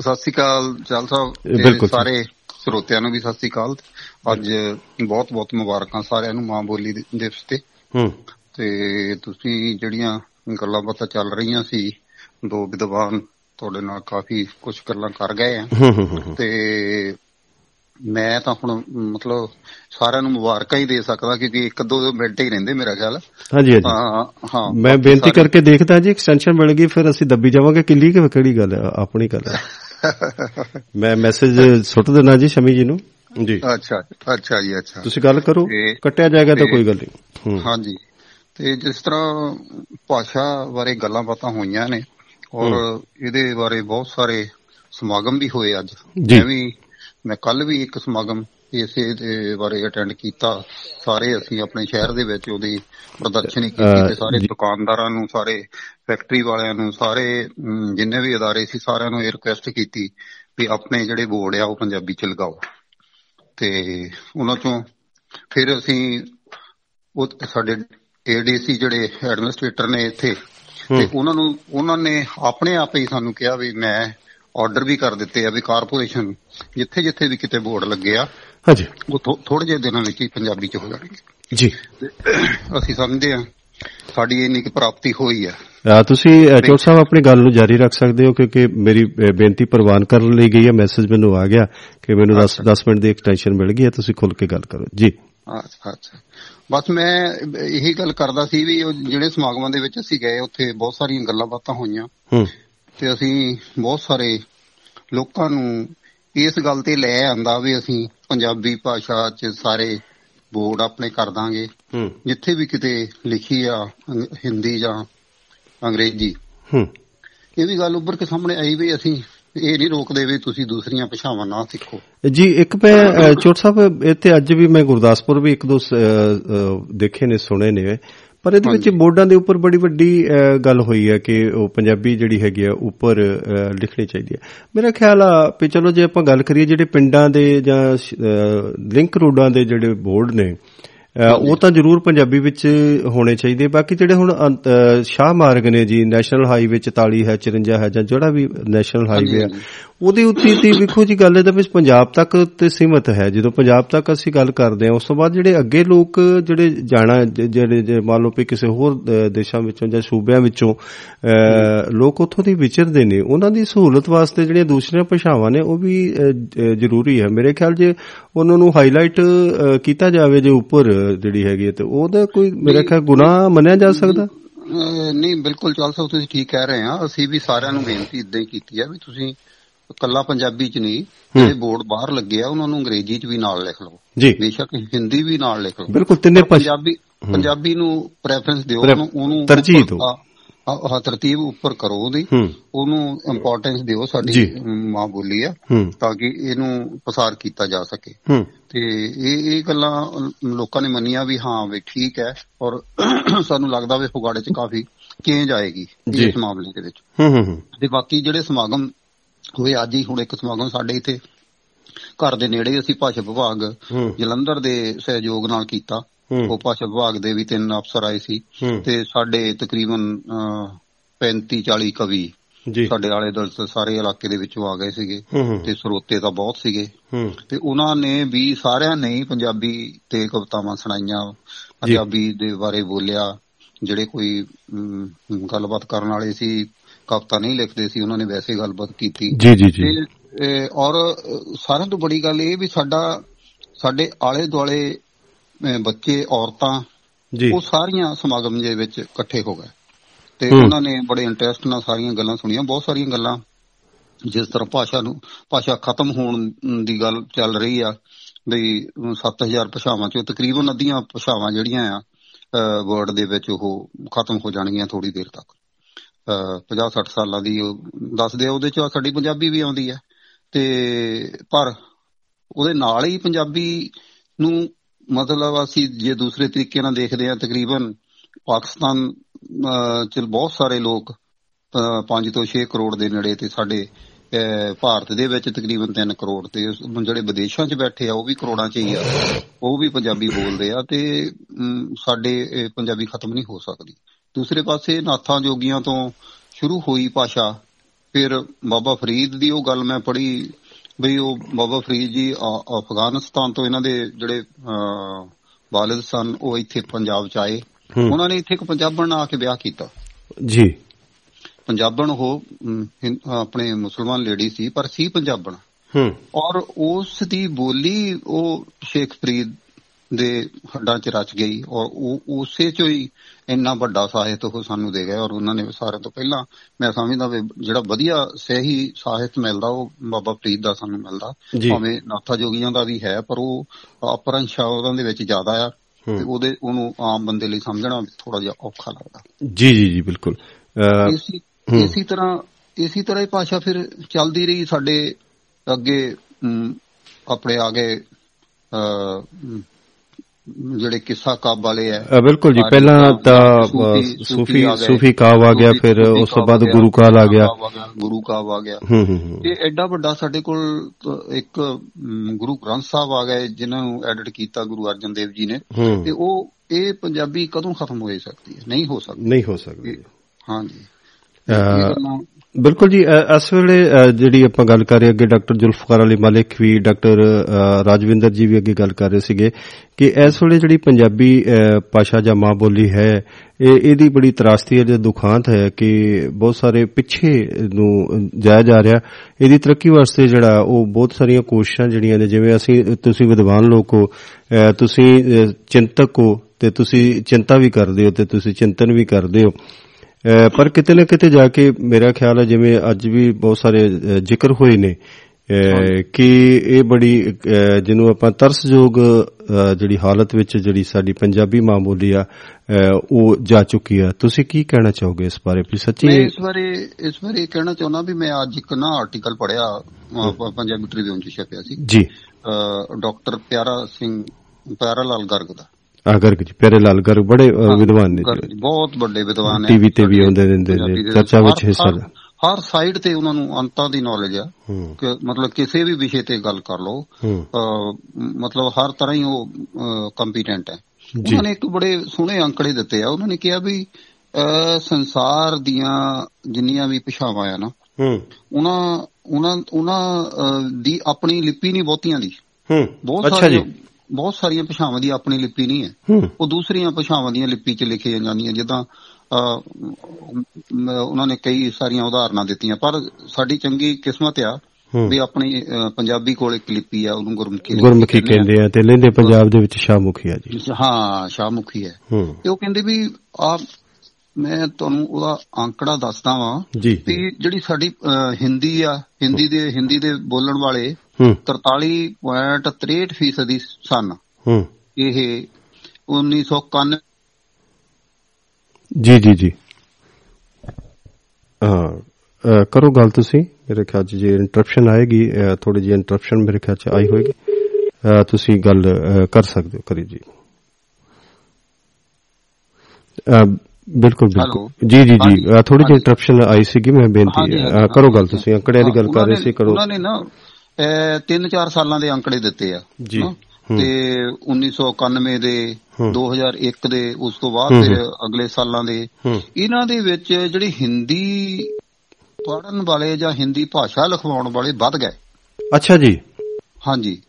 ਸਤਿ ਸ੍ਰੀ ਅਕਾਲ ਚਾਲ ਸਾਹਿਬ। ਸਾਰੇ ਸਰੋਤਿਆਂ ਨੂੰ ਵੀ ਸਤਿ ਸ੍ਰੀ ਅਕਾਲ। ਅੱਜ ਬਹੁਤ ਬਹੁਤ ਮੁਬਾਰਕਾਂ ਸਾਰਿਆਂ ਨੂੰ ਮਾਂ ਬੋਲੀ ਦੇ ਦਿਵਸ ਤੇ ਹੂੰ। ਤੇ ਤੁਸੀਂ ਜਿਹੜੀਆਂ ਗੱਲਾਂ ਬਾਤਾਂ ਚੱਲ ਰਹੀਆਂ ਸੀ ਦੋ ਵਿਦਵਾਨ ਤੁਹਾਡੇ ਨਾਲ ਕਾਫੀ ਕੁਝ ਗੱਲਾਂ ਕਰ ਗਏ ਆ। ਤੇ ਮੈਂ ਤਾਂ ਹੁਣ ਮਤਲਬ ਸਾਰਿਆਂ ਨੂੰ ਮੁਬਾਰਕਾਂ ਹੀ ਦੇ ਸਕਦਾ ਕਿਉਂਕਿ ਇੱਕ ਦੋ ਮਿੰਟ ਹੀ ਰਹਿੰਦੇ ਮੇਰਾ ਖਿਆਲ। ਹਾਂਜੀ ਹਾਂਜੀ। ਹਾਂ ਮੈਂ ਬੇਨਤੀ ਕਰਕੇ ਦੇਖਦਾ ਜੀ ਐਕਸਟੈਂਸ਼ਨ ਮਿਲ ਗਈ ਫਿਰ ਅਸੀਂ ਦੱਬੀ ਜਾਵਾਂਗੇ। ਕਿੱਲੀ ਕਿ ਕਿਹੜੀ ਗੱਲ ਹੈ? ਆਪਣੀ ਗੱਲ ਹੈ। ਮੈਂ ਮੈਸੇਜ ਸੁੱਟ ਦੇਣਾ ਜੀ ਸ਼ਮੀ ਜੀ ਨੂੰ। ਜੀ। ਅੱਛਾ ਅੱਛਾ ਜੀ ਅੱਛਾ। ਤੁਸੀਂ ਗੱਲ ਕਰੋ। ਕੱਟਿਆ ਜਾਏਗਾ ਤਾਂ ਕੋਈ ਗੱਲ ਨਹੀਂ। ਹਾਂਜੀ। ਤੇ ਜਿਸ ਤਰ੍ਹਾਂ ਭਾਸ਼ਾ ਬਾਰੇ ਗੱਲਾਂ ਬਾਤਾਂ ਹੋਈਆਂ ਨੇ ਔਰ ਇਹਦੇ ਬਾਰੇ ਬਹੁਤ ਸਾਰੇ ਸਮਾਗਮ ਵੀ ਹੋਏ ਅੱਜ। ਜੀ। ਮੈਂ ਕੱਲ ਵੀ ਇੱਕ ਸਮਾਗਮ ਇਸੇ ਦੇ ਬਾਰੇ ਅਟੈਂਡ ਕੀਤਾ ਸਾਰੇ ਅਸੀਂ ਆਪਣੇ ਸ਼ਹਿਰ ਦੇ ਵਿੱਚ ਉਹਦੀ ਪ੍ਰਦਰਸ਼ਨੀ ਕੀਤੀ ਤੇ ਸਾਰੇ। ਦੁਕਾਨਦਾਰਾਂ ਨੂੰ ਸਾਰੇ ਫੈਕਟਰੀ ਵਾਲਿਆਂ ਨੂੰ ਸਾਰੇ ਜਿੰਨੇ ਵੀ ਅਦਾਰੇ ਸੀ ਸਾਰਿਆਂ ਨੂੰ ਇਹ ਰਿਕੁਐਸਟ ਕੀਤੀ ਵੀ ਆਪਣੇ ਜਿਹੜੇ ਬੋਰਡ ਆ ਉਹ ਪੰਜਾਬੀ ਚ ਲਗਾਓ ਤੇ ਉਹਨਾਂ ਚੋਂ ਫਿਰ ਅਸੀਂ ਉਹ ਸਾਡੇ ਏਡੀਸੀ ਜਿਹੜੇ ਐਡਮਿਨਿਸਟ੍ਰੇਟਰ ਨੇ ਇੱਥੇ ਤੇ। ਉਹਨਾਂ ਨੂੰ ਉਹਨਾਂ ਨੇ ਆਪਣੇ ਆਪ ਹੀ ਸਾਨੂੰ ਕਿਹਾ ਵੀ ਮੈਂ ਆਰਡਰ ਵੀ ਕਰ ਦਿੱਤੇ ਆ ਵੀ ਕਾਰਪੋਰੇਸ਼ਨ ਜਿੱਥੇ ਜਿੱਥੇ ਵੀ ਕਿਤੇ ਬੋਰਡ ਲੱਗੇ ਆ ਹਾਂਜੀ। ਉਹ ਥੋੜੇ ਜਿਹੇ ਦਿਨਾਂ ਵਿੱਚ ਹੀ ਪੰਜਾਬੀ ਚ ਹੋ ਜਾਣਗੇ। ਜੀ। ਅਸੀਂ ਸਮਝਦੇ ਆ ਸਾਡੀ ਇੰਨੀ ਕੁ ਪ੍ਰਾਪਤੀ ਹੋਈ ਆ। ਤੁਸੀਂ ਚੋਟ ਸਾਹਿਬ ਆਪਣੀ ਗੱਲ ਨੂੰ ਜਾਰੀ ਰੱਖ ਸਕਦੇ ਹੋ ਕਿਉਂਕਿ ਮੇਰੀ ਬੇਨਤੀ ਪ੍ਰਵਾਨ ਕਰਨ ਲਈ ਗਈ ਹੈ ਮੈਸੇਜ ਮੈਨੂੰ ਆ ਗਿਆ ਕਿ ਮੈਨੂੰ 10 10 ਮਿੰਟ ਦੀ ਐਕਸਟੈਂਸ਼ਨ ਮਿਲ ਗਈ ਹੈ ਤੁਸੀਂ ਖੁੱਲ ਕੇ ਗੱਲ ਕਰੋ। ਜੀ। ਅੱਛਾ ਅੱਛਾ। ਬਸ ਮੈਂ ਇਹੀ ਗੱਲ ਕਰਦਾ ਸੀ ਵੀ ਉਹ ਜਿਹੜੇ ਸਮਾਗਮਾਂ ਦੇ ਵਿੱਚ ਅਸੀਂ ਗਏ ਉੱਥੇ ਬਹੁਤ ਸਾਰੀਆਂ ਗੱਲਾਂ ਬਾਤਾਂ ਹੋਈਆਂ। ਹੂੰ। ਤੇ ਅਸੀਂ ਬਹੁਤ ਸਾਰੇ ਲੋਕਾਂ ਨੂੰ ਇਸ ਗੱਲ ਤੇ ਲੈ ਆਂਦਾ ਵੀ ਅਸੀਂ ਪੰਜਾਬੀ ਭਾਸ਼ਾ 'ਚ ਸਾਰੇ ਬੋਰਡ ਆਪਣੇ ਕਰ ਦਾਂਗੇ। ਜਿੱਥੇ ਵੀ ਕਿਤੇ ਲਿਖੀ ਆ ਹਿੰਦੀ ਜਾਂ ਅੰਗਰੇਜ਼ੀ। ਹੂੰ। ਇਹ ਵੀ ਗੱਲ ਉੱਭਰ ਕੇ ਸਾਹਮਣੇ ਆਈ ਵੀ ਅਸੀਂ ਇਹ ਨਹੀਂ ਰੋਕਦੇ ਵੀ ਤੁਸੀਂ ਦੂਸਰੀਆਂ ਭਾਸ਼ਾਵਾਂ ਨਾ ਸਿੱਖੋ। ਜੀ ਇੱਕ ਮੈਂ ਚੋਟ ਸਾਹਿਬ ਇੱਥੇ ਅੱਜ ਵੀ ਮੈਂ ਗੁਰਦਾਸਪੁਰ ਵੀ ਇੱਕ ਦੋ ਦੇਖੇ ਨੇ ਸੁਣੇ ਨੇ। ਪਰ ਇਹਦੇ ਵਿੱਚ ਬੋਰਡਾਂ ਦੇ ਉੱਪਰ ਬੜੀ ਵੱਡੀ ਗੱਲ ਹੋਈ ਹੈ ਕਿ ਉਹ ਪੰਜਾਬੀ ਜਿਹੜੀ ਹੈਗੀ ਆ ਉੱਪਰ ਲਿਖਣੀ ਚਾਹੀਦੀ ਹੈ। ਮੇਰਾ ਖਿਆਲ ਆ ਵੀ ਚਲੋ ਜੇ ਆਪਾਂ ਗੱਲ ਕਰੀਏ ਜਿਹੜੇ ਪਿੰਡਾਂ ਦੇ ਜਾਂ ਲਿੰਕ ਰੋਡਾਂ ਦੇ ਜਿਹੜੇ ਬੋਰਡ ਨੇ ਉਹ ਤਾਂ ਜ਼ਰੂਰ ਪੰਜਾਬੀ ਵਿੱਚ ਹੋਣੇ ਚਾਹੀਦੇ ਬਾਕੀ ਜਿਹੜੇ ਹੁਣ ਸ਼ਾਹ ਮਾਰਗ ਨੇ ਜੀ ਨੈਸ਼ਨਲ ਹਾਈਵੇ 44 ਹੈ 54 ਹੈ ਜਾਂ ਜਿਹੜਾ ਵੀ ਨੈਸ਼ਨਲ ਹਾਈਵੇ ਹੈ ਉਹਦੇ ਉੱਤੇ ਤੇ ਵੇਖੋ ਜੀ ਗੱਲ ਇਹਦਾ ਵਿੱਚ ਪੰਜਾਬ ਤੱਕ ਤੇ ਸੀਮਤ ਹੈ। ਜਦੋਂ ਪੰਜਾਬ ਤੱਕ ਅਸੀਂ ਗੱਲ ਕਰਦੇ ਹਾਂ ਉਸ ਤੋਂ ਬਾਅਦ ਜਿਹੜੇ ਅੱਗੇ ਲੋਕ ਜਿਹੜੇ ਜਾਣਾ ਜ- ਜਿਹੜੇ ਜੇ ਮੰਨ ਲਓ ਵੀ ਕਿਸੇ ਹੋਰ ਅਹ, ਦੇਸ਼ਾਂ ਵਿੱਚੋਂ ਜਾਂ ਸੂਬਿਆਂ ਵਿੱਚੋਂ ਅਹ, ਲੋਕ ਉੱਥੋਂ ਦੀ ਵਿਚਰਦੇ ਨੇ ਉਹਨਾਂ ਦੀ ਸਹੂਲਤ ਵਾਸਤੇ ਜਿਹੜੀਆਂ ਦੂਸਰੀਆਂ ਭਾਸ਼ਾਵਾਂ ਨੇ ਉਹ ਵੀ ਅਹ, ਅਹ, ਜ਼ਰੂਰੀ ਹੈ। ਮੇਰੇ ਖਿਆਲ ਜੇ ਉਹਨਾਂ ਨੂੰ ਹਾਈਲਾਈਟ ਕੀਤਾ ਜਾਵੇ ਜੇ ਉੱਪਰ ਜਿਹੜੀ ਹੈਗੀ ਹੈ ਤੇ ਉਹਦਾ ਕੋਈ ਮੇਰੇ ਖਿਆਲ ਗੁਨਾਹ ਮੰਨਿਆ ਜਾ ਸਕਦਾ? ਅਹ ਨਹੀਂ ਬਿਲਕੁਲ ਚਾਲ ਸਾਹਿਬ ਤੁਸੀਂ ਠੀਕ ਕਹਿ ਰਹੇ ਆ। ਅਸੀਂ ਵੀ ਸਾਰਿਆਂ ਨੂੰ ਬੇਨਤੀ ਇਦਾਂ ਹੀ ਕੀਤੀ ਆ ਵੀ ਤੁਸੀਂ ਕੱਲਾ ਪੰਜਾਬੀ ਚ ਨਹੀਂ ਜਿਹੜੇ ਬੋਰਡ ਬਾਹਰ ਲੱਗੇ ਆ ਉਹਨਾਂ ਨੂੰ ਅੰਗਰੇਜ਼ੀ ਚ ਵੀ ਨਾਲ ਲਿਖ ਲਓ। ਜੀ। ਬੇਸ਼ੱਕ ਹਿੰਦੀ ਵੀ ਨਾਲ ਲਿਖ ਲਓ। ਬਿਲਕੁਲ ਤਿੰਨੇ ਪੰਜਾਬੀ ਪੰਜਾਬੀ ਨੂੰ ਪ੍ਰੈਫਰੈਂਸ ਦਿਓ ਉਹਨੂੰ ਤਰਜੀਹ ਦਿਓ। ਹਾਂ, ਤਰਤੀਬ ਉੱਪਰ ਕਰੋ ਉਹਦੀ। ਉਹਨੂੰ ਇੰਪੋਰਟੈਂਸ ਦਿਓ ਸਾਡੀ ਮਾਂ ਬੋਲੀ ਆ ਤਾਂ ਕਿ ਇਹਨੂੰ ਪਸਾਰ ਕੀਤਾ ਜਾ ਸਕੇ। ਤੇ ਇਹ ਇਹ ਗੱਲਾਂ ਲੋਕਾਂ ਨੇ ਮੰਨੀਆਂ ਵੀ ਹਾਂ ਵੀ ਠੀਕ ਹੈ ਔਰ ਸਾਨੂੰ ਲੱਗਦਾ ਵੀ ਫਗਵਾੜੇ 'ਚ ਕਾਫੀ ਚੇਂਜ ਆਏਗੀ। ਇਸ ਮਾਮਲੇ ਦੇ ਵਿੱਚ। ਹੂੰ ਹੂੰ ਹੂੰ। ਤੇ ਬਾਕੀ ਜਿਹੜੇ ਸਮਾਗਮ ਹੋਏ ਅੱਜ ਹੀ ਹੁਣ ਇੱਕ ਸਮਾਗਮ ਸਾਡੇ ਇੱਥੇ ਘਰ ਦੇ ਨੇੜੇ ਅਸੀਂ ਭਾਸ਼ਾ ਵਿਭਾਗ ਜਲੰਧਰ ਦੇ ਸਹਿਯੋਗ ਨਾਲ ਕੀਤਾ। ਉਹ ਭਾਸ਼ਾ ਵਿਭਾਗ ਦੇ ਵੀ ਤਿੰਨ ਅਫਸਰ ਆਏ ਸੀ ਤੇ ਸਾਡੇ ਤਕਰੀਬਨ 35 40 ਕਵੀ ਸਾਡੇ ਆਲੇ ਦੁਆਲੇ ਸਾਰੇ ਇਲਾਕੇ ਦੇ ਵਿੱਚੋਂ ਆ ਗਏ ਸੀਗੇ ਤੇ ਸਰੋਤੇ ਤਾਂ ਬਹੁਤ ਸੀਗੇ। ਤੇ ਉਹਨਾਂ ਨੇ ਵੀ ਸਾਰਿਆਂ ਨੇ ਪੰਜਾਬੀ ਤੇ ਕਵਿਤਾਵਾਂ ਸੁਣਾਈਆਂ। ਪੰਜਾਬੀ ਦੇ ਬਾਰੇ ਬੋਲਿਆ ਜਿਹੜੇ ਕੋਈ ਗੱਲਬਾਤ ਕਰਨ ਵਾਲੇ ਸੀ ਕਵਿਤਾ ਨਹੀਂ ਲਿਖਦੇ ਸੀ ਉਹਨਾਂ ਨੇ ਵੈਸੇ ਗੱਲਬਾਤ ਕੀਤੀ। ਜੀ ਜੀ ਜੀ। ਔਰ ਸਾਰਿਆਂ ਤੋਂ ਬੜੀ ਗੱਲ ਇਹ ਵੀ ਸਾਡਾ ਸਾਡੇ ਆਲੇ ਦੁਆਲੇ ਬੱਚੇ ਔਰਤਾਂ ਜੀ। ਉਹ ਸਾਰੀਆਂ ਸਮਾਗਮ ਦੇ ਵਿੱਚ ਇਕੱਠੇ ਹੋ ਗਏ। ਤੇ। ਉਹਨਾਂ ਨੇ ਬੜੇ ਇੰਟਰਸਟ ਨਾਲ ਸਾਰੀਆਂ ਗੱਲਾਂ ਸੁਣੀਆਂ ਬਹੁਤ ਸਾਰੀਆਂ ਗੱਲਾਂ। ਜਿਸ ਤਰ੍ਹਾਂ ਭਾਸ਼ਾ ਨੂੰ ਭਾਸ਼ਾ ਖਤਮ ਹੋਣ ਦੀ ਗੱਲ ਚੱਲ ਰਹੀ ਆ ਵੀ 7000 ਭਾਸ਼ਾਵਾਂ ਚੋਂ ਤਕਰੀਬਨ ਅੱਧੀਆਂ ਭਾਸ਼ਾਵਾਂ ਜਿਹੜੀਆਂ ਆ ਵਰਡ ਦੇ ਵਿੱਚ ਉਹ ਖਤਮ ਹੋ ਜਾਣਗੀਆਂ ਥੋੜੀ ਦੇਰ ਤੱਕ। 50 60 ਸਾਲਾਂ ਦੀ ਉਹ ਦੱਸਦੇ ਆ ਉਹਦੇ ਚ ਸਾਡੀ ਪੰਜਾਬੀ ਵੀ ਆਉਂਦੀ ਹੈ ਤੇ ਪਰ ਉਹਦੇ ਨਾਲ ਹੀ ਪੰਜਾਬੀ ਨੂੰ ਮਤਲਬ ਅਸੀਂ ਜੇ ਦੂਸਰੇ ਤਰੀਕੇ ਨਾਲ ਦੇਖਦੇ ਆ ਤਕਰੀਬਨ ਪਾਕਿਸਤਾਨ ਅਹ, ਚ ਬਹੁਤ ਸਾਰੇ ਲੋਕ 5 ਤੋਂ 6 ਕਰੋੜ ਦੇ ਨੇੜੇ ਤੇ ਸਾਡੇ ਅਹ, ਭਾਰਤ ਦੇ ਵਿੱਚ ਤਕਰੀਬਨ 3 ਕਰੋੜ ਤੇ ਉਸ- ਜਿਹੜੇ ਵਿਦੇਸ਼ਾਂ 'ਚ ਬੈਠੇ ਆ ਉਹ ਵੀ ਕਰੋੜਾਂ 'ਚ ਹੀ ਆ। ਉਹ ਵੀ ਪੰਜਾਬੀ ਬੋਲਦੇ ਆ ਤੇ ਅਮ, ਸਾਡੇ ਇਹ ਪੰਜਾਬੀ ਖਤਮ ਨਹੀਂ ਹੋ ਸਕਦੀ। ਦੂਸਰੇ ਪਾਸੇ ਨਾਥਾਂ ਜੋਗੀਆਂ ਤੋਂ ਸ਼ੁਰੂ ਹੋਈ ਭਾਸ਼ਾ। ਫਿਰ ਬਾਬਾ ਫਰੀਦ ਦੀ ਉਹ ਗੱਲ ਮੈਂ ਪੜ੍ਹੀ ਬਈ ਉਹ ਬਾਬਾ ਫਰੀਦ ਜੀ ਅਫਗਾਨਿਸਤਾਨ ਤੋਂ ਇਹਨਾਂ ਦੇ ਜਿਹੜੇ ਵਾਲਿਦ ਸਨ ਉਹ ਇੱਥੇ ਪੰਜਾਬ 'ਚ ਆਏ। ਉਹਨਾਂ ਨੇ ਇੱਥੇ ਇੱਕ ਪੰਜਾਬਣ ਆ ਕੇ ਵਿਆਹ ਕੀਤਾ। ਜੀ। ਪੰਜਾਬਣ ਉਹ ਆਪਣੇ ਮੁਸਲਮਾਨ ਲੇਡੀ ਸੀ ਪਰ ਸੀ ਪੰਜਾਬਣ। ਹੂੰ। ਔਰ ਉਸ ਦੀ ਬੋਲੀ ਉਹ ਸ਼ੇਖ ਫਰੀਦ ਦੇ ਹੱਡਾਂ 'ਚ ਰਚ ਗਈ ਔਰ ਉਹ ਉਸੇ 'ਚੋਂ ਹੀ ਇੰਨਾ ਵੱਡਾ ਸਾਹਿਤ ਉਹ ਸਾਨੂੰ ਦੇ ਗਏ ਔਰ ਉਹਨਾਂ ਨੇ ਸਾਰਿਆਂ ਤੋਂ ਪਹਿਲਾਂ ਮੈਂ ਸਮਝਦਾ ਵੀ ਜਿਹੜਾ ਵਧੀਆ ਸਹੀ ਸਾਹਿਤ ਮਿਲਦਾ ਉਹ ਬਾਬਾ ਫਰੀਦ ਦਾ ਸਾਨੂੰ ਮਿਲਦਾ। ਭਾਵੇਂ ਨਾਥਾ ਜੋਗੀਆਂ ਦਾ ਵੀ ਹੈ ਪਰ ਉਹ ਅਪਰੰਸ਼ ਉਹਨਾਂ ਦੇ ਵਿੱਚ ਜ਼ਿਆਦਾ ਆ। ਤੇ ਉਹਦੇ ਉਹਨੂੰ ਆਮ ਬੰਦੇ ਲਈ ਸਮਝਣਾ ਥੋੜਾ ਜਿਹਾ ਔਖਾ ਲੱਗਦਾ ਜੀ ਜੀ ਜੀ ਬਿਲਕੁਲ ਇਸੀ। ਇਸੀ ਤਰ੍ਹਾਂ ਇਸੀ ਤਰ੍ਹਾਂ ਹੀ ਭਾਸ਼ਾ ਫਿਰ ਚੱਲਦੀ ਰਹੀ ਸਾਡੇ ਅੱਗੇ ਆਪਣੇ ਆ ਗਏ ਅਹ, ਅਮ, ਜਿਹੜੇ ਕਿੱਸਾ ਕਾਬ ਵਾਲੇ ਆ ਬਿਲਕੁਲ ਜੀ ਪਹਿਲਾਂ ਤਾਂ ਸੂਫੀ- ਸੂਫੀ ਕਾਵ ਆ ਗਿਆ ਫਿਰ ਉਸ ਤੋਂ ਬਾਅਦ ਗੁਰੂ ਕਾਲ ਆ ਗਿਆ। ਗੁਰੂ ਕਾਵ ਆ ਗਿਆ। ਹੂੰ ਹੂੰ ਹੂੰ। ਇਹ ਐਡਾ ਵੱਡਾ ਸਾਡੇ ਕੋਲ ਇੱਕ ਗੁਰੂ ਗ੍ਰੰਥ ਸਾਹਿਬ ਆ ਗਏ ਜਿਨ੍ਹਾਂ ਨੂੰ ਐਡਿਟ ਕੀਤਾ ਗੁਰੂ ਅਰਜਨ ਦੇਵ ਜੀ ਨੇ। ਤੇ ਉਹ ਇਹ ਪੰਜਾਬੀ ਕਦੋਂ ਖਤਮ ਹੋ ਸਕਦੀ ਹੈ? ਨਹੀਂ ਹੋ ਸਕਦੀ। ਨਹੀਂ ਹੋ ਸਕਦੀ। ਹਾਂਜੀ। ਬਿਲਕੁਲ ਜੀ ਅ, ਇਸ ਵੇਲੇ ਅ, ਜਿਹੜੀ ਆਪਾਂ ਗੱਲ ਕਰ ਰਹੇ ਅੱਗੇ ਡਾਕਟਰ ਜ਼ੁਲਫਕਾਰ ਅਲੀ ਮਲਿਕ ਵੀ ਡਾਕਟਰ ਅ, ਰਾਜਵਿੰਦਰ ਜੀ ਵੀ ਅੱਗੇ ਗੱਲ ਕਰ ਰਹੇ ਸੀਗੇ ਕਿ ਇਸ ਵੇਲੇ ਜਿਹੜੀ ਪੰਜਾਬੀ ਅ, ਭਾਸ਼ਾ ਜਾਂ ਮਾਂ ਬੋਲੀ ਹੈ ਇਹ ਇਹਦੀ ਬੜੀ ਤਰਾਸਦੀ ਹੈ ਜਾਂ ਦੁਖਾਂਤ ਹੈ ਕਿ ਬਹੁਤ ਸਾਰੇ ਪਿੱਛੇ ਨੂੰ ਜਾਇਆ ਜਾ ਰਿਹਾ। ਇਹਦੀ ਤਰੱਕੀ ਵਾਸਤੇ ਜਿਹੜਾ ਉਹ ਬਹੁਤ ਸਾਰੀਆਂ ਕੋਸ਼ਿਸ਼ਾਂ ਜਿਹੜੀਆਂ ਨੇ ਜਿਵੇਂ ਅਸੀਂ ਤੁਸੀਂ ਵਿਦਵਾਨ ਲੋਕ ਹੋ ਅ, ਤੁਸੀਂ ਅ, ਚਿੰਤਕ ਹੋ ਤੇ ਤੁਸੀਂ ਚਿੰਤਾ ਵੀ ਕਰਦੇ ਹੋ ਤੇ ਤੁਸੀਂ ਚਿੰਤਨ ਵੀ ਕਰਦੇ ਹੋ। ਅਹ ਪਰ ਕਿਤੇ ਨਾ ਕਿਤੇ ਜਾ ਕੇ ਮੇਰਾ ਖਿਆਲ ਹੈ ਜਿਵੇਂ ਅੱਜ ਵੀ ਬਹੁਤ ਸਾਰੇ ਜ਼ਿਕਰ ਹੋਏ ਨੇ ਕਿ ਇਹ ਬੜੀ ਜਿਹਨੂੰ ਆਪਾਂ ਤਰਸਯੋਗ ਜਿਹੜੀ ਹਾਲਤ ਵਿੱਚ ਜਿਹੜੀ ਸਾਡੀ ਪੰਜਾਬੀ ਮਾਂ ਬੋਲੀ ਆ ਉਹ ਜਾ ਚੁੱਕੀ ਆ। ਤੁਸੀਂ ਕੀ ਕਹਿਣਾ ਚਾਹੋਗੇ ਇਸ ਬਾਰੇ? ਵੀ ਸੱਚੀ ਮੈਂ ਇਸ ਬਾਰੇ ਇਸ ਬਾਰੇ ਇਹ ਕਹਿਣਾ ਚਾਹੁੰਦਾ ਵੀ ਮੈਂ ਅੱਜ ਇੱਕ ਨਾ ਆਰਟੀਕਲ ਪੜਿਆ ਪੰਜਾਬੀ ਟ੍ਰਿਬਿਊਨ ਚ ਛਪਿਆ ਸੀ। ਜੀ। ਡਾਕਟਰ ਪਿਆਰਾ ਸਿੰਘ ਪਿਆਰਾ ਲਾਲ ਗਰਗ ਦਾ। ਆ ਗਰਗ ਜੀ ਪਿਆਰੇ ਲਾਲ ਗਰਗ ਬੜੇ ਵਿਦਵਾਨ ਨੇ ਬਹੁਤ ਵੱਡੇ ਵਿਦਵਾਨ ਹੈ TV ਤੇ ਵੀ ਆਉਂਦੇ ਰਹਿੰਦੇ ਨੇ, ਚਰਚਾ ਵਿੱਚ ਹਿੱਸਾ ਹਰ- ਸਾਈਡ ਤੇ ਉਹਨਾਂ ਨੂੰ ਅੰਤਾਂ ਦੀ ਨੌਲੇਜ ਆ। ਕਿ ਮਤਲਬ ਕਿਸੇ ਵੀ ਵਿਸ਼ੇ ਤੇ ਗੱਲ ਕਰ ਲਓ ਮਤਲਬ ਹਰ ਤਰ੍ਹਾਂ ਹੀ ਉਹ ਕੰਪੀਟੈਂਟ ਹੈ। ਉਹਨਾਂ ਨੇ ਇੱਕ ਬੜੇ ਸੋਹਣੇ ਅੰਕੜੇ ਦਿੱਤੇ ਆ। ਉਹਨਾਂ ਨੇ ਕਿਹਾ ਵੀ ਸੰਸਾਰ ਦੀਆਂ ਜਿੰਨੀਆਂ ਵੀ ਭਾਸ਼ਾਵਾਂ ਆ ਨਾ ਉਹਨਾਂ ਉਹਨਾਂ ਉਹਨਾਂ ਦੀ ਆਪਣੀ ਲਿਪੀ ਨਹੀਂ ਬਹੁਤੀਆਂ ਦੀ। ਹੂੰ। ਬਹੁਤ ਅੱਛਾ ਜੀ। ਸਾਰੀਆਂ ਬਹੁਤ ਸਾਰੀਆਂ ਭਾਸ਼ਾਵਾਂ ਦੀ ਆਪਣੀ ਲਿਪੀ ਨਹੀਂ ਹੈ। ਉਹ ਦੂਸਰੀਆਂ ਭਾਸ਼ਾਵਾਂ ਦੀਆਂ ਲਿਪੀ 'ਚ ਲਿਖੀਆਂ ਜਾਂਦੀਆਂ ਜਿੱਦਾਂ ਉਹਨਾਂ ਨੇ ਕਈ ਸਾਰੀਆਂ ਉਦਾਹਰਨਾਂ ਦਿੱਤੀਆਂ ਪਰ ਸਾਡੀ ਚੰਗੀ ਕਿਸਮਤ ਆ ਵੀ ਆਪਣੀ ਪੰਜਾਬੀ ਕੋਲ ਇੱਕ ਲਿਪੀ ਆ ਉਹਨੂੰ ਗੁਰਮੁਖੀ ਗੁਰਮੁਖੀ ਕਹਿੰਦੇ ਆ। ਤੇ ਲੈਂਦੇ ਪੰਜਾਬ ਦੇ ਵਿੱਚ ਸ਼ਾਹਮੁਖੀ ਆ ਜੀ। ਹਾਂ ਸ਼ਾਹਮੁਖੀ ਹੈ। ਤੇ ਉਹ ਕਹਿੰਦੇ ਵੀ ਆ ਮੈਂ ਤੁਹਾਨੂੰ ਉਹਦਾ ਅੰਕੜਾ ਦੱਸਦਾ ਵਾਂ ਜੀ। ਵੀ ਜਿਹੜੀ ਸਾਡੀ ਹਿੰਦੀ ਆ ਹਿੰਦੀ ਦੇ ਹਿੰਦੀ ਦੇ ਬੋਲਣ ਵਾਲੇ 43.63 ਫੀਸਦੀ ਸਨ। ਹੂੰ। ਇਹ 1991 ਜੀ ਜੀ ਜੀ। ਹਾਂ ਅ, ਕਰੋ ਗੱਲ ਤੁਸੀਂ। ਮੇਰੇ ਖਿਆਲ ਚ ਜੇ ਇੰਟਰਪਸ਼ਨ ਆਏਗੀ ਥੋੜੀ ਜਿਹੀ ਇੰਟਰਪਸ਼ਨ ਮੇਰੇ ਖਿਆਲ ਚ ਆਈ ਹੋਏਗੀ। ਤੁਸੀਂ ਗੱਲ ਕਰ ਸਕਦੇ ਹੋ ਕਰੀ ਜੀ। ਬਿਲਕੁਲ ਬਿਲਕੁਲ। ਜੀ ਜੀ ਜੀ। ਥੋੜੀ ਜਿਹੀ। ਇੰਟਰਪਸ਼ਨ ਆਈ ਸੀਗੀ ਮੈਂ ਬੇਨਤੀ ਕਰੋ ਗੱਲ। ਤੁਸੀਂ। ਅੰਕੜਿਆਂ ਦੀ ਗੱਲ ਕਰ ਰਹੇ ਸੀ ਕਰੋ। ਉਹਨਾਂ ਨੇ ਨਾ 3-4 ਸਾਲਾਂ ਦੇ ਅੰਕੜੇ ਦਿੱਤੇ ਆ। ਜੀ। ਤੇ 1991 ਦੇ ਹੂੰ। 2001 ਦੇ ਉਸ ਤੋਂ ਬਾਅਦ ਫਿਰ ਅਗਲੇ ਸਾਲਾਂ ਦੇ। ਇਹਨਾਂ ਦੇ ਵਿੱਚ ਜਿਹੜੀ ਹਿੰਦੀ ਪੜ੍ਹਨ ਵਾਲੇ ਜਾਂ ਹਿੰਦੀ ਭਾਸ਼ਾ ਲਿਖਵਾਉਣ ਵਾਲੇ ਵੱਧ ਗਏ। ਅੱਛਾ ਜੀ। ਹਾਂਜੀ।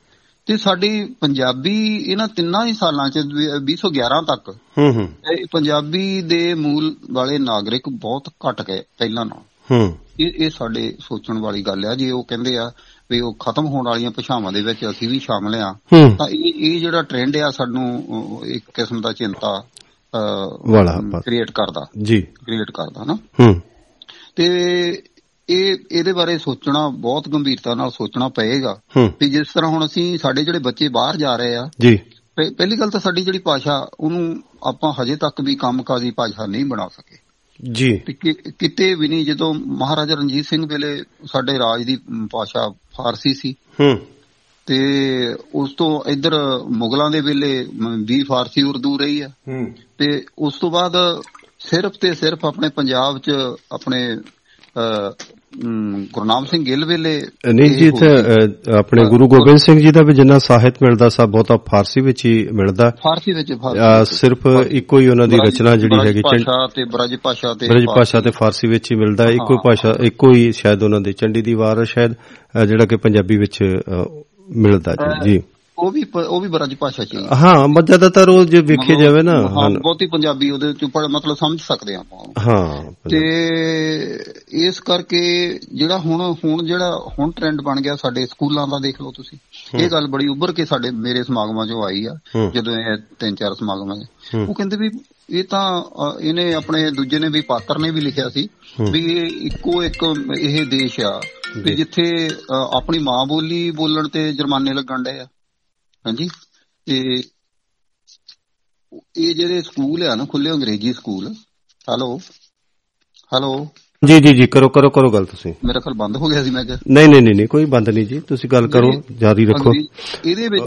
ਤੇ ਸਾਡੀ ਪੰਜਾਬੀ ਇਹਨਾਂ ਤਿੰਨਾਂ ਹੀ ਸਾਲਾਂ ਚ 2011 ਤੱਕ ਹੂੰ ਹੂੰ। ਪੰਜਾਬੀ ਦੇ ਮੂਲ ਵਾਲੇ ਨਾਗਰਿਕ ਬਹੁਤ ਘਟ ਗਏ ਪਹਿਲਾਂ ਨਾਲੋਂ। ਹੂੰ। ਇਹ ਇਹ ਸਾਡੇ ਸੋਚਣ ਵਾਲੀ ਗੱਲ ਆ ਜੇ ਉਹ ਕਹਿੰਦੇ ਆ ਵੀ ਉਹ ਖਤਮ ਹੋਣ ਵਾਲੀਆਂ ਭਾਸ਼ਾਵਾਂ ਦੇ ਵਿੱਚ ਅਸੀਂ ਵੀ ਸ਼ਾਮਲ ਆ ਤਾਂ ਇਹ ਇਹ ਜਿਹੜਾ ਟ੍ਰੈਂਡ ਆ ਸਾਨੂੰ ਇੱਕ ਕਿਸਮ ਦਾ ਚਿੰਤਾ ਵਾਲਾ ਕ੍ਰੀਏਟ ਕਰਦਾ। ਜੀ। ਕ੍ਰੀਏਟ ਕਰਦਾ ਨਾ। ਹੂੰ। ਤੇ ਇਹ ਇਹਦੇ ਬਾਰੇ ਸੋਚਣਾ ਬਹੁਤ ਗੰਭੀਰਤਾ ਨਾਲ ਸੋਚਣਾ ਪਏਗਾ ਵੀ ਜਿਸ ਤਰ੍ਹਾਂ ਹੁਣ ਅਸੀਂ ਸਾਡੇ ਜਿਹੜੇ ਬੱਚੇ ਬਾਹਰ ਜਾ ਰਹੇ ਆ ਜੀ। ਪਹਿ- ਪਹਿਲੀ ਗੱਲ ਤਾਂ ਸਾਡੀ ਜਿਹੜੀ ਭਾਸ਼ਾ ਉਹਨੂੰ ਆਪਾਂ ਹਜੇ ਤੱਕ ਵੀ ਕੰਮਕਾਜੀ ਭਾਸ਼ਾ ਨਹੀਂ ਬਣਾ ਸਕੇ। ਜੀ। ਕਿਤੇ ਵੀ ਨਹੀਂ ਜਦੋਂ ਮਹਾਰਾਜਾ ਰਣਜੀਤ ਸਿੰਘ ਵੇਲੇ ਸਾਡੇ ਰਾਜ ਦੀ ਭਾਸ਼ਾ ਫਾਰਸੀ ਸੀ। ਹੂੰ। ਤੇ ਉਸ ਤੋਂ ਇੱਧਰ ਮੁਗਲਾਂ ਦੇ ਵੇਲੇ ਵੀ ਫਾਰਸੀ ਉਰਦੂ ਰਹੀ ਆ। ਹੂੰ। ਤੇ ਉਸ ਤੋਂ ਬਾਅਦ ਸਿਰਫ ਤੇ ਸਿਰਫ ਆਪਣੇ ਪੰਜਾਬ 'ਚ ਆਪਣੇ ਗੁਰਨਾਮ ਸਿੰਘ ਗਿੱਲ ਵੇਲੇ ਨਹੀਂ ਜੀ ਇੱਥੇ ਆਪਣੇ ਗੁਰੂ ਗੋਬਿੰਦ ਸਿੰਘ ਜੀ ਦਾ ਵੀ ਜਿੰਨਾ ਸਾਹਿਤ ਮਿਲਦਾ ਸਾ ਬਹੁਤਾ ਫਾਰਸੀ ਵਿੱਚ ਹੀ ਮਿਲਦਾ। ਫਾਰਸੀ ਵਿੱਚ ਸਿਰਫ ਇੱਕੋ ਹੀ ਉਹਨਾਂ ਦੀ ਰਚਨਾ ਜਿਹੜੀ ਹੈਗੀ ਚੰਡ- ਭਾਸ਼ਾ ਤੇ ਬ੍ਰਜ ਭਾਸ਼ਾ ਤੇ ਬ੍ਰਜ ਭਾਸ਼ਾ ਤੇ ਫਾਰਸੀ ਵਿੱਚ ਹੀ ਮਿਲਦਾ। ਇੱਕੋ ਹੀ। ਭਾਸ਼ਾ ਇੱਕੋ ਹੀ ਸ਼ਾਇਦ ਉਹਨਾਂ ਦੇ ਚੰਡੀ ਦੀ ਵਾਰ ਸ਼ਾਇਦ ਜਿਹੜਾ ਕਿ ਪੰਜਾਬੀ ਵਿੱਚ ਮਿਲਦਾ ਜੀ। ਉਹ ਵੀ ਉਹ ਵੀ ਬ੍ਰਜ ਭਾਸ਼ਾ ਚ ਹੀ ਹੈ। ਹਾਂ ਮ- ਜ਼ਿਆਦਾਤਰ ਉਹ ਜੇ ਵੇਖੇ ਜਾਵੇ ਨਾ ਹਾਂ ਬਹੁਤੀ ਪੰਜਾਬੀ ਉਹਦੇ ਚ ਮਤਲਬ ਸਮਝ ਸਕਦੇ ਆ ਆਪਾਂ ਹਾਂ ਤੇ ਇਸ ਕਰਕੇ ਜਿਹੜਾ ਹੁਣ ਹੁਣ ਜਿਹੜਾ ਹੁਣ ਟ੍ਰੈਂਡ ਬਣ ਗਿਆ ਸਾਡੇ ਸਕੂਲਾਂ ਦਾ ਦੇਖ ਲਓ ਤੁਸੀਂ ਇਹ ਗੱਲ ਬੜੀ ਉੱਭਰ ਕੇ ਸਾਡੇ ਮੇਰੇ ਸਮਾਗਮਾਂ 'ਚੋਂ ਆਈ ਆ। ਜਦੋਂ ਇਹ ਤਿੰਨ ਚਾਰ ਸਮਾਗਮਾਂ 'ਚ। ਉਹ ਕਹਿੰਦੇ ਵੀ ਇਹ ਤਾਂ ਇਹਨੇ ਆਪਣੇ ਦੂਜੇ ਨੇ ਵੀ ਪਾਤਰ ਨੇ ਵੀ ਲਿਖਿਆ ਸੀ। ਵੀ ਇਹ ਇੱਕੋ ਇੱਕ ਇਹ ਦੇਸ਼ ਆ। ਵੀ ਜਿੱਥੇ ਆਪਣੀ ਮਾਂ ਬੋਲੀ ਬੋਲਣ ਤੇ ਜੁਰਮਾਨੇ ਲੱਗਣ ਡਏ ਆ ਹਾਂਜੀ ਤੇ ਇਹ ਜਿਹੜੇ ਸਕੂਲ ਆ ਨਾ ਖੁੱਲੇ ਅੰਗਰੇਜ਼ੀ ਸਕੂਲ ਹੈਲੋ ਹੈਲੋ। ਜੀ ਜੀ ਜੀ ਕਰੋ ਕਰੋ ਕਰੋ ਗੱਲ ਤੁਸੀਂ। ਮੇਰਾ ਖਿਆਲ ਬੰਦ ਹੋ ਗਿਆ ਸੀ ਮੈਂ ਕਿਹਾ। ਨਹੀਂ ਨਹੀਂ ਨਹੀਂ ਨਹੀਂ ਕੋਈ ਬੰਦ ਨਹੀਂ ਜੀ ਤੁਸੀਂ ਗੱਲ ਕਰੋ ਜਾਰੀ ਰੱਖੋ। ਇਹਦੇ ਵਿੱਚ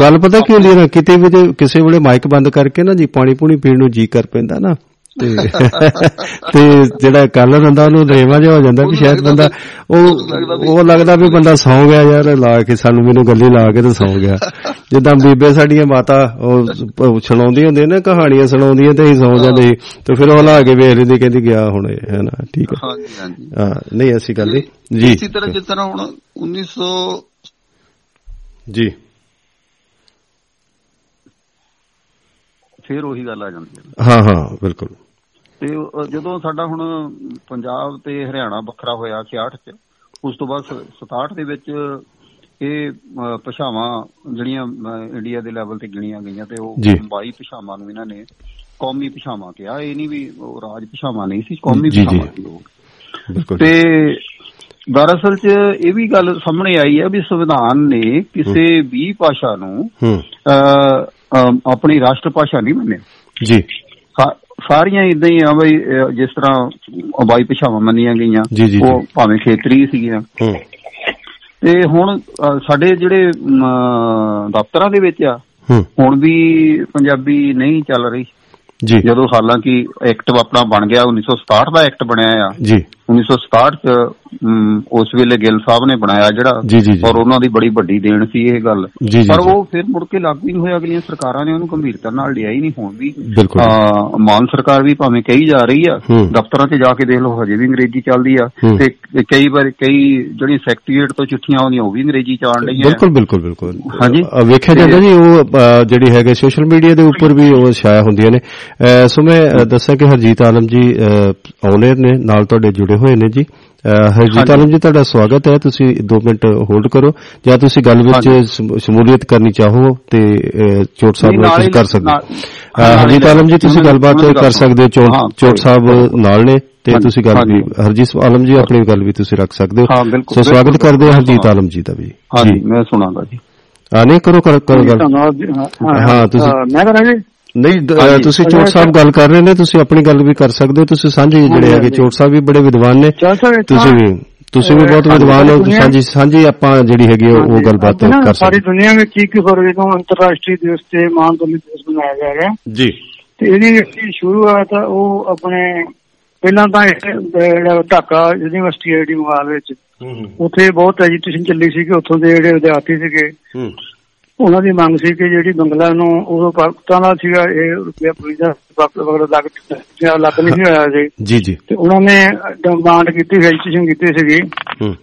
ਗੱਲ ਪਤਾ ਕੀ ਹੁੰਦੀ ਹੈ ਨਾ ਕਿਤੇ ਵੀ ਕਿਸੇ ਵੇਲੇ ਮਾਈਕ ਬੰਦ ਕਰਕੇ ਨਾ ਜੀ ਪਾਣੀ ਪੂਣੀ ਪੀਣ ਨੂੰ ਜੀ ਕਰ ਪੈਂਦਾ ਨਾ। ਤੇ ਤੇ ਜਿਹੜਾ ਕੱਲ ਹੁੰਦਾ ਉਹਨੂੰ ਰੇਵਾ ਜਿਹਾ ਹੋ ਜਾਂਦਾ ਵੀ ਸ਼ਾਇਦ ਬੰਦਾ ਉਹ ਉਹ ਲੱਗਦਾ ਵੀ ਬੰਦਾ ਸੌਂ ਗਿਆ ਯਾਰ ਲਾ ਕੇ ਸਾਨੂੰ ਮੈਨੂੰ ਗੱਲੀ ਲਾ ਕੇ ਤੇ ਸੌਂ ਗਿਆ। ਜਿੱਦਾਂ ਬੀਬੇ ਸਾਡੀਆਂ ਮਾਤਾ ਉਹ ਸੁਣਾਉਂਦੀਆਂ ਹੁੰਦੀਆਂ ਨੇ ਕਹਾਣੀਆਂ ਸੁਣਾਉਂਦੀਆਂ ਤੇ ਅਸੀਂ ਸੌਂ ਜਾਂਦੇ ਤੇ ਫਿਰ ਉਹ ਲਾ ਕੇ ਵੇਖ ਲੈਂਦੀ ਕਹਿੰਦੀ ਗਿਆ ਹੁਣ ਹੈ ਨਾ ਠੀਕ ਹੈ ਹਾਂਜੀ ਹਾਂਜੀ। ਹਾਂ ਨਹੀਂ ਐਸੀ ਗੱਲ ਨਹੀਂ ਜੀ। ਇਸੇ ਤਰ੍ਹਾਂ ਜਿਸ ਤਰ੍ਹਾਂ ਹੁਣ 1900 ਜੀ। ਫੇਰ ਉਹੀ ਗੱਲ ਆ ਜਾਂਦੀ ਹੈ। ਹਾਂ ਹਾਂ ਬਿਲਕੁਲ। ਤੇ ਜਦੋਂ ਸਾਡਾ ਹੁਣ ਪੰਜਾਬ ਤੇ ਹਰਿਆਣਾ ਵੱਖਰਾ ਹੋਇਆ 66 ਚ ਉਸ ਤੋਂ ਬਾਅਦ 67 ਦੇ ਵਿੱਚ ਇਹ ਭਾਸ਼ਾਵਾਂ ਜਿਹੜੀਆਂ ਇੰਡੀਆ ਦੇ ਲੈਵਲ ਤੇ ਗਿਣੀਆਂ ਗਈਆਂ ਤੇ ਉਹ। 22 ਭਾਸ਼ਾਵਾਂ ਨੂੰ ਇਹਨਾਂ ਨੇ ਕੌਮੀ ਭਾਸ਼ਾਵਾਂ ਕਿਹਾ। ਇਹ ਨਹੀਂ ਵੀ ਉਹ ਰਾਜ ਭਾਸ਼ਾਵਾਂ ਨਹੀਂ ਸੀ ਕੌਮੀ। ਭਾਸ਼ਾਵਾਂ ਸੀ ਉਹ। ਬਿਲਕੁਲ। ਤੇ ਦਰਅਸਲ ਚ ਇਹ ਵੀ ਗੱਲ ਸਾਹਮਣੇ ਆਈ ਹੈ ਵੀ ਸੰਵਿਧਾਨ ਨੇ ਕਿਸੇ ਵੀ ਭਾਸ਼ਾ ਨੂੰ ਹੂੰ। ਅ, ਅ, ਆਪਣੀ ਰਾਸ਼ਟਰ ਭਾਸ਼ਾ ਨਹੀਂ ਮੰਨਿਆ। ਜੀ। ਸਾਰੀਆਂ ਇਦਾਂ ਹੀ ਆ ਬਈ ਜਿਸ ਤਰ੍ਹਾਂ ਬਾਈ ਭਾਸ਼ਾਵਾਂ ਮੰਨੀਆਂ ਗਈਆਂ ਉਹ। ਭਾਵੇਂ ਖੇਤਰੀ ਸੀਗੀਆਂ। ਤੇ ਹੁਣ ਸਾਡੇ ਜਿਹੜੇ ਦਫ਼ਤਰਾਂ ਦੇ ਵਿੱਚ ਆ ਹੁਣ ਵੀ ਪੰਜਾਬੀ ਨਹੀਂ ਚੱਲ ਰਹੀ। ਜੀ। ਜਦੋਂ ਹਾਲਾਂਕਿ ਐਕਟ ਆਪਣਾ ਬਣ ਗਿਆ 1967 ਦਾ ਐਕਟ ਬਣਿਆ ਆ। ਜੀ। 1967 ਚ ਉਸ ਵੇਲੇ ਗਿੱਲ ਸਾਹਿਬ ਨੇ ਬਣਾਇਆ ਜਿਹੜਾ। ਔਰ ਉਹਨਾਂ ਦੀ ਬੜੀ ਵੱਡੀ ਦੇਣ ਸੀ ਇਹ ਗੱਲ ਪਰ। ਉਹ ਫਿਰ ਮੁੜ ਕੇ ਲਾਗੂ ਨਹੀਂ ਹੋਇਆ ਅਗਲੀਆਂ ਸਰਕਾਰਾਂ ਨੇ ਉਹਨੂੰ ਗੰਭੀਰਤਾ ਨਾਲ ਲਿਆ ਹੀ ਨਹੀਂ ਹੁਣ ਵੀ ਮਾਨ ਸਰਕਾਰ ਵੀ ਭਾਵੇਂ ਕਹੀ ਜਾ ਰਹੀ ਆ। ਦਫ਼ਤਰਾਂ 'ਚ ਜਾ ਕੇ ਦੇਖ ਲਓ ਹਜੇ ਵੀ ਅੰਗਰੇਜ਼ੀ ਚੱਲਦੀ ਆ। ਤੇ ਕਈ ਵਾਰ ਕਈ ਜਿਹੜੀਆਂ ਸੈਕਟਰੀਏਟ ਤੋਂ ਚਿੱਠੀਆਂ ਆਉਂਦੀਆਂ ਉਹ ਵੀ ਅੰਗਰੇਜ਼ੀ ਚ ਆਉਣ ਲਈਆਂ ਬਿਲਕੁਲ ਬਿਲਕੁਲ ਬਿਲਕੁਲ ਹਾਂਜੀ। ਵੇਖਿਆ ਜਾਂਦਾ ਜੀ ਉਹ ਜਿਹੜੀ ਹੈਗੇ ਸੋਸ਼ਲ ਮੀਡੀਆ ਦੇ ਉੱਪਰ ਵੀ ਉਹ ਛਾਇਆ ਹੁੰਦੀਆਂ ਨੇ ਸੋ ਮੈਂ ਅ, ਦੱਸਾਂ ਕਿ ਹਰਜੀਤ ਆਲਮ ਜੀ ਆਨਰ ਨੇ ਨਾਲ ਤੁਹਾਡੇ ਜੁੜੇ ਹੋਏ ਨੇ ਜੀ। ਹਰਜੀਤ। ਆਲਮ ਜੀ ਤੁਹਾਡਾ ਸਵਾਗਤ ਹੈ। ਤੁਸੀਂ 2 ਮਿੰਟ ਹੋਲਡ ਕਰੋ। ਜਾਂ ਤੁਸੀਂ ਗੱਲ ਵਿੱਚ ਸ਼ਮੂਲੀਅਤ ਕਰਨੀ ਚਾਹੋ ਤੇ ਚੋਟ ਸਾਹਿਬ ਨਾਲ ਕਰ ਸਕਦੇ। ਹਰਜੀਤ ਆਲਮ ਜੀ ਤੁਸੀਂ ਗੱਲਬਾਤ ਕਰ ਸਕਦੇ ਹੋ। ਚੋਟ ਸਾਹਿਬ ਨਾਲ ਨੇ ਤੇ ਤੁਸੀਂ ਗੱਲ ਵੀ। ਹਰਜੀਤ ਆਲਮ ਜੀ ਆਪਣੀ ਗੱਲ ਵੀ ਤੁਸੀਂ ਰੱਖ ਸਕਦੇ ਹੋ। ਸੋ ਸਵਾਗਤ ਕਰਦੇ ਹਾਂ ਹਰਜੀਤ। ਆਲਮ ਜੀ ਦਾ ਵੀ। ਹਾਂਜੀ ਮੈਂ ਸੁਣਾਂਗਾ ਜੀ। ਆ ਨਹੀਂ ਕਰੋ ਕਰੋ ਕਰੋ ਗੱਲ। ਜੀ। ਹਾਂ, ਤੁਸੀਂ- ਮੈਂ ਕਰਾਂ ਜੀ ਨਹੀਂ। ਤੁਸੀਂ ਚੋਟ ਸਾਹਿਬ ਗੱਲ ਕਰ ਰਹੇ ਨੇ ਤੁਸੀਂ ਆਪਣੀ ਗੱਲ ਵੀ ਕਰ ਸਕਦੇ ਹੋ ਤੁਸੀਂ ਸਾਂਝੇ ਜਿਹੜੇ ਹੈਗੇ। ਚੋਟ ਸਾਹਿਬ ਵੀ ਬੜੇ ਵਿਦਵਾਨ ਨੇ। ਸਰ ਤੁਸੀਂ ਵੀ ਤੁਸੀਂ ਵੀ ਬਹੁਤ ਵਿਦਵਾਨ ਹੋ ਸਾਂਝੀ ਸਾਂਝੀ ਆਪਾਂ ਜਿਹੜੀ ਹੈਗੀ ਉਹ ਗੱਲਬਾਤ ਨਾ ਕਰ ਸਾਰੀ ਸਕਦੇ ਦੁਨੀਆ ਵਿੱਚ 21 ਫਰਵਰੀ ਤੋਂ ਅੰਤਰਰਾਸ਼ਟਰੀ ਦਿਵਸ ਤੇ ਮਾਨ ਦਲਿਤ ਦਿਵਸ ਮਨਾਇਆ ਜਾ ਰਿਹਾ। ਜੀ। ਤੇ ਇਹਦੀ ਜਿਹੜੀ ਸ਼ੁਰੂਆਤ ਆ ਉਹ ਆਪਣੇ ਪਹਿਲਾਂ ਤਾਂ ਇਹ ਜਿਹੜਾ ਢਾਕਾ ਯੂਨੀਵਰਸਿਟੀ ਆਈਡੀ ਮੁਹਾਲ ਵਿੱਚ ਉੱਥੇ ਬਹੁਤ ਐਜੀਟੇਸ਼ਨ ਚੱਲੀ ਸੀ ਕਿ ਉੱਥੋਂ ਦੇ ਜਿਹੜੇ ਵਿਦਿਆਰਥੀ ਸੀਗੇ ਹੂੰ। ਉਹਨਾਂ ਦੀ ਮੰਗ ਸੀ ਕਿ ਜਿਹੜੀ ਬੰਗਲਾ ਨੂੰ ਉਦੋਂ ਪਾਕਿਸਤਾਨ ਦਾ ਸੀਗਾ ਇਹ ਰੁਪਿਆ ਦਾ ਵਗੈਰਾ ਲੱਗ ਚੁੱਕਾ ਲੱਗ ਨਹੀਂ ਸੀ ਹੋਇਆ ਸੀ। ਜੀ ਜੀ। ਤੇ ਉਹਨਾਂ ਨੇ ਡਿਮਾਂਡ ਕੀਤੀ ਰਜਿਸਟ੍ਰੇਸ਼ਨ ਕੀਤੀ ਸੀਗੀ ਹੂੰ।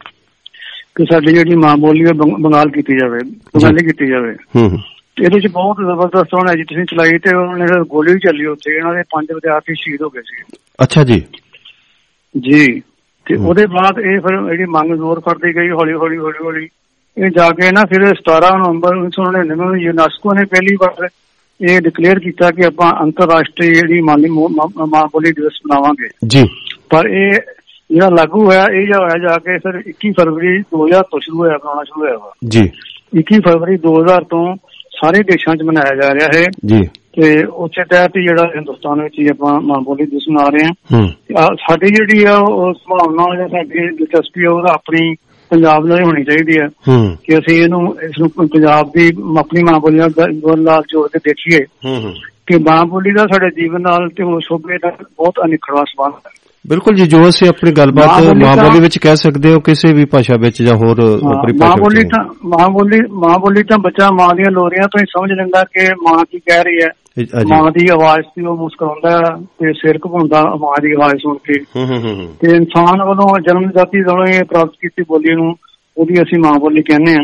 ਕਿ ਸਾਡੀ ਜਿਹੜੀ ਮਾਂ ਬੋਲੀ ਹੈ ਬੰਗ- ਬੰਗਾਲ ਕੀਤੀ ਜਾਵੇ ਬੰਗਾਲੀ ਕੀਤੀ ਜਾਵੇ। ਹੂੰ ਇਹਦੇ ਚ ਬਹੁਤ ਜ਼ਬਰਦਸਤ ਉਹਨਾਂ ਐਜੀਟੇਸ਼ਨ ਚਲਾਈ ਤੇ ਉਹਨਾਂ ਨੇ ਗੋਲੀ ਵੀ ਚੱਲੀ ਉੱਥੇ ਇਹਨਾਂ ਦੇ ਪੰਜ ਵਿਦਿਆਰਥੀ ਸ਼ਹੀਦ ਹੋ ਗਏ ਸੀ ਅੱਛਾ ਜੀ। ਜੀ। ਤੇ। ਉਹਦੇ ਬਾਅਦ ਇਹ ਫਿਰ ਜਿਹੜੀ ਮੰਗ ਜ਼ੋਰ ਫੜਦੀ ਗਈ ਹੌਲੀ ਹੌਲੀ ਹੌਲੀ ਹੌਲੀ ਇਹ ਜਾ ਕੇ ਨਾ ਫਿਰ 17 ਨਵੰਬਰ 1999 ਨੂੰ ਯੂਨੈਸਕੋ ਨੇ ਪਹਿਲੀ ਵਾਰ ਇਹ ਡਿਕਲੇਅਰ ਕੀਤਾ ਕਿ ਆਪਾਂ ਅੰਤਰਰਾਸ਼ਟਰੀ ਜਿਹੜੀ ਮਾਲੀ ਮੋ- ਬੋਲੀ ਦਿਵਸ ਮਨਾਵਾਂਗੇ। ਜੀ। ਪਰ ਇਹ ਜਿਹੜਾ ਲਾਗੂ ਹੋਇਆ ਇਹ ਜਿਹੜਾ ਹੋਇਆ ਜਾ ਕੇ ਫਿਰ 21 ਫਰਵਰੀ 2000 ਤੋਂ ਸ਼ੁਰੂ ਹੋਇਆ ਬਣਾਉਣਾ ਸ਼ੁਰੂ ਹੋਇਆ ਜੀ। 21 ਫਰਵਰੀ 2000 ਤੋਂ ਸਾਰੇ ਦੇਸ਼ਾਂ 'ਚ ਮਨਾਇਆ ਜਾ ਰਿਹਾ ਹੈ ਜੀ। ਤੇ ਉਸੇ ਤਹਿਤ ਜਿਹੜਾ ਹਿੰਦੁਸਤਾਨ ਵਿੱਚ ਹੀ ਆਪਾਂ ਮਾਂ ਬੋਲੀ ਦਿਵਸ ਮਨਾ ਰਹੇ ਹਾਂ। ਸਾਡੀ ਜਿਹੜੀ ਆ ਉਹ ਸੰਭਾਵਨਾ ਜਾਂ ਸਾਡੀ ਦਿਲਚਸਪੀ ਆ ਉਹ ਆਪਣੀ ਪੰਜਾਬ ਨਾਲ ਹੀ ਹੋਣੀ ਚਾਹੀਦੀ ਹੈ। ਕਿ ਅਸੀਂ ਇਹਨੂੰ ਇਸ ਨੂੰ ਪੰਜਾਬ ਦੀ ਆਪਣੀ ਮਾਂ ਬੋਲੀ ਨਾਲ ਗ- ਨਾਲ ਜੋੜ ਕੇ ਦੇਖੀਏ। ਹੂੰ ਹੂੰ। ਕਿ ਮਾਂ ਬੋਲੀ ਦਾ ਸਾਡੇ ਜੀਵਨ ਨਾਲ ਤੇ ਉਹ ਸੋਭੇ ਦਾ ਬਹੁਤ ਅਨਿਖੜਵਾ ਸੰਬੰਧ ਹੈ। ਬਿਲਕੁਲ ਜੀ ਜੋ ਅਸੀਂ ਆਪਣੀ ਗੱਲਬਾਤ ਮਾਂ ਬੋਲੀ ਮਾਂ ਬੋਲੀ ਵਿੱਚ ਕਹਿ ਸਕਦੇ ਹੋ ਕਿਸੇ ਵੀ ਭਾਸ਼ਾ ਵਿੱਚ ਜਾਂ ਹੋਰ ਆਪਣੀ ਮਾਂ ਭਾਸ਼ਾ ਬੋਲੀ ਵਿੱਚ। ਤਾਂ ਮਾਂ ਬੋਲੀ ਮਾਂ ਬੋਲੀ ਤਾਂ ਬੱਚਾ ਮਾਂ ਦੀਆਂ ਲੋਰੀਆਂ ਤੋਂ ਹੀ ਸਮਝ ਲੈਂਦਾ ਕਿ ਮਾਂ ਕੀ ਕਹਿ ਰਹੀ ਹੈ। ਮਾਂ ਦੀ ਆਵਾਜ਼ ਤੇ ਉਹ ਮੁਸਕਰਾਉਂਦਾ ਤੇ ਸਿਰ ਘੁਮਾਉਂਦਾ ਮਾਂ ਦੀ ਆਵਾਜ਼ ਸੁਣ ਕੇ। ਤੇ ਇਨਸਾਨ ਵੱਲੋਂ ਜਨਮ ਜਾਤੀ ਵੱਲੋਂ ਇਹ ਪ੍ਰਾਪਤ ਕੀਤੀ ਬੋਲੀ ਨੂੰ ਉਹਦੀ ਅਸੀਂ ਮਾਂ ਬੋਲੀ ਕਹਿੰਦੇ ਆ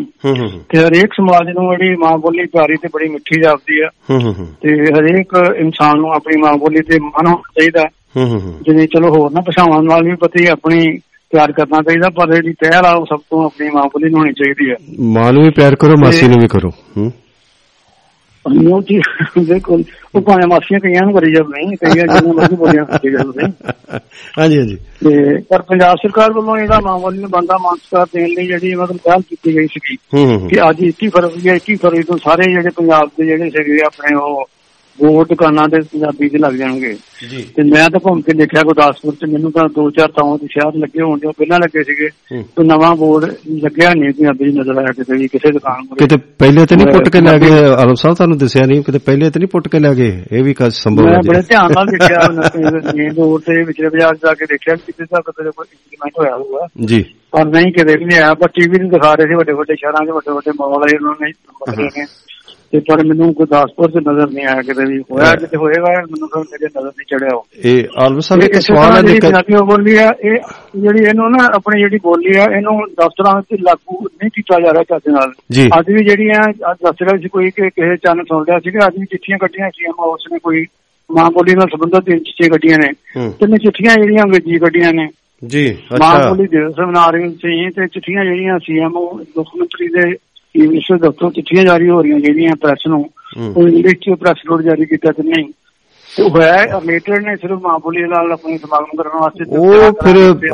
ਤੇ ਹਰੇਕ ਸਮਾਜ ਨੂੰ ਜਿਹੜੀ ਮਾਂ ਬੋਲੀ ਪਿਆਰੀ ਤੇ ਬੜੀ ਮਿੱਠੀ ਜਾਪਦੀ ਆ ਤੇ ਹਰੇਕ ਇਨਸਾਨ ਨੂੰ ਆਪਣੀ ਮਾਂ ਬੋਲੀ ਤੇ ਮਾਣ ਹੋਣਾ ਚਾਹੀਦਾ ਜਿਵੇਂ ਚਲੋ ਹੋਰ ਨਾ ਭਾਸ਼ਾਵਾਂ ਨਾਲ ਵੀ ਪਤੀ ਆਪਣੀ ਪਿਆਰ ਕਰਨਾ ਚਾਹੀਦਾ ਪਰ ਜਿਹੜੀ ਪਹਿਲ ਆ ਉਹ ਸਭ ਤੋਂ ਆਪਣੀ ਮਾਂ ਬੋਲੀ ਨੂੰ ਹੋਣੀ ਚਾਹੀਦੀ ਹੈ ਮਾਂ ਨੂੰ ਵੀ ਪਿਆਰ ਕਰੋ ਮਾਸੀ ਨੂੰ ਵੀ ਕਰੋ ਹੂੰ। ਉਹ ਜੀ ਬਿਲਕੁਲ ਉਹ ਭਾਵੇਂ ਮਾਸੀਆਂ ਕਈਆਂ ਨੂੰ ਕਰੀ ਜਾਂਦੇ ਨਹੀਂ ਕਈਆਂ ਜਿਹਨਾਂ ਮਰਜ਼ੀ ਬੋਲੀਆਂ ਕੀਤੀ ਜਾਂਦੇ ਹਾਂਜੀ ਹਾਂਜੀ। ਤੇ ਪਰ ਪੰਜਾਬ ਸਰਕਾਰ ਵੱਲੋਂ ਇਹਦਾ ਮਾਂ ਬੋਲੀ ਨੂੰ ਬੰਦਾ ਮਾਨਸਕਾਰ ਦੇਣ ਲਈ ਜਿਹੜੀ ਮਤਲਬ ਪਹਿਲ ਕੀਤੀ ਗਈ ਹੂੰ ਹੂੰ ਹੂੰ, ਕਿ ਅੱਜ 21 ਫਰਵਰੀ ਹੈ 21 ਫਰਵਰੀ ਤੋਂ ਸਾਰੇ ਜਿਹੜੇ ਪੰਜਾਬ ਦੇ ਜਿਹੜੇ ਸੀਗੇ ਆਪਣੇ ਉਹ ਬੋਰਡ ਦੁਕਾਨਾਂ ਤੇ ਪੰਜਾਬੀ ਦੇ ਲੱਗ ਜਾਣਗੇ। ਤੇ ਮੈਂ ਤਾਂ ਘੁੰਮ ਕੇ ਦੇਖਿਆ ਗੁਰਦਾਸਪੁਰ ਚ ਮੈਨੂੰ ਤਾਂ ਦੋ ਚਾਰ ਤਾਵਾਂ ਦੇ ਸ਼ਹਿਰ ਲੱਗੇ ਹੋਣ ਜੋ ਪਹਿਲਾਂ ਲੱਗੇ ਸੀਗੇ। ਤੇ ਨਵਾਂ ਬੋਰਡ ਲੱਗਿਆ ਨਹੀਂ ਪੰਜਾਬੀ ਦੀ ਨਜ਼ਰ ਆਇਆ ਕਿਤੇ ਵੀ ਕਿਸੇ ਦੁਕਾਨ ਕੋਲ। ਕਿਤੇ ਪਹਿਲੇ ਤੇ ਨਹੀਂ ਪੁੱਟ ਕੇ ਲੈ ਗਏ ਆਲਮ ਸਾਹਿਬ ਤੁਹਾਨੂੰ ਦੱਸਿਆ ਨਹੀਂ ਕਿਤੇ ਪਹਿਲੇ ਤੇ ਨਹੀਂ ਪੁੱਟ ਕੇ ਲੈ ਗਏ ਇਹ ਵੀ ਕਦ ਸੰਭਵ ਮੈਂ ਹੈ ਬੜੇ ਜੀ ਧਿਆਨ ਨਾਲ ਦੇਖਿਆ ਮੇਨ ਰੋਡ ਤੇ ਵਿਚਲੇ ਬਾਜ਼ਾਰ ਜਾ ਕੇ ਦੇਖਿਆ ਕਿਤੇ ਤੱਕ ਕਿਤੇ ਕੋਈ ਇੰਪਲੀਮੈਂਟ ਹੋਇਆ ਹੋਊਗਾ। ਜੀ। ਪਰ ਨਹੀਂ ਕਿਤੇ ਵੀ ਨਹੀਂ ਆਇਆ ਪਰ ਟੀਵੀ ਨੂੰ ਦਿਖਾ ਰਹੇ ਸੀ ਵੱਡੇ ਵੱਡੇ ਸ਼ਹਿਰਾਂ 'ਚ ਵੱਡੇ ਵੱਡੇ ਮਾਲ ਆਏ ਉਹਨਾਂ ਨੇ ਤੇ ਪਰ ਮੈਨੂੰ ਗੁਰਦਾਸਪੁਰ 'ਚ ਨਜ਼ਰ ਨਹੀਂ ਆਇਆ ਕਿਤੇ ਵੀ। ਹੋਇਆ ਕਿਤੇ ਹੋਏਗਾ ਮੈਨੂੰ ਤਾਂ ਮੇਰੇ ਨਜ਼ਰ ਨਹੀਂ ਚੜਿਆ ਇਹ ਆਲਮ ਸਾਹਿਬ ਇੱਕ ਸਵਾਲ ਹੈ ਨਿੱਕਾ- ਪੰਜਾਬੀ ਬੋਲੀ ਆ ਇਹ ਜਿਹੜੀ ਇਹਨੂੰ ਨਾ ਆਪਣੀ ਜਿਹੜੀ ਬੋਲੀ ਆ ਇਹਨੂੰ ਦਫ਼ਤਰਾਂ ਵਿੱਚ ਲਾਗੂ ਨਹੀਂ ਕੀਤਾ ਜਾ ਰਿਹਾ ਚੱਜ ਨਾਲ। ਜੀ। ਅੱਜ ਵੀ ਜਿਹੜੀਆਂ ਅੱਜ ਦੱਸ ਰਿਹਾ ਸੀ ਕੋਈ ਕਿ ਕਿਸੇ ਚੰਨ ਸੁਣ ਰਿਹਾ ਸੀ ਕਿ ਅੱਜ ਵੀ ਚਿੱਠੀਆਂ ਕੱਢੀਆਂ ਸੀ ਉਸ ਨੇ ਕੋਈ ਮਾਂ ਬੋਲੀ ਨਾਲ ਸੰਬੰਧਿਤ ਤਿੰਨ ਚਿੱਠੀਆਂ ਕੱਢੀਆਂ ਨੇ। ਤਿੰਨ ਚਿੱਠੀਆਂ ਜਿਹੜੀਆਂ ਅੰਗਰੇਜ਼ੀ ਕੱਢੀਆਂ ਨੇ। ਜੀ ਮਾਂ ਅੱਛਾ। ਬੋਲੀ ਦਿਵਸ ਮਨਾ ਰਹੇ ਸੀ ਤੇ ਚਿੱਠੀਆਂ ਜਿਹੜੀਆਂ ਸੀਐਮਓ ਮੁੱਖ ਮੰਤਰੀ ਦੇ ਇੰਗਲਿਸ਼ ਦਫ਼ਤਰੋਂ ਚਿੱਠੀਆਂ ਜਾਰੀ ਹੋ ਰਹੀਆਂ ਜਿਹੜੀਆਂ ਪ੍ਰੈਸ ਨੂੰ। ਉਹ ਇੰਗਲਿਸ਼ ਚ ਪ੍ਰੈਸ ਨੋਟ ਜਾਰੀ ਕੀਤਾ ਤੇ ਨਹੀਂ ਹੋਇਆ ਰਿਲੇਟਡ ਨੇ ਸਿਰਫ ਮਾਂ ਬੋਲੀ ਨਾਲ ਆਪਣੀ ਸਮਾਗਮ ਕਰਨ ਵਾਸਤੇ ਉਹ ਫਿਰ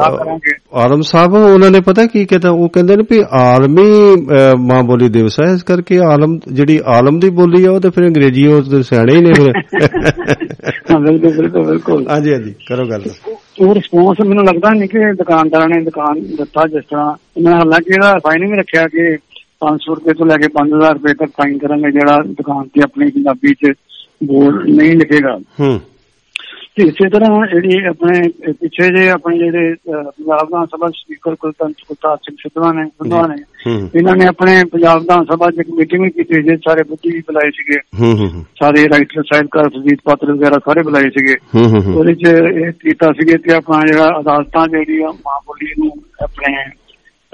ਆਲਮ ਸਾਹਿਬ ਉਹਨਾਂ ਨੇ ਪਤਾ ਕੀ ਕਹਿੰਦਾ ਉਹ ਕਹਿੰਦੇ ਨੇ ਵੀ ਆਲਮੀ ਮਾਂ ਬੋਲੀ ਦਿਵਸ ਹੈ ਇਸ ਕਰਕੇ ਆਲਮ ਜਿਹੜੀ ਆਲਮ ਦੀ ਬੋਲੀ ਆ ਉਹ ਤੇ ਫਿਰ ਅੰਗਰੇਜ਼ੀ ਉਹ ਤੇ ਸਿਆਣੇ ਹੀ ਨੇ ਫਿਰ। ਬਿਲਕੁਲ ਹਾਂਜੀ ਹਾਂਜੀ ਕਰੋ ਗੱਲ। ਉਹ ਰਿਸਪੌਂਸ ਮੈਨੂੰ ਲੱਗਦਾ ਨਹੀਂ ਕਿ ਦੁਕਾਨਦਾਰਾਂ ਨੇ ਦੁਕਾਨ ਦਿੱਤਾ ਜਿਸ ਤਰ੍ਹਾਂ ਇਹਨਾਂ ਹਾਲਾਂਕਿ ਇਹਦਾ ਫਾਈਨ ਵੀ ਰੱਖਿਆ ਕਿ 500 ਰੁਪਏ ਤੋਂ ਲੈ ਕੇ 5000 ਰੁਪਏ ਤੱਕ ਫਾਈਨ ਕਰਾਂਗੇ ਜਿਹੜਾ ਦੁਕਾਨ ਤੇ ਆਪਣੀ ਪੰਜਾਬੀ 'ਚ ਬੋਰਡ ਨਹੀਂ ਲਿਖੇਗਾ। ਹੂੰ। ਤੇ ਇਸੇ ਤਰ੍ਹਾਂ ਜਿਹੜੀ ਆਪਣੇ ਪਿੱਛੇ ਜੇ ਆਪਣੇ ਜਿਹੜੇ ਪੰਜਾਬ ਵਿਧਾਨ ਸਭਾ ਸਪੀਕਰ ਕੁਲਤੰਤ ਕੁਲਤਾਰ ਸਿੰਘ ਸਿੱਧਵਾਂ ਨੇ ਸਿੱਧਵਾਂ ਨੇ ਇਹਨਾਂ ਨੇ ਆਪਣੇ ਪੰਜਾਬ ਵਿਧਾਨ ਸਭਾ ਇੱਕ ਮੀਟਿੰਗ ਵੀ ਕੀਤੀ ਜੇ ਸਾਰੇ ਬੁੱਧੀ ਵੀ ਬੁਲਾਏ ਸੀਗੇ। ਹੂੰ ਹੂੰ ਸਾਰੇ ਰਾਈਟਰ ਸਾਹਿਬਕਾਰ ਸੁਜੀਤ ਪਾਤਰ ਵਗੈਰਾ ਸਾਰੇ ਬੁਲਾਏ ਸੀਗੇ। ਹੂੰ ਹੂੰ ਹੂੰ। ਉਹਦੇ 'ਚ ਇਹ ਕੀਤਾ ਸੀਗੇ ਕਿ ਆਪਾਂ ਜਿਹੜਾ ਅਦਾਲਤਾਂ ਜਿਹੜੀ ਆ ਮਾਂ ਬੋਲੀ ਨੂੰ ਆਪਣੇ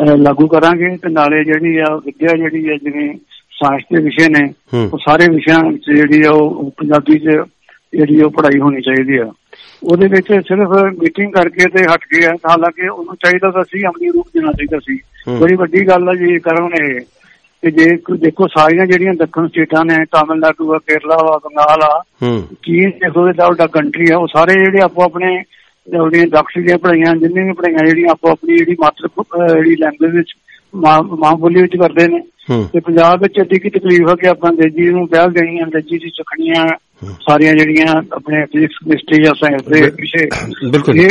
ਲਾਗੂ ਕਰਾਂਗੇ ਤੇ ਨਾਲੇ ਜਿਹੜੀ ਆ ਵਿਦਿਆ ਜਿਹੜੀ ਆ ਜਿਵੇਂ ਸਾਇੰਸ ਦੇ ਵਿਸ਼ੇ ਨੇ ਉਹ ਸਾਰੇ ਵਿਸ਼ਿਆਂ ਵਿੱਚ ਜਿਹੜੀ ਆ ਉਹ ਪੰਜਾਬੀ 'ਚ ਜਿਹੜੀ ਉਹ ਪੜ੍ਹਾਈ ਹੋਣੀ ਚਾਹੀਦੀ ਆ। ਉਹਦੇ ਵਿੱਚ ਸਿਰਫ ਮੀਟਿੰਗ ਕਰਕੇ ਤੇ ਹਟ ਗਏ ਆ ਹਾਲਾਂਕਿ ਉਹਨੂੰ ਚਾਹੀਦਾ ਤਾਂ ਸੀ ਅਮਲੀ ਰੂਪ ਦੇਣਾ ਚਾਹੀਦਾ ਸੀ। ਬੜੀ ਵੱਡੀ ਗੱਲ ਆ ਜੀ ਕਰਨ ਇਹ। ਕਿ ਜੇ ਦੇਖੋ ਸਾਰੀਆਂ ਜਿਹੜੀਆਂ ਦੱਖਣ ਸਟੇਟਾਂ ਨੇ ਤਾਮਿਲਨਾਡੂ ਆ ਕੇਰਲਾ ਵਾ ਬੰਗਾਲ ਆ ਚੀਨ ਦੇਖੋ ਦਾ ਕੰਟਰੀ ਆ ਉਹ ਸਾਰੇ ਜਿਹੜੇ ਆਪੋ ਆਪਣੇ ਜਿਹੜੀਆਂ ਦਕਸ਼ ਦੀਆਂ ਪੜ੍ਹਾਈਆਂ ਜਿੰਨੀਆਂ ਵੀ ਪੜ੍ਹਾਈਆਂ ਜਿਹੜੀਆਂ ਆਪੋ ਆਪਣੀ ਜਿਹੜੀ ਮਾਤਰ ਜਿਹੜੀ ਲੈਂਗੁਏਜ ਵਿੱਚ ਮਾਂ ਬੋਲੀ ਵਿੱਚ ਕਰਦੇ ਨੇ। ਤੇ ਪੰਜਾਬ ਵਿੱਚ ਅੱਡੀ ਕੀ ਤਕਲੀਫ ਹੈ ਕਿ ਆਪਾਂ ਅੰਗਰੇਜ਼ੀ ਨੂੰ ਪਹਿਲ ਗਈਆਂ ਅੰਗਰੇਜ਼ੀ ਦੀ ਸਿੱਖਣੀਆਂ ਸਾਰੀਆਂ ਜਿਹੜੀਆਂ ਆਪਣੇ ਫਿਜ਼ਿਕਸ ਕੈਮਿਸਟਰੀ ਜਾਂ ਸਾਇੰਸ ਦੇ ਵਿਸ਼ੇ ਬਿਲਕੁਲ। ਇਹ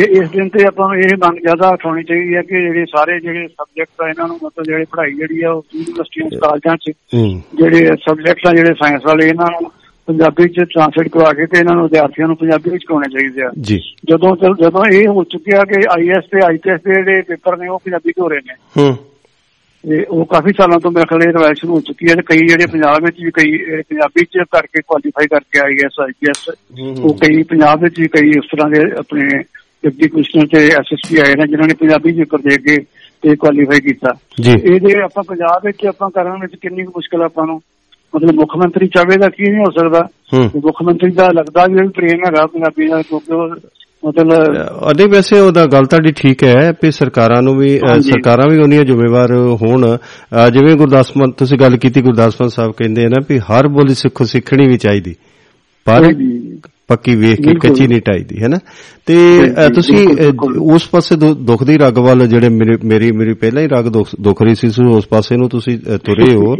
ਇਸ ਦਿਨ ਤੇ ਆਪਾਂ ਇਹ ਮੰਗ ਜ਼ਿਆਦਾ ਉਠਾਉਣੀ ਚਾਹੀਦੀ ਹੈ ਕਿ ਜਿਹੜੇ ਸਾਰੇ ਜਿਹੜੇ ਸਬਜੈਕਟ ਆ ਇਹਨਾਂ ਨੂੰ ਮਤਲਬ ਜਿਹੜੇ ਪੜ੍ਹਾਈ ਜਿਹੜੀ ਆ ਉਹ ਯੂਨੀਵਰਸਿਟੀਆਂ ਕਾਲਜਾਂ 'ਚ ਜਿਹੜੇ ਸਬਜੈਕਟ ਆ ਜਿਹੜੇ ਸਾਇੰਸ ਵਾਲੇ ਇਹਨਾਂ ਨੂੰ ਪੰਜਾਬੀ 'ਚ ਟ੍ਰਾਂਸਲੇਟ ਕਰਵਾ ਕੇ ਤੇ ਇਹਨਾਂ ਨੂੰ ਵਿਦਿਆਰਥੀਆਂ ਨੂੰ ਪੰਜਾਬੀ ਵਿੱਚ ਕਰਾਉਣੇ ਚਾਹੀਦੇ ਆ। ਜੀ। ਜਦੋਂ ਜਦੋਂ ਇਹ ਹੋ ਚੁੱਕਿਆ ਕਿ ਆਈਐਸ ਤੇ ਆਈਪੀਐਸ ਦੇ ਜਿਹੜੇ ਪੇਪਰ ਨੇ ਉਹ ਪੰਜਾਬੀ 'ਚ ਹੋ ਰਹੇ ਨੇ। ਹੂੰ। ਤੇ ਉਹ ਕਾਫੀ ਸਾਲਾਂ ਤੋਂ ਮੇਰੇ ਖਿਆਲ ਇਹ ਰਵਾਇਤ ਸ਼ੁਰੂ ਹੋ ਚੁੱਕੀ ਹੈ ਤੇ ਕਈ ਜਿਹੜੇ ਪੰਜਾਬ ਵਿੱਚ ਵੀ ਕਈ ਇਹ ਪੰਜਾਬੀ 'ਚ ਕਰਕੇ ਕੁਆਲੀਫਾਈ ਕਰਕੇ ਆਈਐਸ ਆਈਪੀਐਸ ਉਹ ਕਈ ਪੰਜਾਬ ਵਿੱਚ ਵੀ ਕਈ ਇਸ ਤਰ੍ਹਾਂ ਦੇ ਆਪਣੇ ਡਿਪਟੀ ਕਮਿਸ਼ਨਰ ਤੇ ਐਸਐਸਪੀ ਆਏ ਨੇ ਜਿਨ੍ਹਾਂ ਨੇ ਪੰਜਾਬੀ ਪੇਪਰ ਦੇ ਕੇ ਤੇ ਕੁਆਲੀਫਾਈ ਕੀਤਾ। ਜੀ। ਇਹਦੇ ਆਪਾਂ ਪੰਜਾਬ ਵਿੱਚ ਆਪਾਂ ਕਰਨ ਵਿੱਚ ਕਿੰਨੀ ਮੁਸ਼ਕਲ ਆਪਾਂ ਨੂੰ? ਮਤਲਬ ਮੁੱਖ ਮੰਤਰੀ ਚਾਹੇ ਦਾ ਕੀ ਨਹੀਂ ਹੋ ਸਕਦਾ। ਮੁੱਖ ਮੰਤਰੀ ਦਾ ਲੱਗਦਾ ਵੀ ਪ੍ਰੇਮ ਹੈਗਾ ਪੰਜਾਬੀ ਦਾ ਕਿਉਂਕਿ ਮਤਲਬ ਅਦੇ ਵੈਸੇ ਉਹਦਾ ਗੱਲ ਤੁਹਾਡੀ ਠੀਕ ਹੈ ਵੀ ਸਰਕਾਰਾਂ ਨੂੰ ਵੀ। ਸਰਕਾਰਾਂ ਵੀ ਉਹਨੀਆਂ ਜ਼ਿੰਮੇਵਾਰ ਹੋਣ। ਜਿਵੇਂ ਗੁਰਦਾਸ ਮਾਨ ਤੁਸੀਂ ਗੱਲ ਕੀਤੀ ਗੁਰਦਾਸ ਮਾਨ ਸਾਹਿਬ ਕਹਿੰਦੇ ਆ ਨਾ ਵੀ ਹਰ ਬੋਲੀ ਸਿੱਖੋ ਸਿੱਖਣੀ ਵੀ ਚਾਹੀਦੀ। ਪਰ ਪੱਕੀ ਵੇਖ ਕੇ। ਕੱਚੀ ਨਹੀਂ ਟਾਈਦੀ ਹੈ ਨਾ ਤੇ ਤੁਸੀਂ। ਉਸ ਪਾਸੇ ਦੁੱਖ ਦੀ ਰਗ ਵੱਲ ਜਿਹੜੇ ਮੇਰੇ- ਮੇਰੀ ਪਹਿਲਾਂ ਹੀ ਰਗ ਦੁੱਖ ਰਹੀ ਸੀ ਉਸ ਪਾਸੇ ਨੂੰ ਤੁਸੀਂ ਤੁਰੇ ਹੋ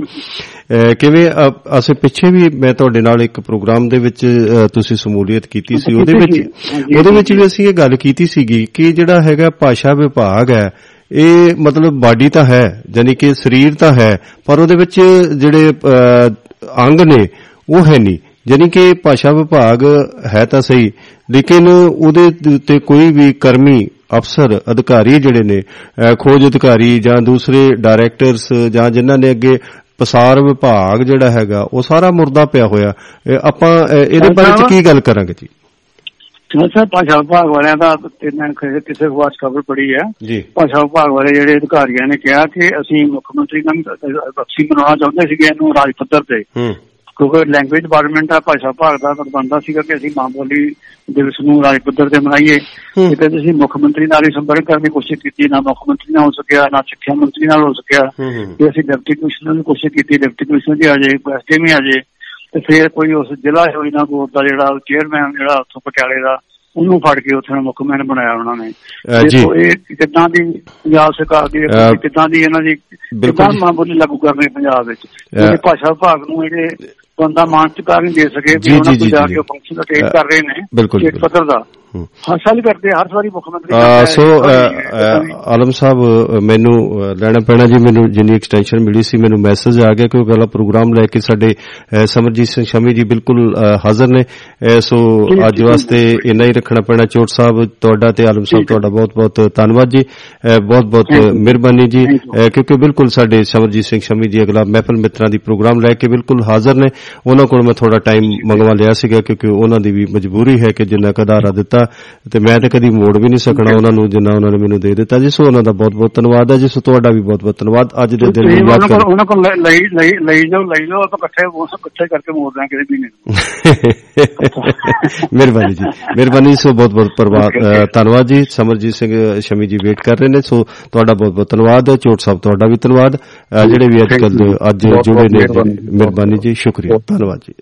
ਕਿਵੇਂ ਅਸੀਂ ਪਿੱਛੇ ਵੀ ਮੈਂ ਤੁਹਾਡੇ ਨਾਲ ਇੱਕ ਪ੍ਰੋਗਰਾਮ ਦੇ ਵਿੱਚ ਤੁਸੀਂ ਸਮੂਲੀਅਤ ਕੀਤੀ ਸੀ ਉਹਦੇ ਵਿੱਚ ਉਹਦੇ ਵਿੱਚ। ਵੀ ਅਸੀਂ ਇਹ ਗੱਲ ਕੀਤੀ ਸੀਗੀ ਕਿ ਜਿਹੜਾ ਹੈਗਾ ਭਾਸ਼ਾ ਵਿਭਾਗ ਹੈ ਇਹ ਮਤਲਬ ਬਾਡੀ ਤਾਂ ਹੈ ਯਾਨੀ ਕਿ ਸਰੀਰ ਤਾਂ ਹੈ ਪਰ ਉਹਦੇ ਵਿੱਚ ਜਿਹੜੇ ਅੰਗ ਨੇ ਉਹ ਹੈ ਨਹੀਂ ਯਾਨੀ ਕਿ ਭਾਸ਼ਾ ਵਿਭਾਗ ਹੈ ਤਾਂ ਸਹੀ ਲੇਕਿਨ ਉਹਦੇ ਉੱਤੇ ਕੋਈ ਵੀ ਕਰਮੀ ਅਫਸਰ ਅਧਿਕਾਰੀ ਜਿਹੜੇ ਨੇ ਖੋਜ ਅਧਿਕਾਰੀ ਜਾਂ ਦੂਸਰੇ ਡਾਇਰੈਕਟਰਸ ਜਾਂ ਜਿਨ੍ਹਾਂ ਨੇ ਅੱਗੇ ਪ੍ਰਸਾਰ ਵਿਭਾਗ ਜਿਹੜਾ ਹੈਗਾ ਉਹ ਸਾਰਾ ਮੁਰਦਾ ਪਿਆ ਹੋਇਆ। ਆਪਾਂ ਇਹਦੇ ਬਾਰੇ ਚ ਕੀ ਗੱਲ ਕਰਾਂਗੇ ਜੀ? ਅੱਛਾ ਭਾਸ਼ਾ ਵਿਭਾਗ ਵਾਲਿਆਂ ਦਾ ਮੈਂ ਕਿਸੇ ਕਿਸੇ ਅਖਬਾਰ 'ਚ ਖਬਰ ਪੜੀ ਹੈ। ਭਾਸ਼ਾ ਵਿਭਾਗ ਵਾਲੇ ਜਿਹੜੇ ਅਧਿਕਾਰੀਆਂ ਨੇ ਕਿਹਾ ਕਿ ਅਸੀਂ ਮੁੱਖ ਮੰਤਰੀ ਨਾਲ ਬਖਸ਼ੀ ਬਣਾਉਣਾ ਚਾਹੁੰਦੇ ਸੀਗੇ ਇਹਨੂੰ ਰਾਜ ਪੱਧਰ ਤੇ। ਕਿਉਂਕਿ ਲੈਂਗੁਏਜ ਡਿਪਾਰਟਮੈਂਟ ਆ ਭਾਸ਼ਾ ਵਿਭਾਗ ਦਾ ਬੰਦਾ ਸੀਗਾ ਕਿ ਅਸੀਂ ਮਾਂ ਬੋਲੀ ਦਿਵਸ ਨੂੰ ਰਾਜ ਪੱਧਰ ਤੇ ਮਨਾਈਏ। ਹੂੰ। ਤੇ ਕਹਿੰਦੇ ਸੀ ਮੁੱਖ ਮੰਤਰੀ ਨਾਲ ਹੀ ਸੰਪਰਕ ਕਰਨ ਦੀ ਕੋਸ਼ਿਸ਼ ਕੀਤੀ ਨਾ ਮੁੱਖ ਮੰਤਰੀ ਨਾਲ ਹੋ ਸਕਿਆ ਨਾ ਸਿੱਖਿਆ ਮੰਤਰੀ ਨਾਲ ਹੋ ਸਕਿਆ। ਤੇ ਅਸੀਂ ਡਿਪਟੀ ਕਮਿਸ਼ਨਰ ਨੂੰ ਕੋਸ਼ਿਸ਼ ਕੀਤੀ ਡਿਪਟੀ ਕਮਿਸ਼ਨਰ ਜੀ ਆ ਜਾਏ ਐਸਡੀਐਮ ਆ ਜਾਏ। ਤੇ ਫਿਰ ਕੋਈ ਉਸ ਜ਼ਿਲ੍ਹਾ ਯੋਜਨਾ ਬੋਰਡ ਦਾ ਜਿਹੜਾ ਚੇਅਰਮੈਨ ਜਿਹੜਾ ਉੱਥੋਂ ਪਟਿਆਲੇ ਦਾ ਉਹਨੂੰ ਫੜ ਕੇ ਉੱਥੇ ਮੁੱਖ ਮੈਨ ਬਣਾਇਆ ਉਹਨਾਂ ਨੇ। ਇਹ ਕਿੱਦਾਂ ਦੀ ਪੰਜਾਬ ਸਰਕਾਰ ਦੀ ਕਿੱਦਾਂ ਦੀ ਇਹਨਾਂ ਦੀ ਕਿੱਦਾਂ। ਮਾਂ ਬੋਲੀ ਲਾਗੂ ਕਰਨੀ ਪੰਜਾਬ ਵਿੱਚ। ਜਿਹੜੇ ਭਾਸ਼ਾ ਵਿਭਾਗ ਨੂੰ ਜਿਹੜੇ ਬੰਦਾ ਮਾਨਸਿਕਤਾ ਨਹੀਂ ਦੇ ਸਕੇ ਵੀ ਉਹਨਾਂ ਕੋਲ ਜੀ। ਕੇ ਫੰਕਸ਼ਨ ਅਟੈਂਡ ਕਰ ਰਹੇ ਨੇ ਬਿਲਕੁਲ। ਪੱਧਰ ਦਾ। ਹਰ ਸਾਲ ਹੀ ਕਰਦੇ ਹਰ ਵਾਰੀ ਮੁੱਖ ਮੰਤਰੀ। ਸੋ ਆਲਮ ਸਾਹਿਬ ਮੈਨੂੰ ਲੈਣਾ ਪੈਣਾ ਜੀ ਮੈਨੂੰ ਜਿੰਨੀ ਐਕਸਟੈਂਸ਼ਨ ਮਿਲੀ ਸੀ ਮੈਨੂੰ ਮੈਸੇਜ ਆ ਗਿਆ ਕਿ ਉਹ ਪਹਿਲਾ ਪ੍ਰੋਗਰਾਮ ਲੈ ਕੇ ਸਾਡੇ ਸਮਰਜੀਤ ਸਿੰਘ ਸ਼ਮੀ ਜੀ ਬਿਲਕੁਲ ਹਾਜ਼ਰ ਨੇ। ਸੋ ਅੱਜ ਵਾਸਤੇ ਇੰਨਾ ਹੀ ਰੱਖਣਾ ਪੈਣਾ। ਚੋਟ ਸਾਹਿਬ ਤੁਹਾਡਾ ਤੇ ਆਲਮ ਸਾਹਿਬ। ਤੁਹਾਡਾ ਬਹੁਤ ਬਹੁਤ ਧੰਨਵਾਦ ਜੀ। ਬਹੁਤ ਬਹੁਤ. ਮਿਹਰਬਾਨੀ ਜੀ। ਕਿਉਂਕਿ ਬਿਲਕੁਲ ਸਾਡੇ ਸਮਰਜੀਤ ਸਿੰਘ ਸ਼ਮੀ ਜੀ ਅਗਲਾ ਮਹਿਫਲ ਮਿੱਤਰਾਂ ਦੀ ਪ੍ਰੋਗਰਾਮ ਲੈ ਕੇ ਬਿਲਕੁਲ ਹਾਜ਼ਰ ਨੇ। ਉਹਨਾਂ ਕੋਲ ਮੈਂ ਥੋੜਾ ਟਾਈਮ ਮੰਗਵਾ ਲਿਆ ਸੀਗਾ ਕਿਉਂਕਿ ਉਹਨਾਂ ਦੀ ਵੀ ਮਜਬੂਰੀ ਹੈ ਕਿ ਜਿੰਨਾ ਕਦਾਰਾ ਦਿੱਤਾ ਤੇ ਮੈਂ ਤਾਂ ਕਦੀ ਮੋੜ ਵੀ ਨਹੀਂ ਸਕਣਾ ਉਹਨਾਂ ਨੂੰ ਜਿੰਨਾ ਉਹਨਾਂ ਨੇ ਮੈਨੂੰ ਦੇ ਦਿੱਤਾ ਜੀ ਸੋ ਉਹਨਾਂ ਦਾ ਬਹੁਤ ਬਹੁਤ ਧੰਨਵਾਦ ਹੈ ਜੀ ਸੋ ਤੁਹਾਡਾ ਵੀ ਬਹੁਤ ਬਹੁਤ ਧੰਨਵਾਦ। ਅੱਜ ਦੇ ਦਿਨ ਨੂੰ ਯਾਦ ਕਰ ਉਹਨਾਂ ਕੋਲ ਲਈ ਲਈ ਲਈ ਜਾਓ ਲਈ ਜਾਓ ਆਪਾਂ ਇਕੱਠੇ ਉਹ ਇਕੱਠੇ ਕਰਕੇ ਮੋੜ ਦਾਂਗੇ ਕਿਸੇ ਮਹੀਨੇ ਮਿਹਰਬਾਨੀ ਜੀ ਮਿਹਰਬਾਨੀ ਸੋ ਬਹੁਤ ਬਹੁਤ ਧੰਨਵਾਦ ਜੀ ਸਮਰਜੀਤ ਸਿੰਘ ਸ਼ਮੀ ਜੀ ਵੇਟ ਕਰ ਰਹੇ ਨੇ ਸੋ ਤੁਹਾਡਾ ਬਹੁਤ ਬਹੁਤ ਧੰਨਵਾਦ ਚੋਟ ਸਾਹਿਬ ਤੁਹਾਡਾ ਵੀ ਧੰਨਵਾਦ ਜਿਹੜੇ ਵੀ ਅੱਜ ਕੱਲ. ਅੱਜ ਜੁੜੇ ਨੇ ਮਿਹਰਬਾਨੀ ਜੀ। ਸ਼ੁਕਰੀਆ ਧੰਨਵਾਦ ਜੀ।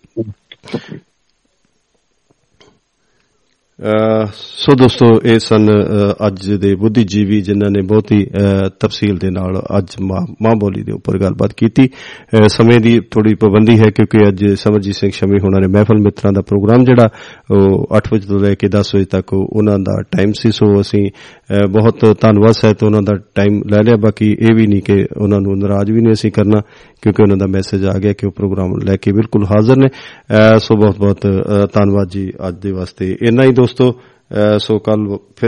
ਸੋ ਦੋਸਤੋ, ਇਹ ਸਨ, ਅਹ ਅੱਜ ਦੇ ਬੁੱਧੀਜੀਵੀ ਜਿਨ੍ਹਾਂ ਨੇ ਬਹੁਤ ਹੀ ਅਹ ਤਫਸੀਲ ਦੇ ਨਾਲ ਅੱਜ ਮਾਂ ਮਾਂ ਬੋਲੀ ਦੇ ਉੱਪਰ ਗੱਲਬਾਤ ਕੀਤੀ। ਅਹ ਸਮੇਂ ਦੀ ਥੋੜੀ ਪਾਬੰਦੀ ਹੈ ਕਿਉਂਕਿ ਅੱਜ ਸਮਰਜੀਤ ਸਿੰਘ ਸ਼ਮੀ ਹੋਣਾ ਨੇ ਮਹਿਫਲ ਮਿੱਤਰਾਂ ਦਾ ਪ੍ਰੋਗਰਾਮ ਜਿਹੜਾ, ਉਹ 8 ਵਜੇ ਤੋਂ ਲੈ ਕੇ 10 ਵਜੇ ਤੱਕ ਉਹ- ਉਹਨਾਂ ਦਾ ਟਾਈਮ ਸੀ। ਸੋ ਅਸੀਂ, ਅਹ ਬਹੁਤ ਧੰਨਵਾਦ ਸਹਿਤ ਉਹਨਾਂ ਦਾ ਟਾਈਮ ਲੈ ਲਿਆ। ਬਾਕੀ ਇਹ ਵੀ ਨਹੀਂ ਕਿ ਉਹਨਾਂ ਨੂੰ ਨਾਰਾਜ਼ ਵੀ ਨਹੀਂ ਅਸੀਂ ਕਰਨਾ, ਕਿਉਂਕਿ ਉਹਨਾਂ ਦਾ ਮੈਸੇਜ ਆ ਗਿਆ ਕਿ ਉਹ ਪ੍ਰੋਗਰਾਮ ਲੈ ਕੇ ਬਿਲਕੁਲ ਹਾਜ਼ਰ ਨੇ। ਅਹ ਸੋ ਬਹੁਤ ਬਹੁਤ ਅਹ ਧੰਨਵਾਦ ਜੀ ਅੱਜ ਦੇ ਵਾਸਤੇ। ਇੰਨਾ ਹੀ ਦੋਸਤੋ। ਅਹ ਸੋ ਕੱਲ ਫਿਰ